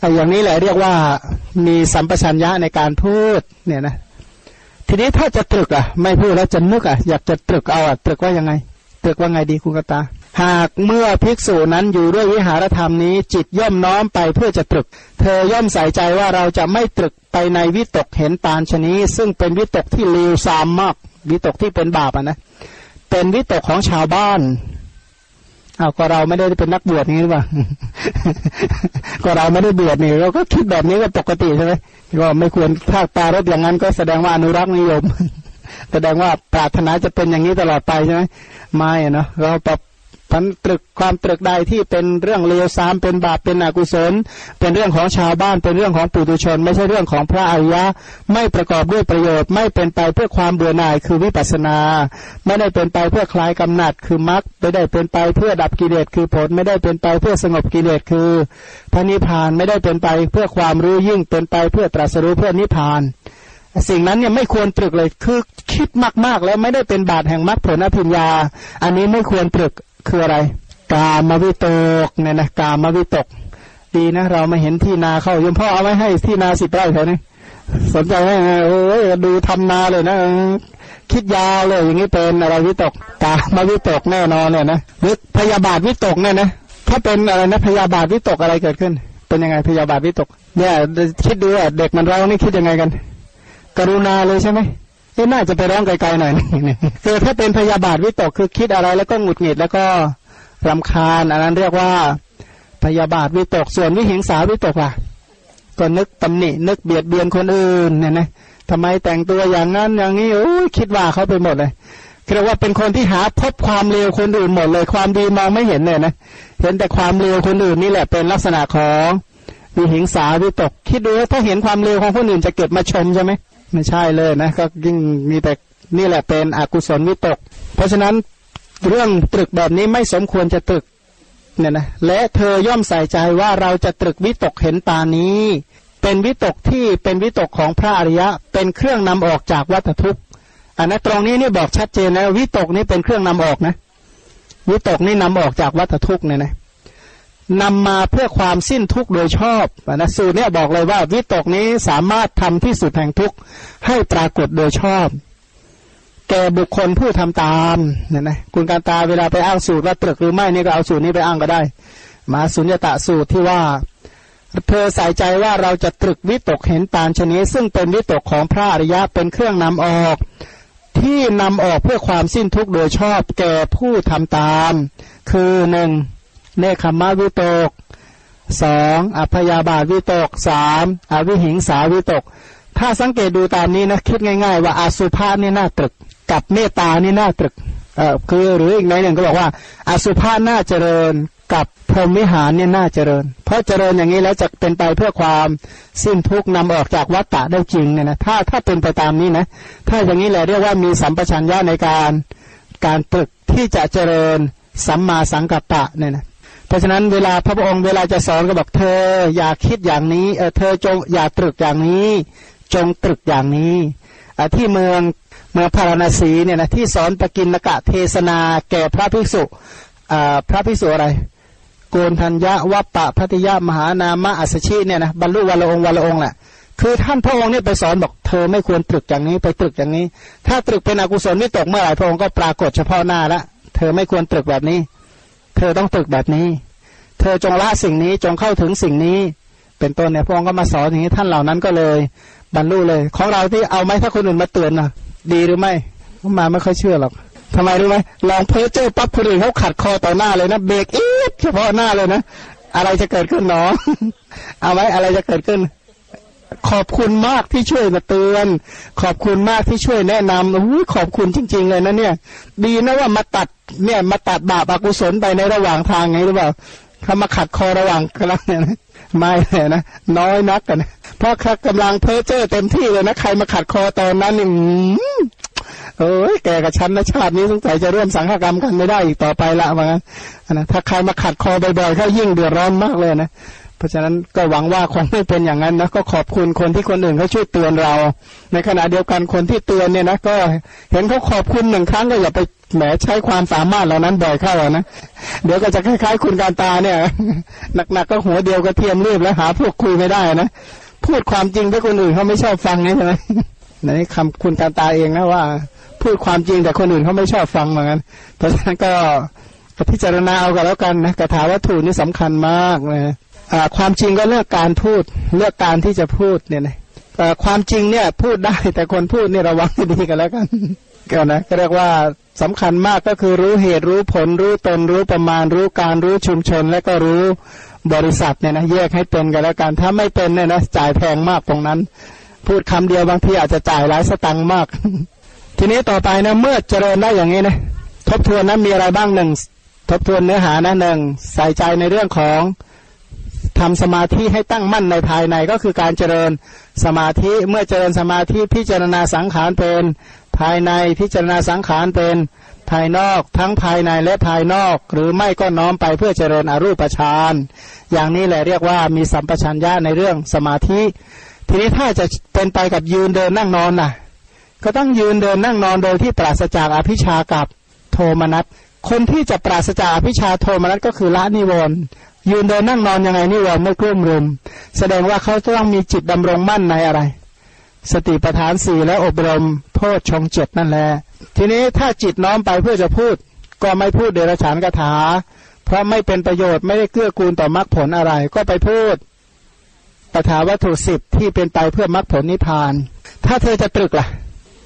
อย่างนี้แหละเรียกว่ามีสัมปชัญญะในการพูดเนี่ยนะทีนี้ถ้าจะตรึกอะ ไม่พูดแล้วจะนึกอะอยากจะตรึกเอาอะตรึกว่ายังไงตรึกว่าไงดีคุณกตา หากเมื่อภิกษุนั้นอยู่ด้วยวิหารธรรมนี้ จิตย่อมน้อมไปเพื่อจะตรึก เธอย่อมใส่ใจว่าเราจะไม่ตรึกไปในวิตกเห็นปานชนี้ ซึ่งเป็นวิตกที่เลวทรามมากวิตกที่เป็นบาปอะนะเป็นวิตกของชาวบ้าน เอาก็เราไม่ได้เป็นนักบวชนี้หรือเปล่าก็เราไม่ได้บวชนี่เราก็คิดแบบนี้ก็ปกติใช่ไหมก็ไม่ควรถ้าตารบอย่างนั้นก็แสดงว่าอนุรักษ์นิยม แสดงว่าปรารถนาจะเป็นอย่างนี้ตลอดไปใช่ไหมไม่เนาะเราปรับ พันตรึกความตรึกใดที่เป็นเรื่องเลวทรามเป็นบาปเป็นอกุศล เป็นเรื่องของชาวบ้านเป็นเรื่องของปุถุชน ไม่ใช่เรื่องของพระอริยะ ไม่ประกอบด้วยประโยชน์ ไม่เป็นไปเพื่อความเบื่อหน่ายคือวิปัสนา ไม่ได้เป็นไปเพื่อคลายกำหนัดคือมรรคไม่ได้เป็นไปเพื่อดับกิเลสคือผล ไม่ได้เป็นไปเพื่อสงบกิเลสคือ พระนิพพานไม่ได้เป็นไปเพื่อความรู้ยิ่งเป็นไปเพื่อตรัสรู้เพื่อนิพพานสิ่งนั้นเนี่ยไม่ควรตรึกเลยคือคิดมากๆ แล้วไม่ได้เป็นบาตแห่งมรรคผลอภิญญา อันนี้ไม่ควรตรึก คืออะไร กามวิตกเนี่ยนะกามวิตก ดีนะ เราม่เห็นที่นาเข้ายมพ่อเอาไว้ให้ที่นาสิบไร่แถวนี้สนใจไหมโอ้ยดูทำนาเลยนะคิดยาวเลยอย่างนี้เป็นอะไรวิตกกามวิตกแน่นอนเนี่ยนะหรือพยาบาทวิตกเนี่ยนะถ้าเป็นอะไรนะพยาบาทวิตกอะไรเกิดขึ้น เป็นยังไงพยาบาทวิตก เนี่ยคิดดูอะเด็กมันเรานี่คิดยังไงกัน กรุณาเลยใช่ไหม เอ๊น่าจะไปร้องไกลๆหน่อยคือถ้าเป็นพยาบาทวิตกคือคิดอะไรแล้วก็หงุดหงิดแล้วก็รำคาญอันนั้นเรียกว่าพยาบาทวิตกส่วนวิหิงสาวิตกอะ ก็นึกตำหนินึกเบียดเบียนคนอื่นเนี่ยนะทำไมแต่งตัวอย่างนั้นอย่างนี้โอ้ยคิดว่าเขาไปหมดเลยเรียกว่าเป็นคนที่หาพบความเลวคนอื่นหมดเลย ความดีมองไม่เห็นเลยนะเห็นแต่ความเลวคนอื่นนี่แหละเป็นลักษณะของวิหิงสาวิตก คิดดูถ้าเห็นความเลวของคนอื่นจะเก็บมาชมใช่ไหม ไม่ใช่เลยนะก็ยิ่งมีแต่นี่แหละเป็นอกุศลวิตก เพราะฉะนั้นเรื่องตรึกแบบนี้ไม่สมควรจะตรึกเนี่ยนะและเธอย่อมใส่ใจว่าเราจะตรึกวิตกเห็นตานี้ เป็นวิตกที่เป็นวิตกของพระอริยะ เป็นเครื่องนำออกจากวัฏทุกข์อันนั้นตรงนี้นี่บอกชัดเจนแล้ววิตกนี้เป็นเครื่องนำออกนะวิตกนี่นำออกจากวัฏทุกข์เนี่ยนะ นำมาเพื่อความสิ้นทุกข์โดยชอบนะสูตรเนี่ยบอกเลยว่า วิตกนี้สามารถทำที่สุดแห่งทุกข์ให้ปรากฏโดยชอบ แก่บุคคลผู้ทำตามเนี่ยนะคุณการตาเวลาไปอ้างสูตรว่าตรึกหรือไม่นี่ก็เอาสูตรนี้ไปอ้างก็ได้ มาสุญญตะสูตรที่ว่าเธอใส่ใจว่าเราจะตรึกวิตกเห็นตามชนิดซึ่งเป็นวิตกของพระอริยะเป็นเครื่องนำออก ที่นำออกเพื่อความสิ้นทุกข์โดยชอบ แก่ผู้ทำตาม คือหนึ่ง เนคขมาวิตกสองอภยาบาทวิตกสามอวิหิงสาวิตก ถ้าสังเกตดูตามนี้นะคิดง่ายๆ ว่าอาสุภานี่น่าตรึก กับเมตตานี่น่าตรึกเออคือหรืออีกในหนึ่งก็บอกว่าอาสุภาน่าเจริญกับพรหมิหารเนี่ยน่าเจริญ เพราะเจริญอย่างนี้แล้วจะเป็นไปเพื่อความสิ้นทุกข์นำออกจากวัฏฏะได้จริงเนี่ยนะถ้าถ้าเป็นไปตามนี้นะถ้าอย่างนี้แหละเรียกว่ามีสัมปชัญญะในการการปรึกที่จะเจริญสัมมาสังกัปปะเนี่ยนะ เพราะฉะนั้นเวลาพระองค์เวลาจะสอนก็บอกเธอ อย่าคิดอย่างนี้เออเธอจงอย่าตรึกอย่างนี้ จงตรึกอย่างนี้ที่เมืองเมืองพาราณสีเนี่ยนะที่สอนปกินกะเทศนาแก่พระภิกษุพระภิกษุอะไร โกนทัญญะวัปปะพัติยะมหานามะอัสชิเนี่ยนะบรรลุวันละองค์วันละองค์แหละคือท่านพระองค์นี่ไปสอนบอกเธอไม่ควรตรึกอย่างนี้ไปตรึกอย่างนี้ ถ้าตรึกเป็นอกุศลไม่ตกเมื่อไหร่พระองค์ก็ปรากฏเฉพาะหน้าละเธอไม่ควรตรึกแบบนี้ เธอต้องตึกแบบนี้ เธอจงละสิ่งนี้จงเข้าถึงสิ่งนี้ เป็นต้นเนี่ยพระองค์ก็มาสอนอย่างนี้ท่านเหล่านั้นก็เลย บรรลุเลย ของเราที่เอาไหมถ้าคนอื่นมาเตือนนะดีหรือไม่มาไม่ค่อยเชื่อหรอกทำไมรู้ไหมลองเพ้อเจ้อปั๊บคนอื่นเขาขัดคอต่อหน้าเลยนะเบรกอีดเฉพาะหน้าเลยนะอะไรจะเกิดขึ้นหนอ เอาไว้อะไรจะเกิดขึ้น ขอบคุณมากที่ช่วยมาเตือน ขอบคุณมากที่ช่วยแนะนำอ้ยขอบคุณจริง ๆ เลยนะเนี่ย ดีนะว่ามาตัดเนี่ยมาตัดบาปอกุศลไปในระหว่างทางไงหรือเปล่าเขามาขัดคอระหว่างกำลังเนี่ยนะไม่เลยนะน้อยนักกันเพราะกำลังเพ้อเจ้อเต็มที่เลยนะใครมาขัดคอตอนนั้นนี่เอ้ยแกกับฉันนะชาตินี้สงสัยจะร่วมสังฆกรรมกันไม่ได้อีกต่อไปละว่างั้นนะถ้าใครมาขัดคอบ่อยๆเขายิ่งเดือดร้อนมากเลยนะ เพราะฉะนั้นก็หวังว่าคงไม่เป็นอย่างนั้นนะก็ขอบคุณคนที่คนอื่นเขาช่วยเตือนเรา ในขณะเดียวกันคนที่เตือนเนี่ยนะก็เห็นเขาขอบคุณหนึ่งครั้งก็อย่าไปแหมใช้ความสามารถเหล่านั้นบ่อยเข้านะเดี๋ยวก็จะคล้ายๆ คุณการตาเนี่ยหนักๆก็หัวเดียวก็เทียมรีบแล้วหาพวกคุยไม่ได้นะพูดความจริงที่คนอื่นเขาไม่ชอบฟังใช่ไหมในคำคุณการตาเองนะว่า พูดความจริงแต่คนอื่นเขาไม่ชอบฟังเหมือนกันเพราะฉะนั้นก็พิจารณาเอากันแล้วกันนะกระถาวัตถุนี่สำคัญมากเลย ความจริงก็เลือกการพูดเลือกการที่จะพูดเนี่ยนะความจริงเนี่ยพูดได้แต่คนพูดเนี่ยระวังให้ดีกันแล้วกันก็นะก็เรียกว่าสำคัญมากก็คือรู้เหตุรู้ผลรู้ตนรู้ประมาณ รู้การรู้ชุมชน และก็รู้บริษัทเนี่ยนะแยกให้เป็นกันแล้วกัน ถ้าไม่เป็นเนี่ยนะจ่ายแพงมากตรงนั้น พูดคำเดียวบางทีอาจจะจ่ายหลายสตังค์มาก ทีนี้ต่อไปนะเมื่อเจริญได้อย่างนี้นะทบทวนนะมีอะไรบ้างหนึ่งทบทวนเนื้อหานะหนึ่งใส่ใจในเรื่องของ ทำสมาธิให้ตั้งมั่นในภายในก็คือการเจริญสมาธิเมื่อเจริญสมาธิพิจารณาสังขารเป็นภายในพิจารณาสังขารเป็นภายนอกทั้งภายในและภายนอก หรือไม่ก็น้อมไปเพื่อเจริญอรูปฌานอย่างนี้แหละเรียกว่ามีสัมปชัญญะในเรื่องสมาธิ ทีนี้ถ้าจะเป็นไปกับยืนเดินนั่งนอนน่ะ ก็ต้องยืนเดินนั่งนอนโดยที่ปราศจากอภิชากับโทมนัสคนที่จะปราศจากอภิชาโทมนัสก็คือละนิวรณ์ ยืนเดินนั่งนอนยังไงนิวรไม่กลุ่มรุม แสดงว่าเขาต้องมีจิตดำรงมั่นในอะไร สติปัฏฐานสี่และอบรมโพชฌงเจ็ดนั่นแหละทีนี้ถ้าจิตน้อมไปเพื่อจะพูด ก็ไม่พูดเดรัจฉานคาถา เพราะไม่เป็นประโยชน์ไม่ได้เกื้อกูลต่อมรรคผลอะไร ก็ไปพูดปถาวัตถุสิบที่เป็นไปเพื่อมรรคผลนิพพาน ถ้าเธอจะตรึกล่ะ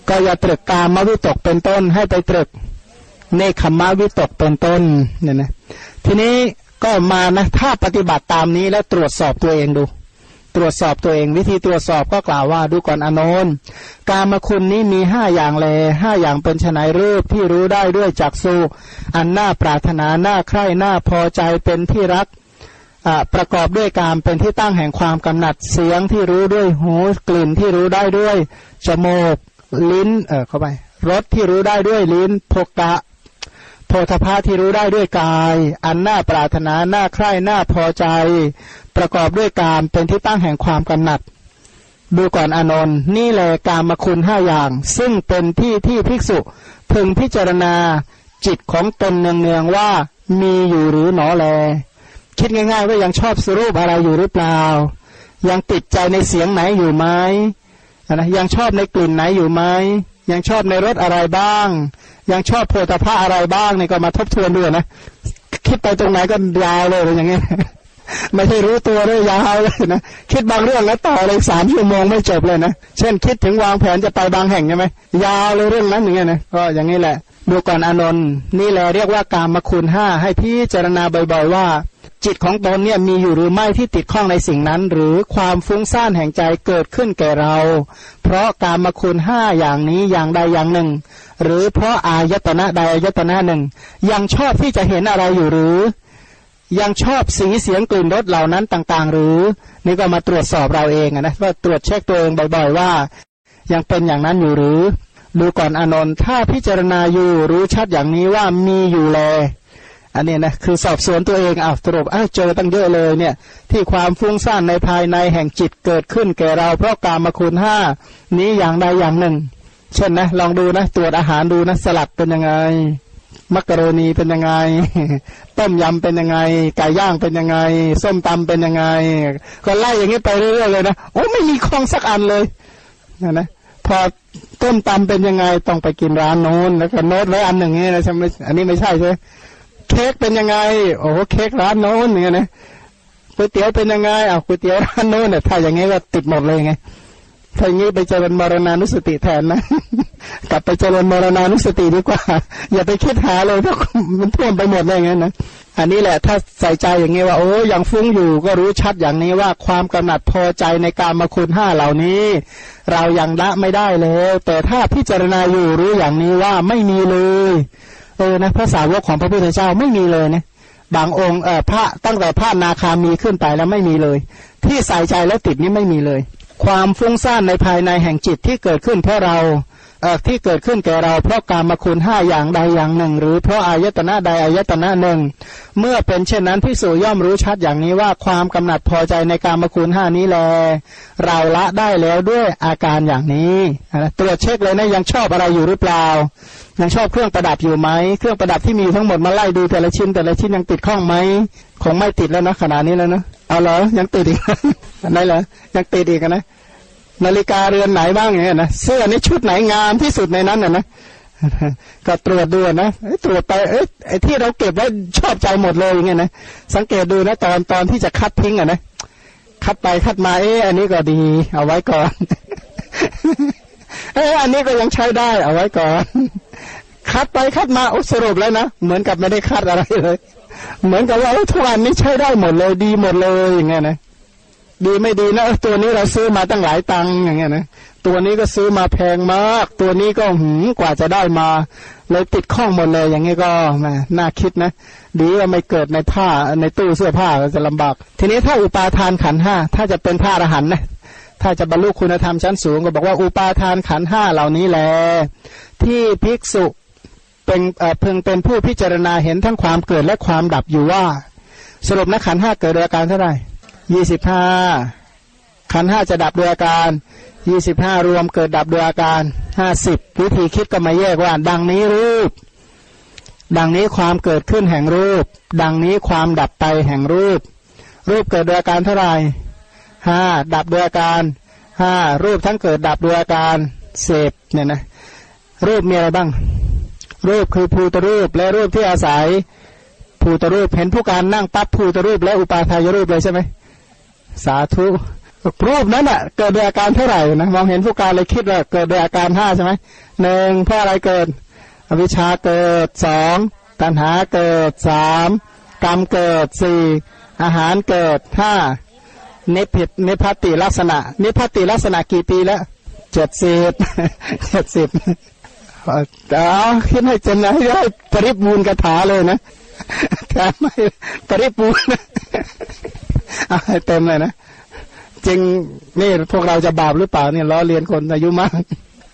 ก็อย่าตรึกกามวิตกเป็นต้นให้ไปตรึกเนคขมาวิตกเป็นต้นเนี่ยนะทีนี้ ก็มานะถ้าปฏิบัติตามนี้แล้วตรวจสอบตัวเองดู ตรวจสอบตัวเอง วิธีตรวจสอบก็กล่าวว่าดูก่อนอนนท์การมคุณนี้มีห้าอย่างแลห้าอย่างเป็นชนายรูปที่รู้ได้ด้วยจักสุอันน่าปรารถนาน่าใคร่น่าพอใจเป็นที่รักประกอบด้วยกามเป็นที่ตั้งแห่งความกำหนัดเสียงที่รู้ด้วยหูกลิ่นที่รู้ได้ด้วยจมูกลิ้นเออเข้าไปรสที่รู้ได้ด้วยลิ้นโภกะ โพธพาที่รู้ได้ด้วยกาย อันน่าปรารถนาน่าใคร่น่าพอใจ ประกอบด้วยกามเป็นที่ตั้งแห่งความกำหนัด ดูก่อนอนนท์นี่แหละกามคุณห้าอย่าง ซึ่งเป็นที่ที่ภิกษุพึงพิจารณาจิตของตนเนืองๆว่ามีอยู่หรือหนอแล คิดง่ายๆว่ายังชอบสรูปอะไรอยู่หรือเปล่า ยังติดใจในเสียงไหนอยู่ไหมนะยังชอบในกลิ่นไหนอยู่ไหม ยังชอบในรสอะไรบ้าง ยังชอบโพธาภาอะไรบ้างเนี่ยก็มาทบทวนด้วยนะ คิดไปตรงไหนก็ยาวเลยอย่างเงี้ยไม่ใช่รู้ตัวเลยยาวเลยนะคิดบางเรื่องแล้วต่อเลยสามชั่วโมงไม่จบเลยนะเช่นคิดถึงวางแผนจะไปบางแห่งใช่ไหมยาวเลยเรื่องนั้นอย่างเงี้ยนะก็อย่างนี้แหละดูก่อนอนนท์นี่แหละเรียกว่าการมคุณห้าให้พี่เจารณาบ่อยๆว่าจิตของตนเนี่ยมีอยู่หรือไม่ที่ติดข้องในสิ่งนั้น หรือความฟุ้งซ่านแห่งใจเกิดขึ้นแก่เรา เพราะการมาคุณห้าอย่างนี้อย่างใดอย่างหนึ่ง หรือเพราะอายตนะใดอายตนะหนึ่ง ยังชอบที่จะเห็นอะไรอยู่หรือ ยังชอบสีเสียงกลิ่นรสเหล่านั้นต่าง ๆ หรือ นี่ก็มาตรวจสอบเราเองนะว่าตรวจเช็คตัวเองบ่อย ๆ ว่า ยังเป็นอย่างนั้นอยู่หรือดูก่อนอนนท์ถ้าพิจารณาอยู่รู้ชัดอย่างนี้ว่ามีอยู่แล อันนี้นะคือสอบสวนตัวเองอ้าวสรุปอ้าวเจอตั้งเยอะเลยเนี่ย ที่ความฟุ้งซ่านในภายในแห่งจิตเกิดขึ้นแก่เรา เพราะกามคุณห้านี้อย่างใดอย่างหนึ่ง เช่นนะ ลองดูนะตรวจอาหารดูนะสลัดเป็นยังไง มักกะโรนีเป็นยังไง ต้มยำเป็นยังไงไก่ย่างเป็นยังไง ส้มตำเป็นยังไง ก็ไล่อย่างนี้ไปเรื่อยๆเลยนะโอ้ไม่มีคลองสักอันเลยนะนะพอต้มตำเป็นยังไงต้องไปกินร้านโน้นแล้วก็โน้ตไว้อันหนึ่งนี่นะใช่ไหมอันนี้ไม่ใช่ใช่ เค้กเป็นยังไง โอ้เค้กร้านโน้นเนี่ยนะก๋วยเตี๋ยวเป็นยังไงอ้าวก๋วยเตี๋ยวร้านโน้นเนี่ยถ้าอย่างงี้ก็ติดหมดเลยไงถ้าอย่างงี้ไปเจริญมรณานุสติแทนนะ กลับไปเจริญมรณานุสติดีกว่า อย่าไปคิดหาเลยเพราะมันท่วมไปหมดเลยงั้นนะอันนี้แหละถ้าใส่ใจอย่างนี้ว่าโอ้ยังฟุ้งอยู่ก็รู้ชัดอย่างนี้ว่าความกำหนัดพอใจในการมาคุณห้าเหล่านี้ เรายังละไม่ได้เลยแต่ถ้าพิจารณาอยู่รู้อย่างนี้ว่าไม่มีเลย เออนะพระสาวกของพระพุทธเจ้าไม่มีเลยนะบางองค์เออพระตั้งแต่พระนาคามีขึ้นไปแล้วไม่มีเลย ที่ใส่ใจแล้วติดนี่ไม่มีเลย ความฟุ้งซ่านในภายในแห่งจิตที่เกิดขึ้นเพราะเรา ที่เกิดขึ้นแก่เราเพราะการมาคุณห้าอย่างใดอย่างหนึ่ง หรือเพราะอายตนะใดอายตนะหนึ่ง เมื่อเป็นเช่นนั้นพิสูจย่อมรู้ชัดอย่างนี้ว่าความกำหนัดพอใจในการมาคุณห้านี้แล เราละได้แล้วด้วยอาการอย่างนี้ตรวจเช็คเลยนะยังชอบอะไรอยู่หรือเปล่า ยังชอบเครื่องประดับอยู่ไหมเครื่องประดับที่มีทั้งหมดมาไล่ดูแต่ละชิ้น แต่ละชิ้นยังติดข้องไหมคงไม่ติดแล้วนะขนาดนี้แล้วนะเอาเหรอยังติดอีกอันไหนเหรอยังติดอีกนะ นาฬิกาเรือนไหนบ้างอย่างเงี้ยนะเสื้อในชุดไหนงามที่สุดในนั้นน่ะนะก็ตรวจดูนะตรวจไปเอ้ไอ้ที่เราเก็บไว้ชอบใจหมดเลยอย่างเงี้ยนะสังเกตดูนะตอนตอนที่จะคัดทิ้งอะนะคัดไปคัดมาเอ๊อันนี้ก็ดี เอาไว้ก่อนเอ๊อันนี้ก็ยังใช้ได้ เอาไว้ก่อน คัดไปคัดมาอุสรุปแล้วนะเหมือนกับไม่ได้คัดอะไรเลย เหมือนกับว่าทุกอันนี้ใช้ได้หมดเลยดีหมดเลยอย่างเงี้ยนะ ดีไม่ดีนะตัวนี้เราซื้อมาตั้งหลายตังค์อย่างเงี้ยนะตัวนี้ก็ซื้อมาแพงมาก ตัวนี้ก็หืมกว่าจะได้มา เลยติดข้องหมดเลยอย่างนี้ก็แม่น่าคิดนะดีว่าไม่เกิดในผ้าในตู้เสื้อผ้าก็จะลำบาก ทีนี้ถ้าอุปาทานขันห้าถ้าจะเป็นพระอรหันต์นะถ้าจะบรรลุคุณธรรมชั้นสูงก็บอกว่าอุปาทานขันห้าเหล่านี้แหละที่ภิกษุเป็นเพึงเป็นผู้พิจารณาเห็นทั้งความเกิดและความดับอยู่ว่า สรุปนะขันห้าเกิดโดยอาการเท่าไหร่ ยี่สิบห้าขันห้าจะดับโดยอาการยี่สิบห้ารวมเกิดดับโดยอาการห้าสิบวิธีคิดก็มาแยกว่า ดังนี้รูป ดังนี้ความเกิดขึ้นแห่งรูป ดังนี้ความดับไปแห่งรูป รูปเกิดโดยอาการเท่าไหร่ห้าดับโดยอาการห้ารูปทั้งเกิดดับโดยอาการเสพเนี่ยนะรูปมีอะไรบ้าง รูปคือภูตรูปและรูปที่อาศัยภูตรูปเห็นผู้การนั่งปั๊บภูตรูปและอุปาทายรูปเลยใช่ไหม สาธุรูปนั้นอะ เกิดโดยอาการเท่าไหร่นะมองเห็นผู้การเลยคิดว่าเกิดโดยอาการห้าใช่ไหมหนึ่งเพราะอะไรเกิด อวิชชาเกิดสองตัณหาเกิดสามกรรมเกิดสี่อาหารเกิดห้านิพินิพติลักษณะ นิพติลักษณะกี่ปีแล้วเจ็ดสิบเจ็ดสิบเอาคิดให้เจนนะให้ปริบูรณ์คาถาเลยนะ แต่ไม่ปริบูรณ์เอาเต็มเลยนะจริงนี่พวกเราจะบาปหรือเปล่าเนี่ยล้อเลียนคนอายุมาก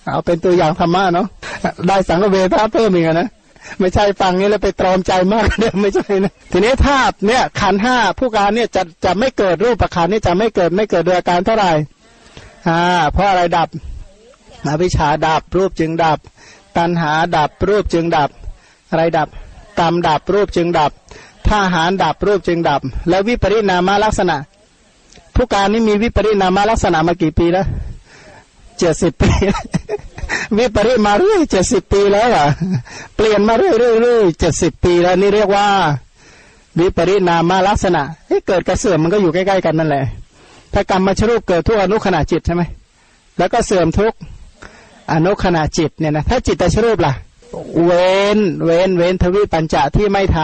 เอาเป็นตัวอย่างธรรมะเนาะได้สังเวทาเพิ่มอีกนะไม่ใช่ฟังนี้แล้วไปตรอมใจมากเดิมไม่ใช่นะทีนี้ถ้าเนี่ยขันห้าผู้การเนี่ยจะจะไม่เกิดรูปประคันนี่จะไม่เกิดไม่เกิดโดยอาการเท่าไหร่อ่าเพราะอะไรดับอวิชชาดับรูปจึงดับ ตัณหาดับรูปจึงดับ อะไรดับ กรรมดับรูปจึงดับท่าหารดับรูปจึงดับ แล้ววิปริณามลักษณะ ผู้การนี่มีวิปริณามลักษณะมากี่ปีแล้วเจ็ดสิบปีวิปริมาเรื่อยเจ็ดสิบปีแล้วอะเปลี่ยนมาเรื่อยเรื่อยเรื่อยเจ็ดสิบปีแล้วนี่เรียกว่า วิปริณามลักษณะเกิดกระเสื่อมมันก็อยู่ใกล้ๆกันนั่นแหละถ้ากรรมมาชรูปเกิดทุกอนุขณะจิตใช่ไหมแล้วก็เสื่อมทุกอนุขณะจิตเนี่ยนะถ้าจิตตชรูปล่ะ เว้น เว้น เว้นทวิปัญจะที่ไม่ท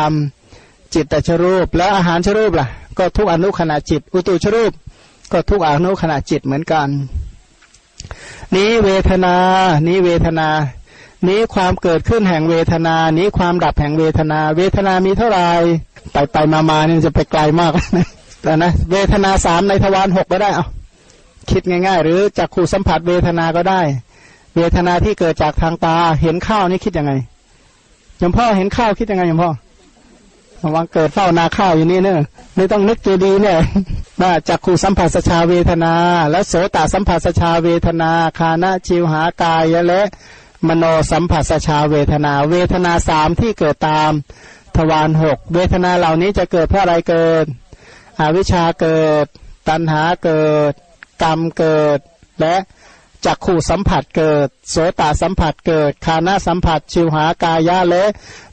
ำจิตตชรูป แล้วอาหารชรูปล่ะ ก็ทุกอนุขณะจิต อุตุชรูป ก็ทุกอนุขณะจิตเหมือนกัน นี้เวทนา นี้เวทนา นี้ความเกิดขึ้นแห่งเวทนา นี้ความดับแห่งเวทนา เวทนามีเท่าไหร่ไปไปมามานี่ยจะไปไกลมากนะแต่นะ เวทนาสามในทวารหกก็ได้เอาคิดง่าย ๆ หรือจากขู่สัมผัสเวทนาก็ได้ เวทนาที่เกิดจากทางตาเห็นข้าวนี่คิดยังไงยมพ่อเห็นข้าวคิดยังไงยมพ่อวังเกิดเฝ้านาข้าวอยู่นี่เนอะไม่ต้องนึกเจดีเนี่ยว่าจักขูสัมผัสชาเวทนา และโสตสัมผัสชาเวทนาคานะชิวหากายและ มโนสัมผัสชาเวทนา เวทนาสามที่เกิดตามทวารหกเวทนาเหล่านี้จะเกิดเพราะอะไรเกิด อวิชชาเกิด ตัณหาเกิด กรรมเกิดและ จักขู่สัมผัสเกิด โสตสัมผัสเกิด คานาสัมผัส ชิวหากายะและ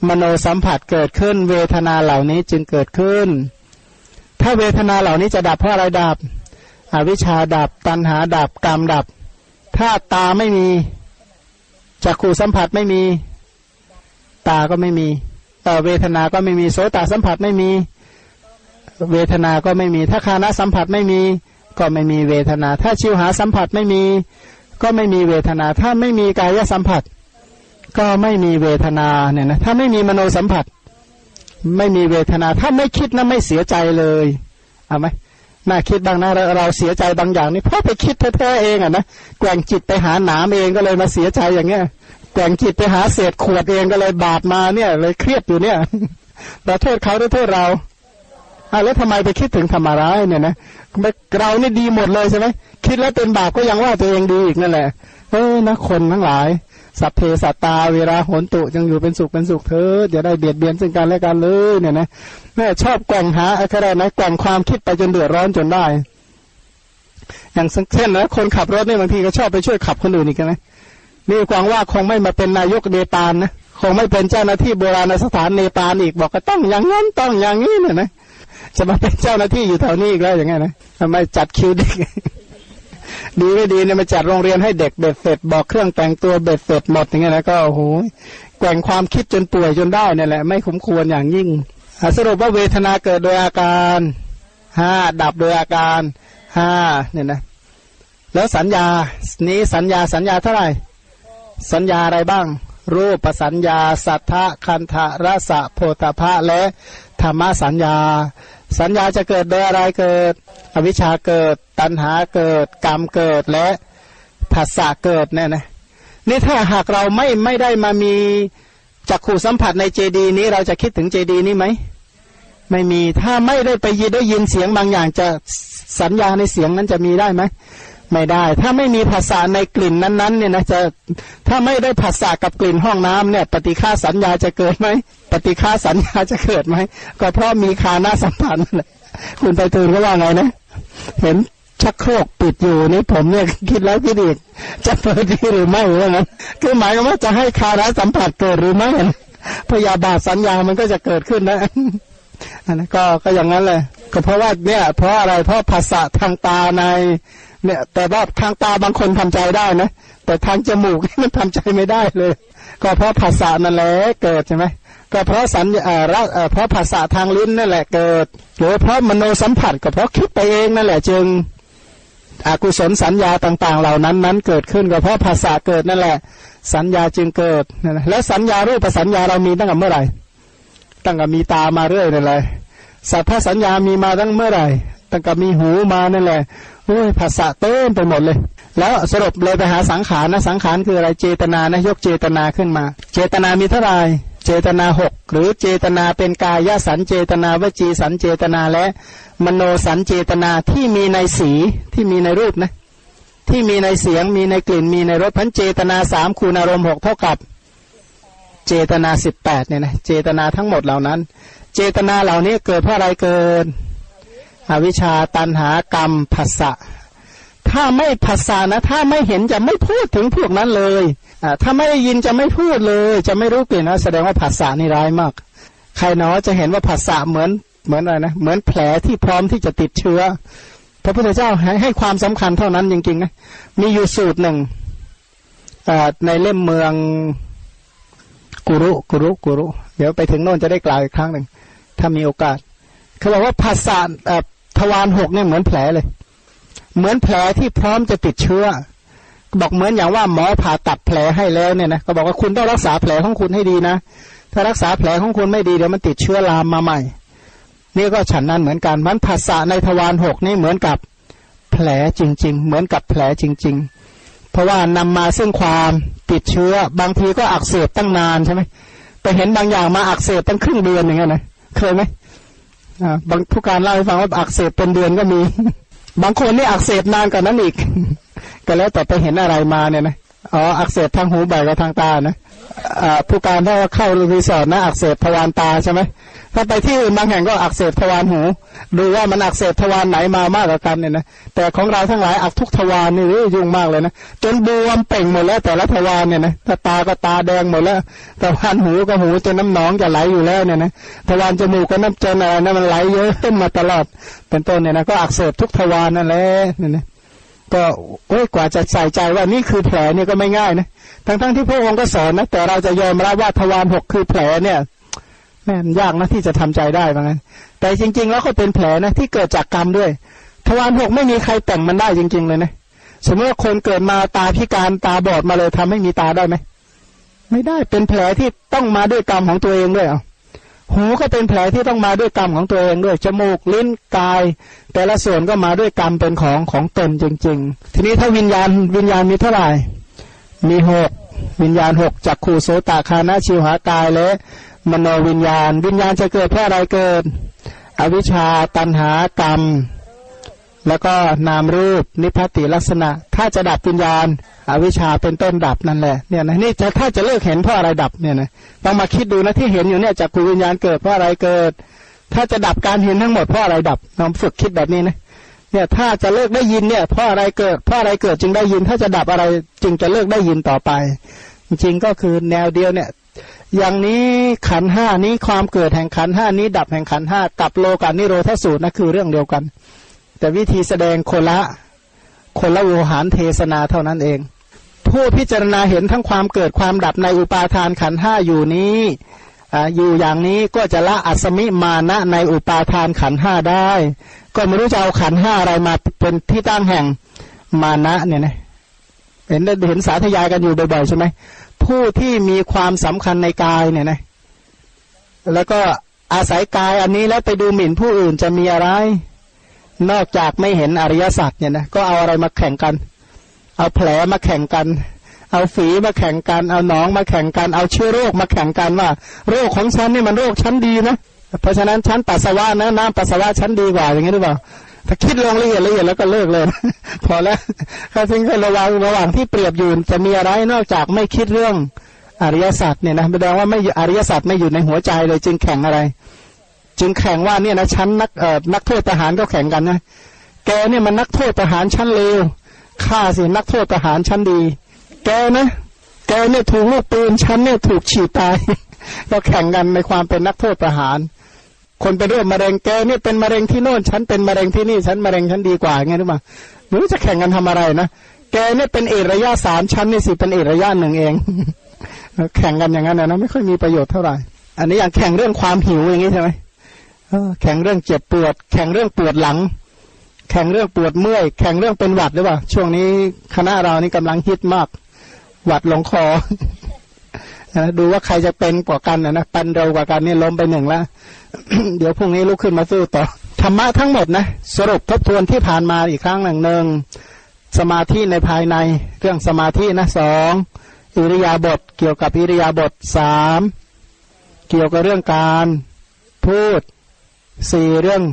มโนสัมผัสเกิดขึ้น เวทนาเหล่านี้จึงเกิดขึ้น ถ้าเวทนาเหล่านี้จะดับเพราะอะไรดับ อวิชชาดับ ตัณหาดับ กรรมดับ ถ้าตาไม่มีจักขู่สัมผัสไม่มี ตาก็ไม่มีเวทนาก็ไม่มี โสตสัมผัสไม่มี เวทนาก็ไม่มี ถ้าคานะสัมผัสไม่มีก็ไม่มีเวทนา ถ้าชิวหาสัมผัสไม่มี ก็ไม่มีเวทนา ถ้าไม่มีกายสัมผัส ก็ไม่มีเวทนาเนี่ยนะถ้าไม่มีมโนสัมผัส ไม่มีเวทนา ถ้าไม่คิดนะไม่เสียใจเลยเอาไหมน่าคิดบ้างนะเราเราเสียใจบางอย่างนี่เพราะไปคิดแท้ๆเองอะนะแกว่งจิตไปหาหนามเองก็เลยมาเสียใจอย่างเงี้ยแกว่งจิตไปหาเศษขวดเองก็เลยบาดมาเนี่ย เลยเครียดอยู่เนี่ยเราโทษเขาหรือโทษเรา อะแล้วทำไมไปคิดถึงธรรมร้ายเนี่ยนะเรานี่ดีหมดเลยใช่ไหมคิดแล้วเป็นบาปก็ยังว่าตัวเองดีอีกนั่นแหละเออนะคนทั้งหลายสัพเพสัตตาเวลาโหนตุจึงอยู่เป็นสุขเป็นสุขเธออย่าได้เบียดเบียนซึ่งกันและกันเลยเนี่ยนะแม่ชอบแกว่งหาอะไรนะแกว่งความคิดไปจนเดือดร้อนจนได้ อย่างเช่นนะคนขับรถเนี่ยบางทีก็ชอบไปช่วยขับคนอื่นอีกนะนี่กวางว่าคงไม่มาเป็นนายกเนปาลนะคงไม่เป็นเจ้าหน้าที่โบราณสถานเนปาลอีกบอกก็ต้องอย่างนั้นต้องอย่างนี้เนี่ยนะ จะมาเป็นเจ้าหน้าที่อยู่แถวนี้อีกแล้วอย่างเงี้ยนะทำไมจัดคิวเด็กดีไม่ดีเนี่ยมาจัดโรงเรียนให้เด็กเบ็ดเสร็จบอกเครื่องแต่งตัวเบ็ดเสร็จหมดอย่างเงี้ยนะก็โอ้โหแกว่งความคิดจนป่วยจนได้นี่ยแหละไม่คุ้มควรอย่างยิ่งสรุปว่าเวทนาเกิดโดยอาการห้าดับโดยอาการห้าเนี่ยนะแล้วสัญญานี้สัญญาสัญญาเท่าไหร่ สัญญาอะไรบ้าง รูปสัญญา สัทธะคันธะรสะโพธพะและธรรมสัญญา สัญญาจะเกิดโดยอะไรเกิด อวิชชาเกิด ตัณหาเกิด กรรมเกิดและผัสสะเกิดเนี่ยนะนี่ถ้าหากเราไม่ไม่ได้มามีจักขู่สัมผัสในเจดีนี้ เราจะคิดถึงเจดีนี้ไหมไม่มีถ้าไม่ได้ไปยินได้ยินเสียงบางอย่างจะสัญญาในเสียงนั้นจะมีได้ไหม ไม่ได้ ถ้าไม่มีภาษาในกลิ่นนั้นๆ เนี่ยนะจะถ้าไม่ได้ภาษากับกลิ่นห้องน้ำเนี่ย ปฏิฆาสัญญาจะเกิดไหมปฏิฆาสัญญาจะเกิดไหมก็เพราะมีคานาสัมพันธ์นั่นแหละคุณไปตูนก็ว่าไงนะ เห็นชักโครกปิดอยู่นี่ผมเนี่ยคิดแล้วคิดอีกจะเปิดดีหรือไม่ว่างั้นคือหมายความว่าจะให้คานาสัมผัสเกิดหรือไม่พยาบาทสัญญามันก็จะเกิดขึ้นนะอันนั้นก็ก็อย่างนั้นเลยก็เพราะว่าเนี่ย เพราะอะไรเพราะภาษาทางตาใน เนี่ย แต่ว่าทางตาบางคนทำใจได้นะ แต่ทางจมูกมันทำใจไม่ได้เลย ก็เพราะภาษานั่นแหละเกิดใช่ไหมก็เพราะสัญญาเพราะภาษาทางลิ้นนั่นแหละเกิด หรือเพราะมโนสัมผัสก็เพราะคิดไปเองนั่นแหละจึงอกุศลสัญญาต่าง ๆ เหล่านั้นนั้นเกิดขึ้นก็เพราะภาษาเกิดนั่นแหละ สัญญาจึงเกิดแล้วสัญญารูปสัญญาเรามีตั้งแต่เมื่อไหร่ ตั้งแต่มีตามาเรื่อยนั่นแหละสัทธสัญญามีมาตั้งเมื่อไหร่ ตั้งแต่มีหูมานั่นแหละ อ้ยภาษาเต้มไปหมดเลย แล้วสรุปเลยไปหาสังขารนะสังขารคืออะไรเจตนานะยกเจตนาขึ้นมา เจตนามีเท่าไหร่เจตนาหกหรือเจตนาเป็นกายสันเจตนาวจีสันเจตนาและ มโนสันเจตนาที่มีในสีที่มีในรูปนะที่มีในเสียงมีในกลิ่นมีในรสพันเจตนาสามคูณอารมณ์หกเท่ากับ เจตนาสิบแปดเนี่ยนะเจตนาทั้งหมดเหล่านั้น เจตนาเหล่านี้เกิดเพราะอะไรเกิด อวิชชาตันหากรรมผัสสะถ้าไม่ผัสสะนะ ถ้าไม่เห็นจะไม่พูดถึงพวกนั้นเลยอ่าถ้าไม่ได้ยินจะไม่พูดเลย จะไม่รู้กลิ่นนะแสดงว่าผัสสะนี่ร้ายมาก ใครเนาะจะเห็นว่าผัสสะเหมือนเหมือนอะไรนะเหมือนแผลที่พร้อมที่จะติดเชื้อ พระพุทธเจ้าให้ให้ความสำคัญเท่านั้นจริงๆนะมีอยู่สูตรหนึ่งในเล่มเมืองกุรุกุรุกุรุเดี๋ยวไปถึงโน่นจะได้กล่าวอีกครั้งหนึ่งถ้ามีโอกาสเขาบอกว่าภาษา ทวารหกเนี่ยเหมือนแผลเลย เหมือนแผลที่พร้อมจะติดเชื้อ บอกเหมือนอย่างว่าหมอผ่าตัดแผลให้แล้วเนี่ยนะก็บอกว่าคุณต้องรักษาแผลของคุณให้ดีนะ ถ้ารักษาแผลของคุณไม่ดีเดี๋ยวมันติดเชื้อลามมาใหม่ นี่ก็ฉันนั้นเหมือนกันมันภาษาในทวารหกนี่เหมือนกับแผลจริง ๆ เหมือนกับแผลจริง ๆ เพราะว่านำมาซึ่งความติดเชื้อบางทีก็อักเสบตั้งนานใช่ไหมไปเห็นบางอย่างมาอักเสบตั้งครึ่งเดือนอย่างเงี้ยนะเคยไหม บางผู้การเล่าให้ฟังว่าอักเสบเป็นเดือนก็มี บางคนนี่อักเสบนานกว่านั้นอีก ก็แล้วแต่ไปเห็นอะไรมาเนี่ยนะอ๋ออักเสบทางหูใบกับทางตานะ ผู้การถ้าเข้ารีสอร์ทนะอักเสบทวารตาใช่ไหมถ้าไปที่อื่นบางแห่งก็อักเสบทวารหู ดูว่ามันอักเสบทวารไหนมามากกว่ากันเนี่ยนะแต่ของเราทั้งหลายอักทุกทวารนี่ยุ่งมากเลยนะจนบวมเป่งหมดแล้วแต่ละทวารเนี่ยนะถ้าตาก็ตาแดงหมดแล้วทวารหูก็หูจนน้ำหนองจะไหลอยู่แล้วเนี่ยนะทวารจมูกก็น้ำจนอะไรนะมันไหลเยอะขึ้นมาตลอด เป็นต้นเนี่ยนะก็อักเสบทุกทวารนั่นแหละเนี่ยนะ ก็โอ้ยกว่าจะใส่ใจว่านี่คือแผลเนี่ยก็ไม่ง่ายนะทั้งๆทที่พระองค์ก็สอนนะแต่เราจะยอมรับว่าทวารหกคือแผลเนี่ยแม่ยากนะที่จะทำใจได้เหมือนกันแต่จริง ๆ แล้วก็เป็นแผลนะที่เกิดจากกรรมด้วย ทวารหกไม่มีใครแต่งมันได้จริง ๆ เลยนะสมมติว่าคนเกิดมาตาพิการตาบอดมาเลยทำให้มีตาได้ไหมไม่ได้เป็นแผลที่ต้องมาด้วยกรรมของตัวเองด้วยอะ หูก็เป็นแผลที่ต้องมาด้วยกรรมของตัวเองด้วยจมูกลิ้นกาย แต่ละส่วนก็มาด้วยกรรมเป็นของของตนจริง ๆ ทีนี้ถ้าวิญญาณวิญญาณมีเท่าไหร่มีหกวิญญาณหกจากขู่โสตคานะชิวหากายและมโนวิญญาณ วิญญาณจะเกิดเพราะอะไรเกิด อวิชชาตันหากรรม แล้วก็นามรูปนิพพติลักษณะ ถ้าจะดับวิญญาณอวิชชาเป็นต้นดับนั่นแหละเนี่ยนะนี่จะถ้าจะเลิกเห็นเพราะอะไรดับเนี่ยนะต้องมาคิดดูนะที่เห็นอยู่เนี่ยจากกุวิญญาณเกิดเพราะอะไรเกิด ถ้าจะดับการเห็นทั้งหมดเพราะอะไรดับลองฝึกคิดแบบนี้นะเนี่ยถ้าจะเลิกได้ยินเนี่ยเพราะอะไรเกิดเพราะอะไรเกิดจึงได้ยิน ถ้าจะดับอะไรจึงจะเลิกได้ยินต่อไป จริงก็คือแนวเดียวเนี่ยอย่างนี้ขันห้านี้ความเกิดแห่งขันห้านี้ดับแห่งขันห้ากับโลกานิโรธสูตรนะคือเรื่องเดียวกัน แต่วิธีแสดงคนละคนละโวหารเทศนาเท่านั้นเอง ผู้พิจารณาเห็นทั้งความเกิดความดับในอุปาทานขันห้าอยู่นี้อยู่อย่างนี้ก็จะละอัศมิมานะในอุปาทานขันห้าได้ ก็ไม่รู้จะเอาขันห้าอะไรมาเป็นที่ตั้งแห่งมานะเนี่ยนะเห็นเห็นสาธยายกันอยู่บ่อยๆใช่ไหมผู้ที่มีความสำคัญในกายเนี่ยนะแล้วก็อาศัยกายอันนี้แล้วไปดูหมิ่นผู้อื่นจะมีอะไร นอกจากไม่เห็นอริยสัจเนี่ยนะก็เอาอะไรมาแข่งกัน เอาแผลมาแข่งกัน เอาฝีมาแข่งกัน เอาหนองมาแข่งกัน เอาเชื้อโรคมาแข่งกันว่า โรคของฉันนี่มันโรคชั้นดีนะ เพราะฉะนั้นชั้นปัสสาวะนะน้ำปัสสาวะชั้นดีกว่าอย่างนี้หรือเปล่าถ้าคิดลงละเอียดละเอียดแล้วก็เลิกเลย พอแล้วถ้าทิ้งให้ระวังระหว่างที่เปรียบอยู่จะมีอะไรนอกจากไม่คิดเรื่องอริยสัจเนี่ยนะแสดงว่าไม่อริยสัจไม่อยู่ในหัวใจเลยจึงแข่งอะไร จึงแข่งว่าเนี่ยนะชั้นนักเอ่อนักโทษทหารก็แข่งกันนะแกเนี่ยมันนักโทษทหารชั้นเลวข้าสินักโทษทหารชั้นดี แกนะแกเนี่ยถูกลูกปืนชั้นเนี่ยถูกฉีดตายก็แข่งกันในความเป็นนักโทษทหาร คนเป็นโรคมะเร็งแกเนี่ยเป็นมะเร็งที่โน่นฉันเป็นมะเร็งที่นี่ฉันมะเร็งฉันดีกว่าไงรู้ป่ะหรือจะแข่งกันทำอะไรนะแกเนี่ยเป็นเอกระยะสามชั้นนี่สิเป็นเอกระยะหนึ่งเองแข่งกันอย่างนั้นนะไม่ค่อยมีประโยชน์เท่าไหร่ อันนี้อย่างแข่งเรื่องความหิวอย่างนี้ใช่ไหม แข่งเรื่องเจ็บปวด แข่งเรื่องปวดหลัง แข่งเรื่องปวดเมื่อย แข่งเรื่องเป็นหวัดหรือเปล่า ช่วงนี้คณะเรานี่กำลังฮิตมาก หวัดลงคอดูว่าใครจะเป็นกว่ากันนะนะปันเร็วกว่ากันนี่ล้มไปหนึ่งแล้วเดี๋ยวพรุ่งนี้ลุกขึ้นมาสู้ต่อธรรมะทั้งหมดนะสรุปทบทวนที่ผ่านมาอีกครั้งหนึ่งหนึ่งสมาธิในภายในเรื่องสมาธินะสองอิริยาบถเกี่ยวกับอิริยาบถสามเกี่ยวกับเรื่องการพูด สี่เรื่อง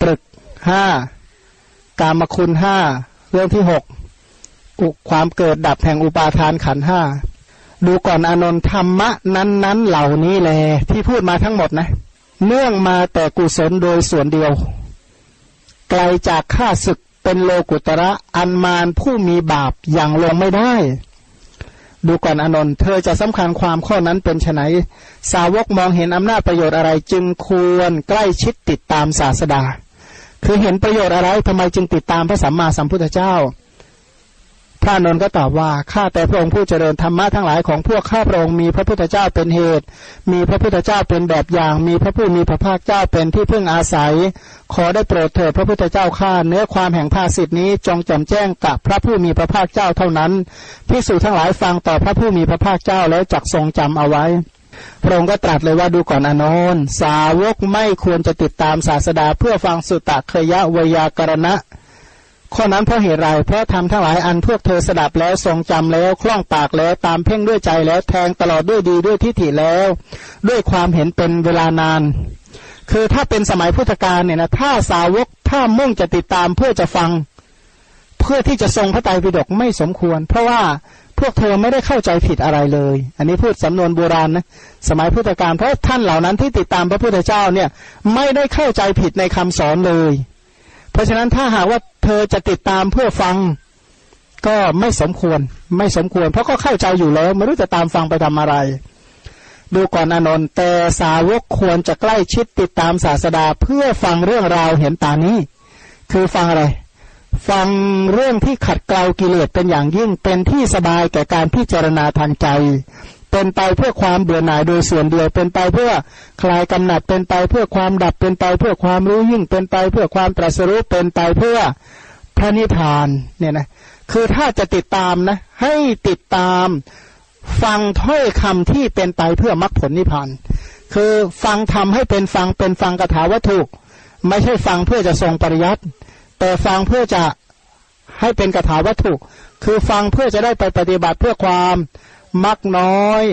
ตรึกห้ากามคุณห้าเรื่องที่หกความเกิดดับแห่งอุปาทานขันห้าดูก่อนอนนทธรรมะนั้น ๆ เหล่านี้แหละที่พูดมาทั้งหมดนะ เนื่องมาแต่กุศลโดยส่วนเดียว ไกลจากข้าศึกเป็นโลกุตระอันมานผู้มีบาปอย่างลงไม่ได้ ดูก่อนอนนท์เธอจะสำคัญความข้อนั้นเป็นไนสาวกมองเห็นอำนาจประโยชน์อะไร จึงควรใกล้ชิดติดตามศาสดา คือเห็นประโยชน์อะไรทำไมจึงติดตามพระสัมมาสัมพุทธเจ้า พระนนท์ก็ตอบว่าข้าแต่พระองค์ผู้เจริญธรรมะทั้งหลายของพวกข้าพระองค์มีพระพุทธเจ้าเป็นเหตุ มีพระพุทธเจ้าเป็นแบบอย่าง มีพระผู้มีพระภาคเจ้าเป็นที่พึ่งอาศัย ขอได้โปรดเถิดพระพุทธเจ้าข้าเนื้อความแห่งภาสิทธินี้จงแจ่มแจ้งกับพระผู้มีพระภาคเจ้าเท่านั้นพิสูจทั้งหลายฟังต่อพระผู้มีพระภาคเจ้าแล้วจักทรงจำเอาไว้พระองค์ก็ตรัสเลยว่าดูก่อนอนนท์สาวกไม่ควรจะติดตามศาสดาเพื่อฟังสุตตะเคยะวยากรณะ ข้อนั้นเพราะเหตุไรเพราะทำทั้งหลายอันพวกเธอสดับแล้วทรงจำแล้วคล่องปากแล้วตามเพ่งด้วยใจแล้วแทงตลอดด้วยดีด้วยทิฏฐิแล้ว ด้วยความเห็นเป็นเวลานาน คือถ้าเป็นสมัยพุทธกาลเนี่ยนะถ้าสาวกถ้ามุ่งจะติดตามเพื่อจะฟัง เพื่อที่จะทรงพระไตรปิฎกไม่สมควร เพราะว่าพวกเธอไม่ได้เข้าใจผิดอะไรเลย อันนี้พูดสำนวนโบราณนะ สมัยพุทธกาลเพราะท่านเหล่านั้นที่ติดตามพระพุทธเจ้าเนี่ยไม่ได้เข้าใจผิดในคำสอนเลย ราะฉะนั้นถ้าหากว่าเธอจะติดตามเพื่อฟังก็ไม่สมควรไม่สมควร เพราะก็เข้าใจอยู่แล้ว ไม่รู้จะตามฟังไปทำอะไร ดูก่อนอนนท์แต่สาวกควรจะใกล้ชิดติดตามศาสดาเพื่อฟังเรื่องราวเห็นตานี้ คือฟังอะไร ฟังเรื่องที่ขัดเกลากิเลสเป็นอย่างยิ่งเป็นที่สบายแก่การพิจารณาทางใจ เป็นไปเพื่อความเบื่อหน่ายโดยส่วนเดียว เป็นไปเพื่อคลายกำหนัด เป็นไปเพื่อความดับ เป็นไปเพื่อความรู้ยิ่ง เป็นไปเพื่อความตรัสรู้เป็นไปเพื่อพระนิพพานเนี่ยนะคือถ้าจะติดตามนะให้ติดตามฟังถ้อยคำที่เป็นไปเพื่อมรรคผลนิพพาน คือฟังทำให้เป็นฟังเป็นฟังกถาวัตถุไม่ใช่ฟังเพื่อจะทรงปริยัติแต่ฟังเพื่อจะให้เป็นกถาวัตถุ คือฟังเพื่อจะได้ไปปฏิบัติเพื่อความ มักน้อย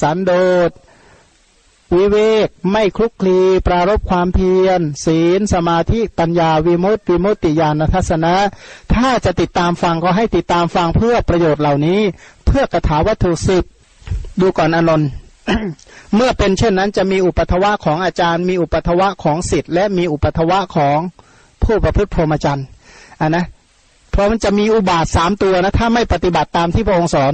สันโดษ วิเวก ไม่คลุกคลี ปรารบความเพียร ศีลสมาธิ ปัญญาวิมุตติวิมุตติญาณทัศนะ ถ้าจะติดตามฟังก็ให้ติดตามฟังเพื่อประโยชน์เหล่านี้ เพื่อกระถาวัตถุสิบดูก่อนอนนท์เมื่อเป็นเช่นนั้นจะมีอุปทวะของอาจารย์ มีอุปทวะของสิทธิ์และมีอุปทวะของผู้ประพฤติพรหมจรรย์อะนะเพราะมันจะมีอุบาทสามตัวนะถ้าไม่ปฏิบัติตามที่พระองค์สอน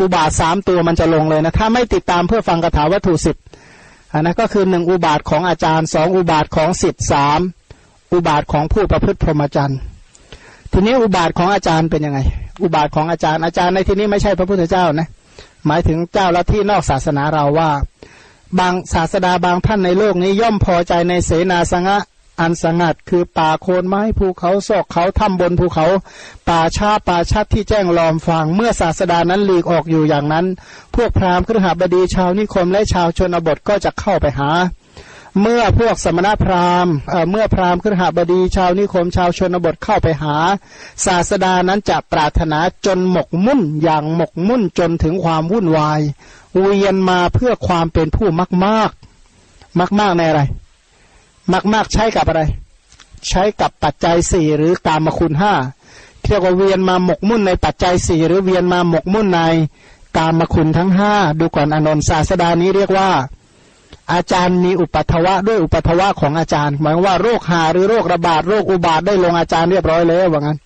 อุบาทสามตัวมันจะลงเลยนะ ถ้าไม่ติดตามเพื่อฟังคาถาวัตถุสิบอันนั้นก็คือหนึ่งอุบาทของอาจารย์สองอุบาทของสิทธิ์สามอุบาทของผู้ประพฤติพรหมจรรย์ทีนี้อุบาทของอาจารย์เป็นยังไง อุบาทของอาจารย์อาจารย์ในที่นี้ไม่ใช่พระพุทธเจ้านะ หมายถึงเจ้าละที่นอกศาสนาเราว่า บางศาสดาบางท่านในโลกนี้ย่อมพอใจในเสนาสงะ อันสงัดคือป่าโคนไม้ภูเขาซอกเขาถ้ำบนภูเขา ป่าชาป่าชัดที่แจ้งลอมฟางเมื่อศาสดานั้นหลีกออกอยู่อย่างนั้น พวกพราหมณ์ครหบดีชาวนิคมและชาวชนบทก็จะเข้าไปหา เมื่อพวกสมณพราหมณ์เมื่อพราหมณ์ครหบดีชาวนิคมชาวชนบทเข้าไปหา ศาสดานั้นจะปรารถนาจนหมกมุ่นอย่างหมกมุ่นจนถึงความวุ่นวายเวียนมาเพื่อความเป็นผู้มากมากมากมากในอะไร มาก ๆ ใช้กับอะไร ใช้กับปัจจัยสี่หรือกามคุณห้าเรียกว่าเวียนมาหมกมุ่นในปัจจัยสี่หรือเวียนมาหมกมุ่นในกามคุณทั้งห้าดูก่อนอนนท์ศาสดานี้เรียกว่า อาจารย์มีอุปัทวะด้วยอุปัทวะของอาจารย์ หมายว่าโรคหาหรือโรคระบาดโรคอุบาทได้ลงอาจารย์เรียบร้อยแล้วว่างั้น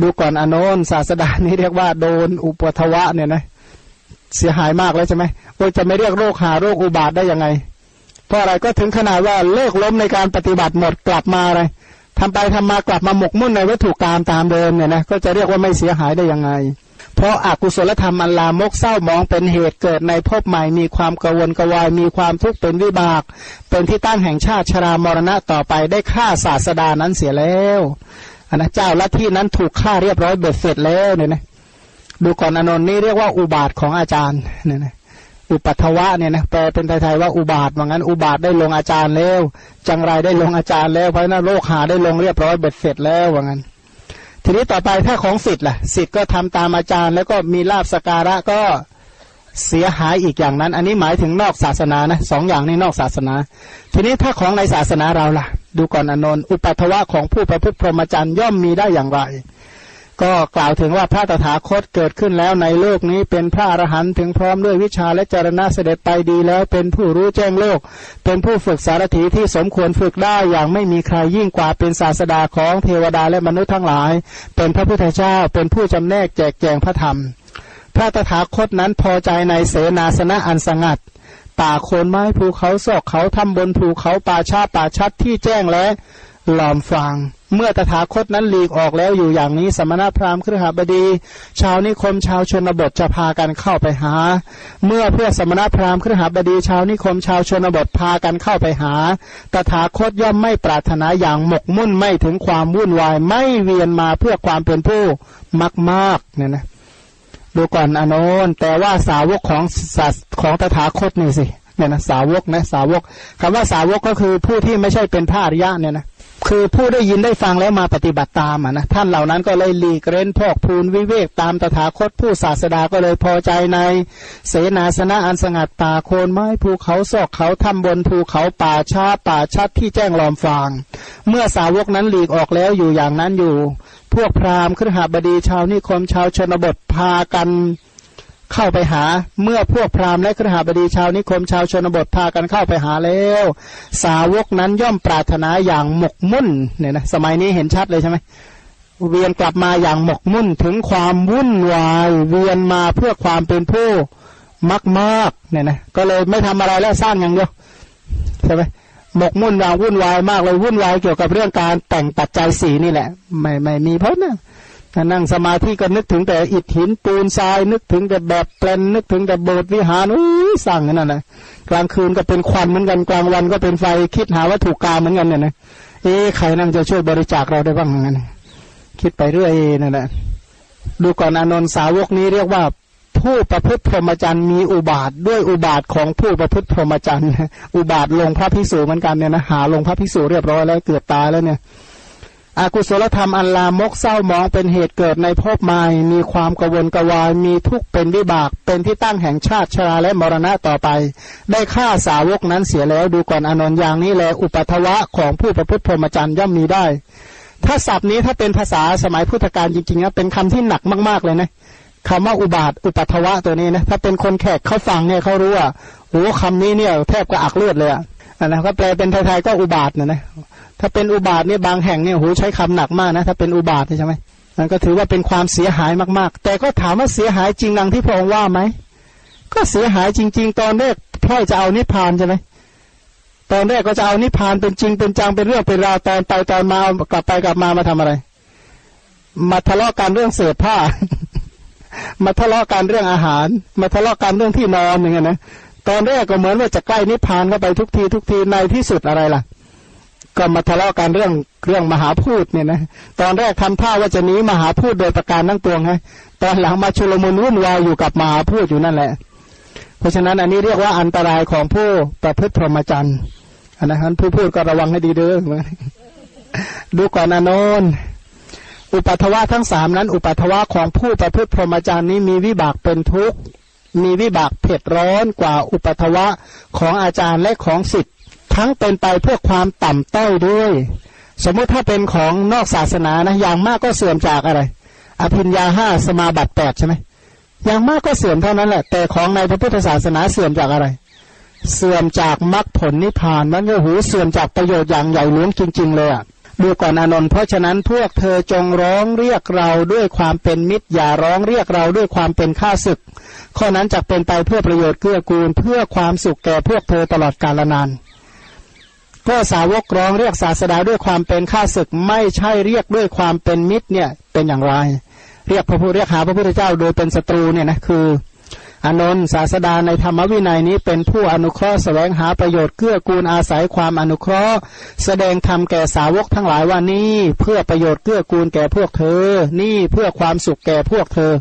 ดูก่อนอนนท์ศาสดานี้เรียกว่าโดนอุปัทวะเนี่ยนะเสียหายมากแล้วใช่ไหมโอ้จะไม่เรียกโรคหาโรคอุบาทได้ยังไง เพราะอะไรก็ถึงขนาดว่าเลิกล้มในการปฏิบัติหมดกลับมาอะไรทำไปทำมากลับมาหมกมุ่นในวัตถุกรรมตามเดิมเนี่ยนะก็จะเรียกว่าไม่เสียหายได้ยังไง เพราะอากุศลธรรมอันลามกเศร้ามองเป็นเหตุเกิดในภพใหม่มีความกังวนกวาย มีความทุกข์เป็นวิบาก เป็นที่ตั้งแห่งชาติชรามรณะต่อไปได้ฆ่าศาสดานั้นเสียแล้วอันนะเจ้าละที่นั้นถูกฆ่าเรียบร้อยเบ็ดเสร็จแล้วเนี่ยนะดูก่อนอนนท์นี่เรียกว่าอุบาทของอาจารย์เนี่ยนะ อุปัทวะเนี่ยนะแปลเป็นไทยๆว่าอุบาทว่างั้นอุบาทได้ลงอาจารย์แล้ว จังไรได้ลงอาจารย์แล้วเพราะนั้นโลกหาได้ลงเรียบร้อยเบ็ดเสร็จแล้วว่างั้น ทีนี้ต่อไปถ้าของสิทธิ์ล่ะสิทธิ์ก็ทำตามอาจารย์ แล้วก็มีลาบสการะก็เสียหายอีกอย่างนั้น อันนี้หมายถึงนอกศาสนานะสองอย่างนี้นอกศาสนา ทีนี้ถ้าของในศาสนาเราล่ะ ดูก่อนอนนท์อุปัทวะของผู้ประพฤติพรหมจรรย์ย่อมมีได้อย่างไร ก็กล่าวถึงว่าพระตถาคตเกิดขึ้นแล้วในโลกนี้เป็นพระอรหันต์ถึงพร้อมด้วยวิชาและจรณะเสด็จไปดีแล้วเป็นผู้รู้แจ้งโลก เป็นผู้ฝึกสารถีที่สมควรฝึกได้อย่างไม่มีใครยิ่งกว่าเป็นศาสดาของเทวดาและมนุษย์ทั้งหลาย เป็นพระพุทธเจ้าเป็นผู้จำแนกแจกแจงพระธรรม พระตถาคตนั้นพอใจในเสนาสนะอันสงัดป่าโคนไม้ภูเขาซอกเขาทำบนภูเขาป่าชาป่าชัดที่แจ้งและ หลอมฟาง เมื่อตถาคตนั้นหลีกออกแล้วอยู่อย่างนี้ สมณพราหมณ์ครหบดี ชาวนิคมชาวชนบทจะพากันเข้าไปหา เมื่อเพื่อสมณพราหมณ์ครหบดี ชาวนิคมชาวชนบทพากันเข้าไปหา ตถาคตย่อมไม่ปรารถนาอย่างหมกมุ่นไม่ถึงความวุ่นวาย ไม่เวียนมาเพื่อความเป็นผู้มักมากเนี่ยนะดูก่อนอนนแต่ว่าสาวกของสัตของตถาคตนี่สิเนี่ยนะสาวกนะสาวกคำว่าสาวกก็คือผู้ที่ไม่ใช่เป็นพระอริยะเนี่ยนะ คือผู้ได้ยินได้ฟังแล้วมาปฏิบัติตามะนะท่านเหล่านั้นก็เลยหลีกเร้นพอกพูนวิเวกตามตถาคตผู้ศาสดาก็เลยพอใจใน เสนาสนะอันสงัดป่าโคนไม้ภูเขาซอกเขาทำบนภูเขาป่าชาป่าชัดที่แจ้งลอมฟาง เมื่อสาวกนั้นหลีกออกแล้วอยู่อย่างนั้นอยู่ พวกพราหมณ์ครหบดีชาวนิคมชาวชนบทพากัน เข้าไปหาเมื่อพวกพราหมณ์และครหบดีชาวนิคมชาวชนบทพากันเข้าไปหาแล้ว สาวกนั้นย่อมปรารถนาอย่างหมกมุ่นเนี่ยนะสมัยนี้เห็นชัดเลยใช่ไหมเวียนกลับมาอย่างหมกมุ่นถึงความวุ่นวายเวียนมาเพื่อความเป็นผู้มากมากเนี่ยนะก็เลยไม่ทำอะไรแล้วสร้างอย่างเดียวใช่ไหมหมกมุ่นอย่างวุ่นวายมากเลยวุ่นวายเกี่ยวกับเรื่องการแต่งปัจจัยสีนี่แหละ ไม่ไม่มีเพราะนะ ถ้านั่งสมาธิก็นึกถึงแต่อิฐหินปูนทราย นึกถึงแต่แบบแปลนนึกถึงแต่โบสถ์วิหารอุ้ยสั่งนั่นนะกลางคืนก็เป็นควันเหมือนกันกลางวันก็เป็นไฟคิดหาวัตถุกรรมเหมือนกันเนี่ยนะเอ๊ใครนั่งจะช่วยบริจาคเราได้บ้างงั้นคิดไปเรื่อยนั่นแหละดูก่อนอนนท์สาวกนี้เรียกว่าผู้ประพฤติพรหมจรรย์มีอุบาทด้วยอุบาทของผู้ประพฤติพรหมจรรย์อุบาทลงพระพิสูจเหมือนกันเนี่ยนะหาลงพระพิสูจเรียบร้อยแล้วเกือบตายแล้วเนี่ย อากุศลธรรมอันลามกเศร้ามองเป็นเหตุเกิดในภพใหม่มีความกวนกวาย มีทุกข์เป็นวิบาก เป็นที่ตั้งแห่งชาติชราและมรณะต่อไป ได้ฆ่าสาวกนั้นเสียแล้วดูก่อนอนนท์อย่างนี้แลอุปัทวะของผู้ประพฤติพรหมจรรย์ย่อมมีได้ ถ้าศัพท์นี้ถ้าเป็นภาษาสมัยพุทธกาลจริงๆนะเป็นคำที่หนักมากๆเลยนะคำว่าอุบาทอุปัทวะตัวนี้นะถ้าเป็นคนแขกเขาฟังเนี่ยเขารู้ว่าโอ้คำนี้เนี่ยแทบกระอักเลือดเลยอะ นะก็แปลเป็นไทยๆก็อุบาทนะนะถ้าเป็นอุบาทเนี่ยบางแห่งเนี่ยโหใช้คำหนักมากนะถ้าเป็นอุบาทใช่ไหมมันก็ถือว่าเป็นความเสียหายมากๆ แต่ก็ถามว่าเสียหายจริงดังที่พระองค์ว่าไหมก็เสียหายจริง ๆ ตอนแรกพ่อยจะเอานิพพานใช่ไหมตอนแรกก็จะเอานิพพานเป็นจริงเป็นจังเป็นเรื่องเป็นราวตอนไปตอนมากลับไปกลับมามาทำอะไร มาทะเลาะกันเรื่องเสื้อผ้า มาทะเลาะกันเรื่องอาหาร มาทะเลาะกันเรื่องที่นอนอย่างเงี้ยนะ ตอนแรกก็เหมือนว่าจะใกล้นิพพานเข้าไปทุกทีทุกทีในที่สุดอะไรล่ะ ก็มาทะเลาะกันเรื่องเรื่องมหาพูดเนี่ยนะตอนแรกทำท่าว่าจะหนีมหาพูดโดยประการทั้งปวงไงตอนหลังมาชุลมุนวุ่นวายอยู่กับมหาพูดอยู่นั่นแหละ เพราะฉะนั้นอันนี้เรียกว่าอันตรายของผู้ประพฤติพรหมจรรย์อันนั้นผู้พูดก็ระวังให้ดีเด้อดูก่อนอนนอุปัทวะทั้งสามนั้น อุปัทวะของผู้ประพฤติพรหมจรรย์นี้มีวิบากเป็นทุกข์ มีวิบากเผ็ดร้อนกว่าอุปัทวะของอาจารย์และของสิทธิทั้งเป็นไปเพื่อความต่ำต้อยด้วย สมมติถ้าเป็นของนอกศาสนานะอย่างมากก็เสื่อมจากอะไร อภิญญาห้าสมาบัติแปดใช่ไหมอย่างมากก็เสื่อมเท่านั้นแหละ แต่ของในพระพุทธศาสนาเสื่อมจากอะไร เสื่อมจากมรรคผลนิพพานมันก็หูเสื่อมจากประโยชน์อย่างใหญ่หลวงจริง ๆ เลยอะ ดูก่อนอนนท์เพราะฉะนั้นพวกเธอจงร้องเรียกเราด้วยความเป็นมิตร อย่าร้องเรียกเราด้วยความเป็นข้าศึก ข้อนั้นจะเป็นไปเพื่อประโยชน์เกื้อกูล เพื่อความสุขแก่พวกเธอตลอดกาลนาน ก็สาวกร้องเรียกศาสดาด้วยความเป็นข้าศึกไม่ใช่เรียกด้วยความเป็นมิตรเนี่ยเป็นอย่างไร เรียกพระพุทธเรียกหาพระพุทธเจ้าโดยเป็นศัตรูเนี่ยนะคือ อานนท์ศาสดาในธรรมวินัยนี้เป็นผู้อนุเคราะห์แสวงหาประโยชน์เกื้อกูลอาศัยความอนุเคราะห์ แสดงธรรมแก่สาวกทั้งหลายว่านี่เพื่อประโยชน์เกื้อกูลแก่พวกเธอ นี่เพื่อความสุขแก่พวกเธอ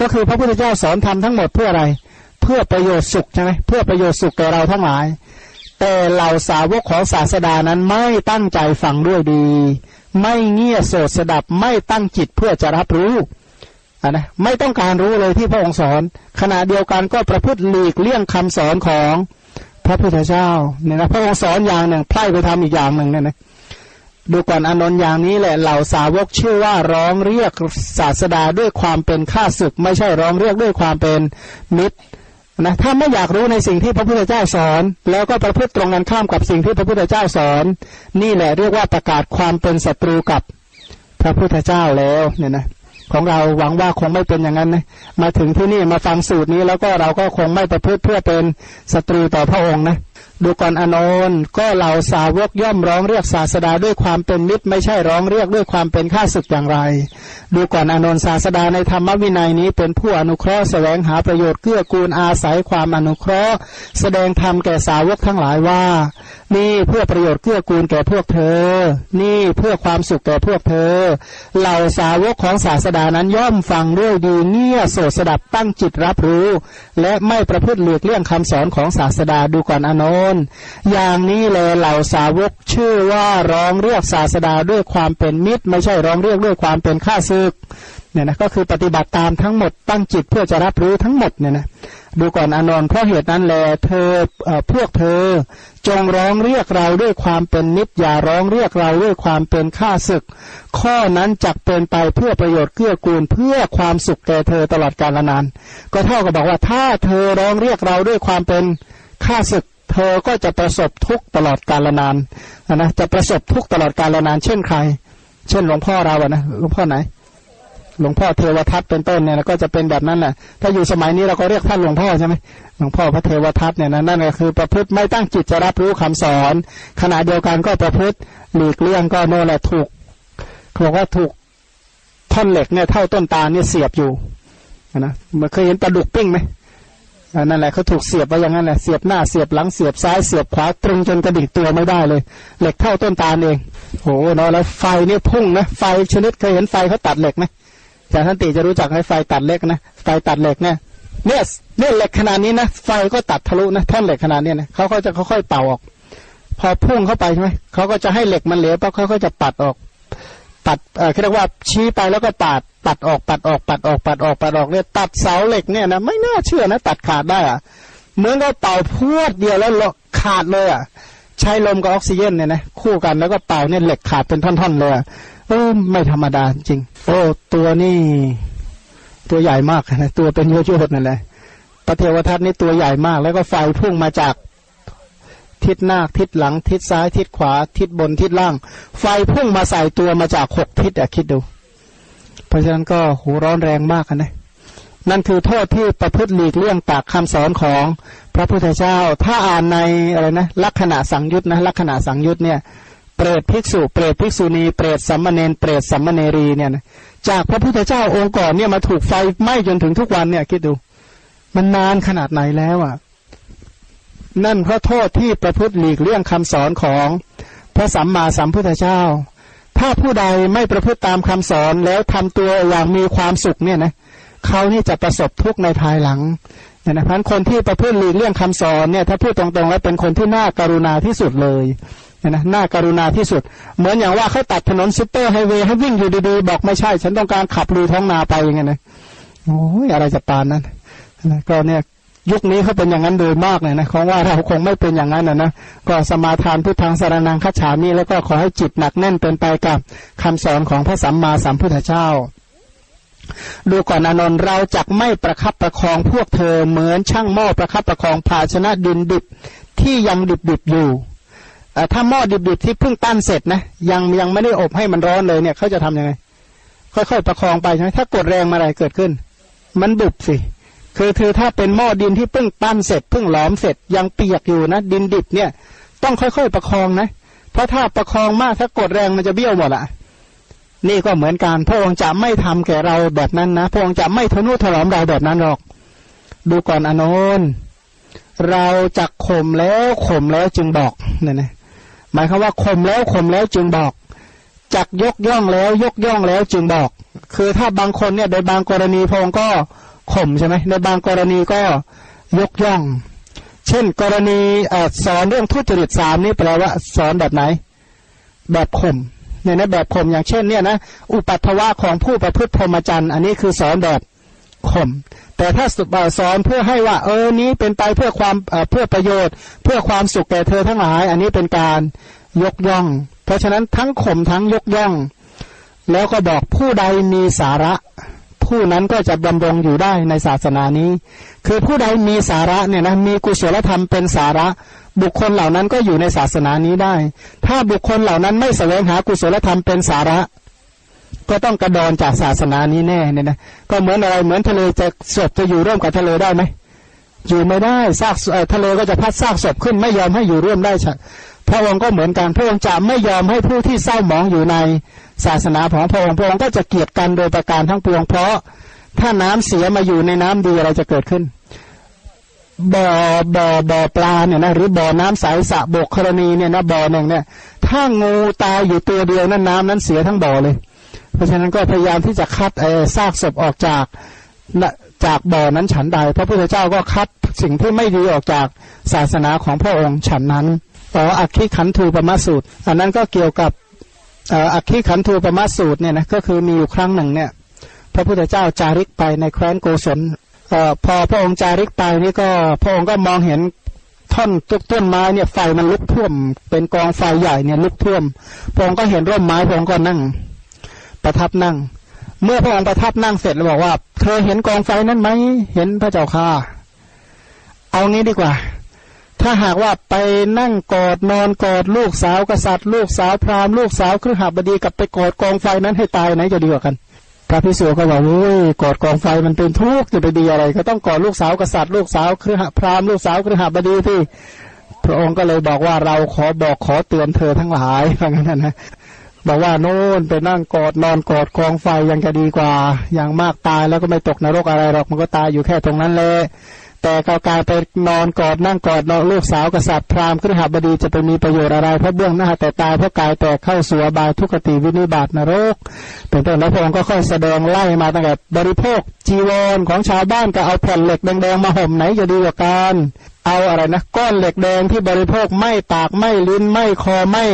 ก็คือพระพุทธเจ้าสอนธรรมทั้งหมดเพื่ออะไร เพื่อประโยชน์สุขใช่ไหมเพื่อประโยชน์สุขแก่เราทั้งหลาย แต่เหล่าสาวกของศาสดานั้นไม่ตั้งใจฟังด้วยดี ไม่เงี่ยโสดสดับไม่ตั้งจิตเพื่อจะรับรู้ะนะไม่ต้องการรู้เลยที่พระองค์สอน ขณะเดียวกันก็ประพฤติหลีกเลี่ยงคำสอนของพระพุทธเจ้าเนี่ยนะพระองค์สอนอย่างหนึ่งไพร่ไปทำอีกอย่างหนึ่งเนี่ยนะดูก่อนอนนท์อย่างนี้แหละเหล่าสาวกชื่อว่าร้องเรียกศาสดาด้วยความเป็นข้าศึก ไม่ใช่ร้องเรียกด้วยความเป็นมิตรนะถ้าไม่อยากรู้ในสิ่งที่พระพุทธเจ้าสอน แล้วก็ประพฤติตรงกันข้ามกับสิ่งที่พระพุทธเจ้าสอน นี่แหละเรียกว่าประกาศความเป็นศัตรูกับพระพุทธเจ้าแล้วเนี่ยนะ ของเราหวังว่าคงไม่เป็นอย่างนั้นนะมาถึงที่นี่มาฟังสูตรนี้แล้วก็เราก็คงไม่ประพฤติเพื่อเป็นศัตรูต่อพระองค์นะ ดูก่อนอนนก็เหล่าสาวกย่อมร้องเรียกศาสดาด้วยความเป็นมิตรไม่ใช่ร้องเรียกด้วยความเป็นข้าศึกอย่างไร ดูก่อนอนนศาสดาในธรรมวินัยนี้เป็นผู้อนุเคราะห์แสวงหาประโยชน์เกื้อกูลอาศัยความอนุเคราะห์ แสดงธรรมแก่สาวกทั้งหลายว่า นี่เพื่อประโยชน์เกื้อกูลแก่พวกเธอ นี่เพื่อความสุขแก่พวกเธอ เหล่าสาวกของศาสดานั้นย่อมฟังด้วยดีเงี่ยโสดสดับตั้งจิตรับรู้ และไม่ประพฤติหลีกเลี่ยงคำสอนของศาสดาดูก่อนอนนอย่างนี้แลเหล่าสาวกชื่อว่าร้องเรียกศาสดาด้วยความเป็นมิตร ไม่ใช่ร้องเรียกด้วยความเป็นข้าศึกเนี่ยนะก็คือปฏิบัติตามทั้งหมดตั้งจิตเพื่อจะรับรู้ทั้งหมดเนี่ยนะดูก่อนอนนเพราะเหตุนั้นแลเธอเอพวกเธอ จงร้องเรียกเราด้วยความเป็นมิตรอย่าร้องเรียกเราด้วยความเป็นข้าศึก ข้อนั้นจักเป็นไปเพื่อประโยชน์เกื้อกูลเพื่อความสุขแก่เธอตลอดกาลนาน ก็เท่ากับบอกว่าถ้าเธอร้องเรียกเราด้วยความเป็นข้าศึก เธอก็จะประสบทุกตลอดกาลนานนะจะประสบทุกตลอดกาลนาน เช่นใคร เช่นหลวงพ่อเราอะนะหลวงพ่อไหน หลวงพ่อเทวทัตเป็นต้นเนี่ยก็จะเป็นแบบนั้นแหละถ้าอยู่สมัยนี้เราก็เรียกท่านหลวงพ่อใช่ไหมหลวงพ่อพระเทวทัตเนี่ยนะนั่นก็คือประพฤติไม่ตั้งจิตจะรับรู้คำสอน ขณะเดียวกันก็ประพฤติหลีกเลี่ยงก็โน่นแหละถูกเขาบอกว่าถูกท่อนเหล็กเนี่ยเท่าต้นตาลเนี่ยเสียบอยู่นะมันเคยเห็นปลาดุกปิ้งไหม นั่นแหละเขาถูกเสียบไว้อย่างนั้นแหละเสียบหน้าเสียบหลังเสียบซ้ายเสียบขวาตรงจนกระดิกตัวไม่ได้เลย เหล็กเท่าต้นตาลเองโหเนาะแล้วไฟนี่พุ่งนะไฟชนิดเคยเห็นไฟเขาตัดเหล็กไหมจารย์ท่านติจะรู้จักให้ไฟตัดเหล็กนะไฟตัดเหล็กเนี่ยเนี่ยเนี่ยเหล็กขนาดนี้นะไฟก็ตัดทะลุนะท่อนเหล็กขนาดนี้นะเขาก็จะค่อยๆเป่าออก พอพุ่งเข้าไปใช่ไหมเขาก็จะให้เหล็กมันเหลวปั๊บเขาก็จะปัดออก ปัดเออเรียกว่าชี้ไปแล้วก็ปาดปัดออกปัดออกปัดออกปัดออกปัดออกเนี่ยตัดเสาเหล็กเนี่ยนะไม่น่าเชื่อนะตัดขาดได้อะเหมือนกับเป่าพวดเดียวแล้วขาดเลยอะใช้ลมกับออกซิเจนเนี่ยนะคู่กันแล้วก็เป่าเนี่ยเหล็กขาดเป็นท่อนๆเลยเออไม่ธรรมดาจริง โอ้ตัวนี่ตัวใหญ่มากนะตัวเป็นโยโย่นั่นแหละพระเทวทัตนี่ตัวใหญ่มาก แล้วก็ไฟพุ่งมาจาก ทิศหน้าทิศหลัง ทิศซ้าย ทิศขวา ทิศบนทิศล่าง ไฟพุ่งมาใส่ตัวมาจากหกทิศอะคิดดู เพราะฉะนั้นก็หูร้อนแรงมากนะนั่นคือโทษที่ประพฤติหลีกเลี่ยงตากคำสอนของพระพุทธเจ้า ถ้าอ่านในอะไรนะลักษณะสังยุตนะลักษณะสังยุตเนี่ยเปรตภิกษุเปรตภิกษุณีเปรตสัมมเนนเปรตสัมมเนรีเนี่ยนะจากพระพุทธเจ้าองค์ก่อนเนี่ยมาถูกไฟไหม้จนถึงทุกวันเนี่ยคิดดู มันนานขนาดไหนแล้วอะ นั่นเพราะโทษที่ประพฤติหลีกเลี่ยงคำสอนของพระสัมมาสัมพุทธเจ้า ถ้าผู้ใดไม่ประพฤติตามคำสอนแล้วทำตัวอย่างมีความสุขเนี่ยนะเขานี่จะประสบทุกข์ในภายหลังเนี่ยนะพันคนที่ประพฤติหลีกเลี่ยงคำสอนเนี่ยถ้าพูดตรงๆแล้วเป็นคนที่น่าการุณาที่สุดเลยเนี่ยนะน่าการุณาที่สุด เหมือนอย่างว่าเขาตัดถนนซุปเปอร์ไฮเวย์ให้วิ่งอยู่ดีๆ บอกไม่ใช่ ฉันต้องการขับลุยท้องนาไปอย่างเงี้ยนะโอ้ยอะไรจะปานนั้นก็เนี่ย ยุคนี้เขาเป็นอย่างนั้นโดยมากเลยนะหวังว่าเราคงไม่เป็นอย่างนั้นนะนะก็สมาทานพุทธัง สรณังคัจฉามิ แล้วก็ขอให้จิตหนักแน่นเป็นไปกับคำสอนของพระสัมมาสัมพุทธเจ้า ดูก่อนอานนท์เราจักไม่ประคับประคองพวกเธอเหมือนช่างหม้อประคับประคองภาชนะดินดิบที่ยังดิบดิบอยู่ถ้าหม้อดิบดิบที่เพิ่งตั้นเสร็จนะยังยังไม่ได้อบให้มันร้อนเลยเนี่ยเขาจะทํำยังไง ค่อยๆประคองไปใช่ไหมถ้ากดแรงมาอะไรเกิดขึ้น มันบุบสิ คือคือถ้าเป็นหม้อดินที่เพิ่งปั้นเสร็จเพิ่งหลอมเสร็จยังเปียกอยู่นะ ดินดิบเนี่ย ต้องค่อยๆประคองนะ เพราะถ้าประคองมากถ้ากดแรงมันจะเบี้ยวหมดอะนี่ก็เหมือนกันพระองค์จะไม่ทำแก่เราแบบนั้นนะพระองค์จะไม่ทนุถนอมเราแบบนั้นหรอก ดูก่อนอนนเราจะข่มแล้วข่มแล้วจึงบอกเนี่ยนะหมายความว่าข่มแล้วข่มแล้วจึงบอกจักยกย่องแล้วยกย่องแล้วจึงบอก คือถ้าบางคนเนี่ยในบางกรณีพงก็ ข่มใช่ไหมในบางกรณีก็ยกย่อง เช่น กรณีสอนเรื่องทุจริตสามนี่แปลว่าสอนแบบไหน แบบข่มเนี่ยนะแบบข่มอย่างเช่นเนี่ยนะอุปัตวะของผู้ประพฤติพรหมจรรย์ อันนี้คือสอนแบบข่มแต่ถ้าสอนเพื่อให้ว่า เออนี้เป็นไปเพื่อความเพื่อประโยชน์ เพื่อความสุขแก่เธอทั้งหลาย อันนี้เป็นการยกย่อง เพราะฉะนั้นทั้งข่มทั้งยกย่อง แล้วก็บอกผู้ใดมีสาระ ผู้นั้นก็จะดำรงอยู่ได้ในศาสนานี้ คือผู้ใดมีสาระเนี่ยนะมีกุศลธรรมเป็นสาระ บุคคลเหล่านั้นก็อยู่ในศาสนานี้ได้ ถ้าบุคคลเหล่านั้นไม่แสวงหากุศลธรรมเป็นสาระ ก็ต้องกระดอนจากศาสนานี้แน่เนี่ยนะก็เหมือนอะไรเหมือนทะเลจะศพจะอยู่ร่วมกับทะเลได้ไหมอยู่ไม่ได้ซากทะเลก็จะพัดซากศพขึ้นไม่ยอมให้อยู่ร่วมได้พระองค์ก็เหมือนกันพระองค์จะไม่ยอมให้ผู้ที่เศร้าหมองอยู่ใน ศาสนาของพระองค์พระองค์ก็จะเกลียดกันโดยประการทั้งปวง เพราะถ้าน้ำเสียมาอยู่ในน้ำดีอะไรจะเกิดขึ้นบ่อบ่อบ่อปลาเนี่ยนะหรือบ่อน้ำใสสะบกกรณีเนี่ยนะบ่อหนึ่งเนี่ยถ้างูตายอยู่ตัวเดียวนั้นน้ำนั้นเสียทั้งบ่อเลย เพราะฉะนั้นก็พยายามที่จะคัดไอ้ซากศพออกจากจากบ่อนั้นฉันใดพระพุทธเจ้าก็คัดสิ่งที่ไม่ดีออกจากศาสนาของพระองค์ฉันนั้นต่ออักขิขันธูปมาสูตร อันนั้นก็เกี่ยวกับ อักขิขันธูปมาสูตรเนี่ยนะก็คือมีอยู่ครั้งหนึ่งเนี่ยพระพุทธเจ้าจาริกไปในแคว้นโกศลพอพระองค์จาริกไปนี่ก็พระองค์ก็มองเห็นท่อนตุกต้นไม้เนี่ยไฟมันลุกท่วม เป็นกองไฟใหญ่เนี่ยลุกท่วม พระองค์ก็เห็นร่มไม้พระองค์ก็นั่ง ประทับนั่ง เมื่อพระองค์ประทับนั่งเสร็จแล้วบอกว่า เธอเห็นกองไฟนั้นไหมเห็นพระเจ้าค่ะ เอางี้ดีกว่า ถ้าหากว่าไปนั่งกอดนอนกอดลูกสาวกษัตริย์ ลูกสาวพราหมณ์ลูกสาวครือหบดีกับไปกอดกองไฟนั้นให้ตายไหนจะดีกว่ากัน พระพิสุก็บอกโอ้ยกอดกองไฟมันเป็นทุกข์จะไปดีอะไร ก็ต้องกอดลูกสาวกษัตริย์ ลูกสาวครือหพราหมณ์ลูกสาวครือหบดีที่ พระองค์ก็เลยบอกว่าเราขอบอกขอเตือนเธอทั้งหลายว่างั้นนะบอกว่าโน่นไปนั่งกอดนอนกอดกองไฟยังจะดีกว่า อย่างมากตายแล้วก็ไม่ตกนรกอะไรหรอกมันก็ตายอยู่แค่ตรงนั้นเลย แต่กากายไปนอนกอดนั่งกอดนอนลูกสาวกษัตริย์พราหมณ์ครหบดีจะไปมีประโยชน์อะไรเพราะเบื้องหน้าแต่ตายเพราะกายแตกเข้าสู่บายทุกติวินิบาตนรกเป็นต้นแล้วพระองค์ก็ค่อยแสดงไล่มาตั้งแต่บริโภคจีวรของชาวบ้านก็เอาแผ่นเหล็กแดงๆมาห่มไหนจะดีกว่ากันเอาอะไรนะก้อนเหล็กแดงที่บริโภคไม่ปากไม่ลิ้นไม่คอไม่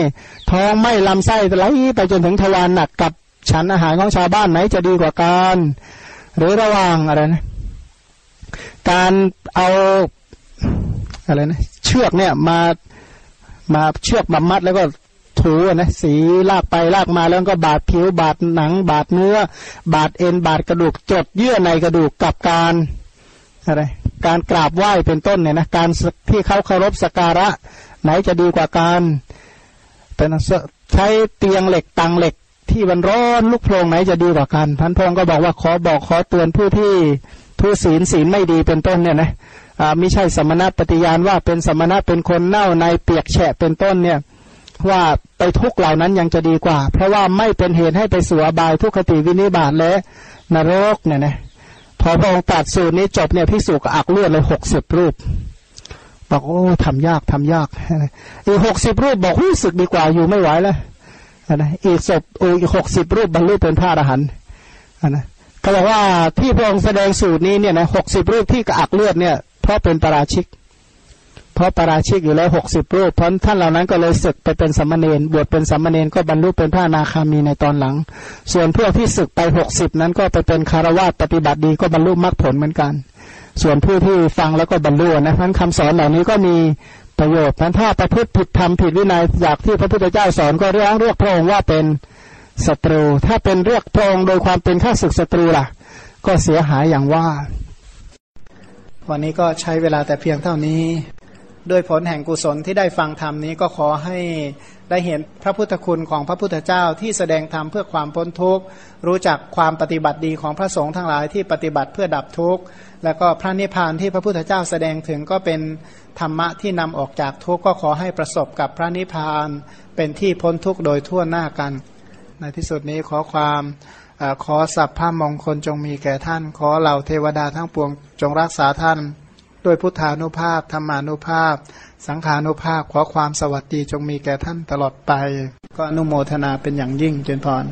ท้องไม่ลำไส้ไหลไปจนถึงทวารหนักกับฉันอาหารของชาวบ้านไหนจะดีกว่ากันหรือระวังอะไรนะ การเอาอะไรนะเชือกเนี่ยมามาเชือกมามัดแล้วก็ถูนะสีลากไปลากมาแล้วก็บาดผิวบาดหนัง บาดเนื้อ บาดเอ็นบาดกระดูกจดเยื่อในกระดูกกับการอะไรการกราบไหว้เป็นต้นเนี่ยนะการที่เขาเคารพสักการะ ไหนจะดีกว่าการเป็นใช้เตียงเหล็กตังเหล็กที่มันร้อนลุกโพลงไหนจะดีกว่ากันพันพงก็บอกว่าขอบอกขอเตือนผู้ที่ ผู้ศีลศีลไม่ดีเป็นต้นเนี่ยนะอ่าไม่ใช่สมณะปฏิญาณว่าเป็นสมณะเป็นคนเน่าในเปียกแฉะเป็นต้นเนี่ยว่าไปทุกเหล่านั้นยังจะดีกว่า เพราะว่าไม่เป็นเหตุให้ไปสู่อบายทุกขติวินิบาตและนรกเนี่ยนะพอพระองค์ตัดสูตรนี้จบเนี่ยพิสูจก็อักเลือดเลยหกสิบรูปบอกโอ้ทำยากทำยากอีกหกสิบรูปบอกรู้สึกดีกว่าอยู่ไม่ไหวแล้วนะอีกศพอีกหกสิบรูปบรรลุเป็นพระอรหันต์นะ เขาบอกว่าที่พระองค์แสดงสูตรนี้เนี่ยนะหกสิบรูปที่กระอักเลือดเนี่ยเพราะเป็นปราชิก เพราะปราชิกอยู่แล้วหกสิบรูปเพราะท่านเหล่านั้นก็เลยศึกไปเป็นสัมมาเนนบวชเป็นสัมมาเนนก็บรรลุเป็นพระนาคามีในตอนหลัง ส่วนพวกที่ศึกไปหกสิบนั้นก็ไปเป็นคารวะปฏิบัติดีก็บรรลุมรรคผลเหมือนกัน ส่วนผู้ที่ฟังแล้วก็บรรลุนะทั้นคำสอนเหล่านี้ก็มีประโยชน์ท่านถ้าประพฤติผิดธรรมผิดวินัยอยากที่พระพุทธเจ้าสอนก็เรียกเรียกพระองค์ว่าเป็น ศัตรู ถ้าเป็นเรียกพระองค์โดยความเป็นข้าศึกศัตรูล่ะ ก็เสียหายอย่างว่า วันนี้ก็ใช้เวลาแต่เพียงเท่านี้ ด้วยผลแห่งกุศลที่ได้ฟังธรรมนี้ก็ขอให้ได้เห็นพระพุทธคุณของพระพุทธเจ้าที่แสดงธรรมเพื่อความพ้นทุกข์ รู้จักความปฏิบัติดีของพระสงฆ์ทั้งหลายที่ปฏิบัติเพื่อดับทุกข์ แล้วก็พระนิพพานที่พระพุทธเจ้าแสดงถึงก็เป็นธรรมะที่นำออกจากทุกข์ก็ขอให้ประสบกับพระนิพพานเป็นที่พ้นทุกข์โดยทั่วหน้ากัน ในที่สุดนี้ขอความออขอสัพพะมงคลจงมีแก่ท่าน ขอเหล่าเทวดาทั้งปวงจงรักษาท่าน ด้วยพุทธานุภาพธรรมานุภาพ สังขานุภาพ ขอความสวัสดีจงมีแก่ท่านตลอดไป ก็อนุโมทนาเป็นอย่างยิ่งเจนพร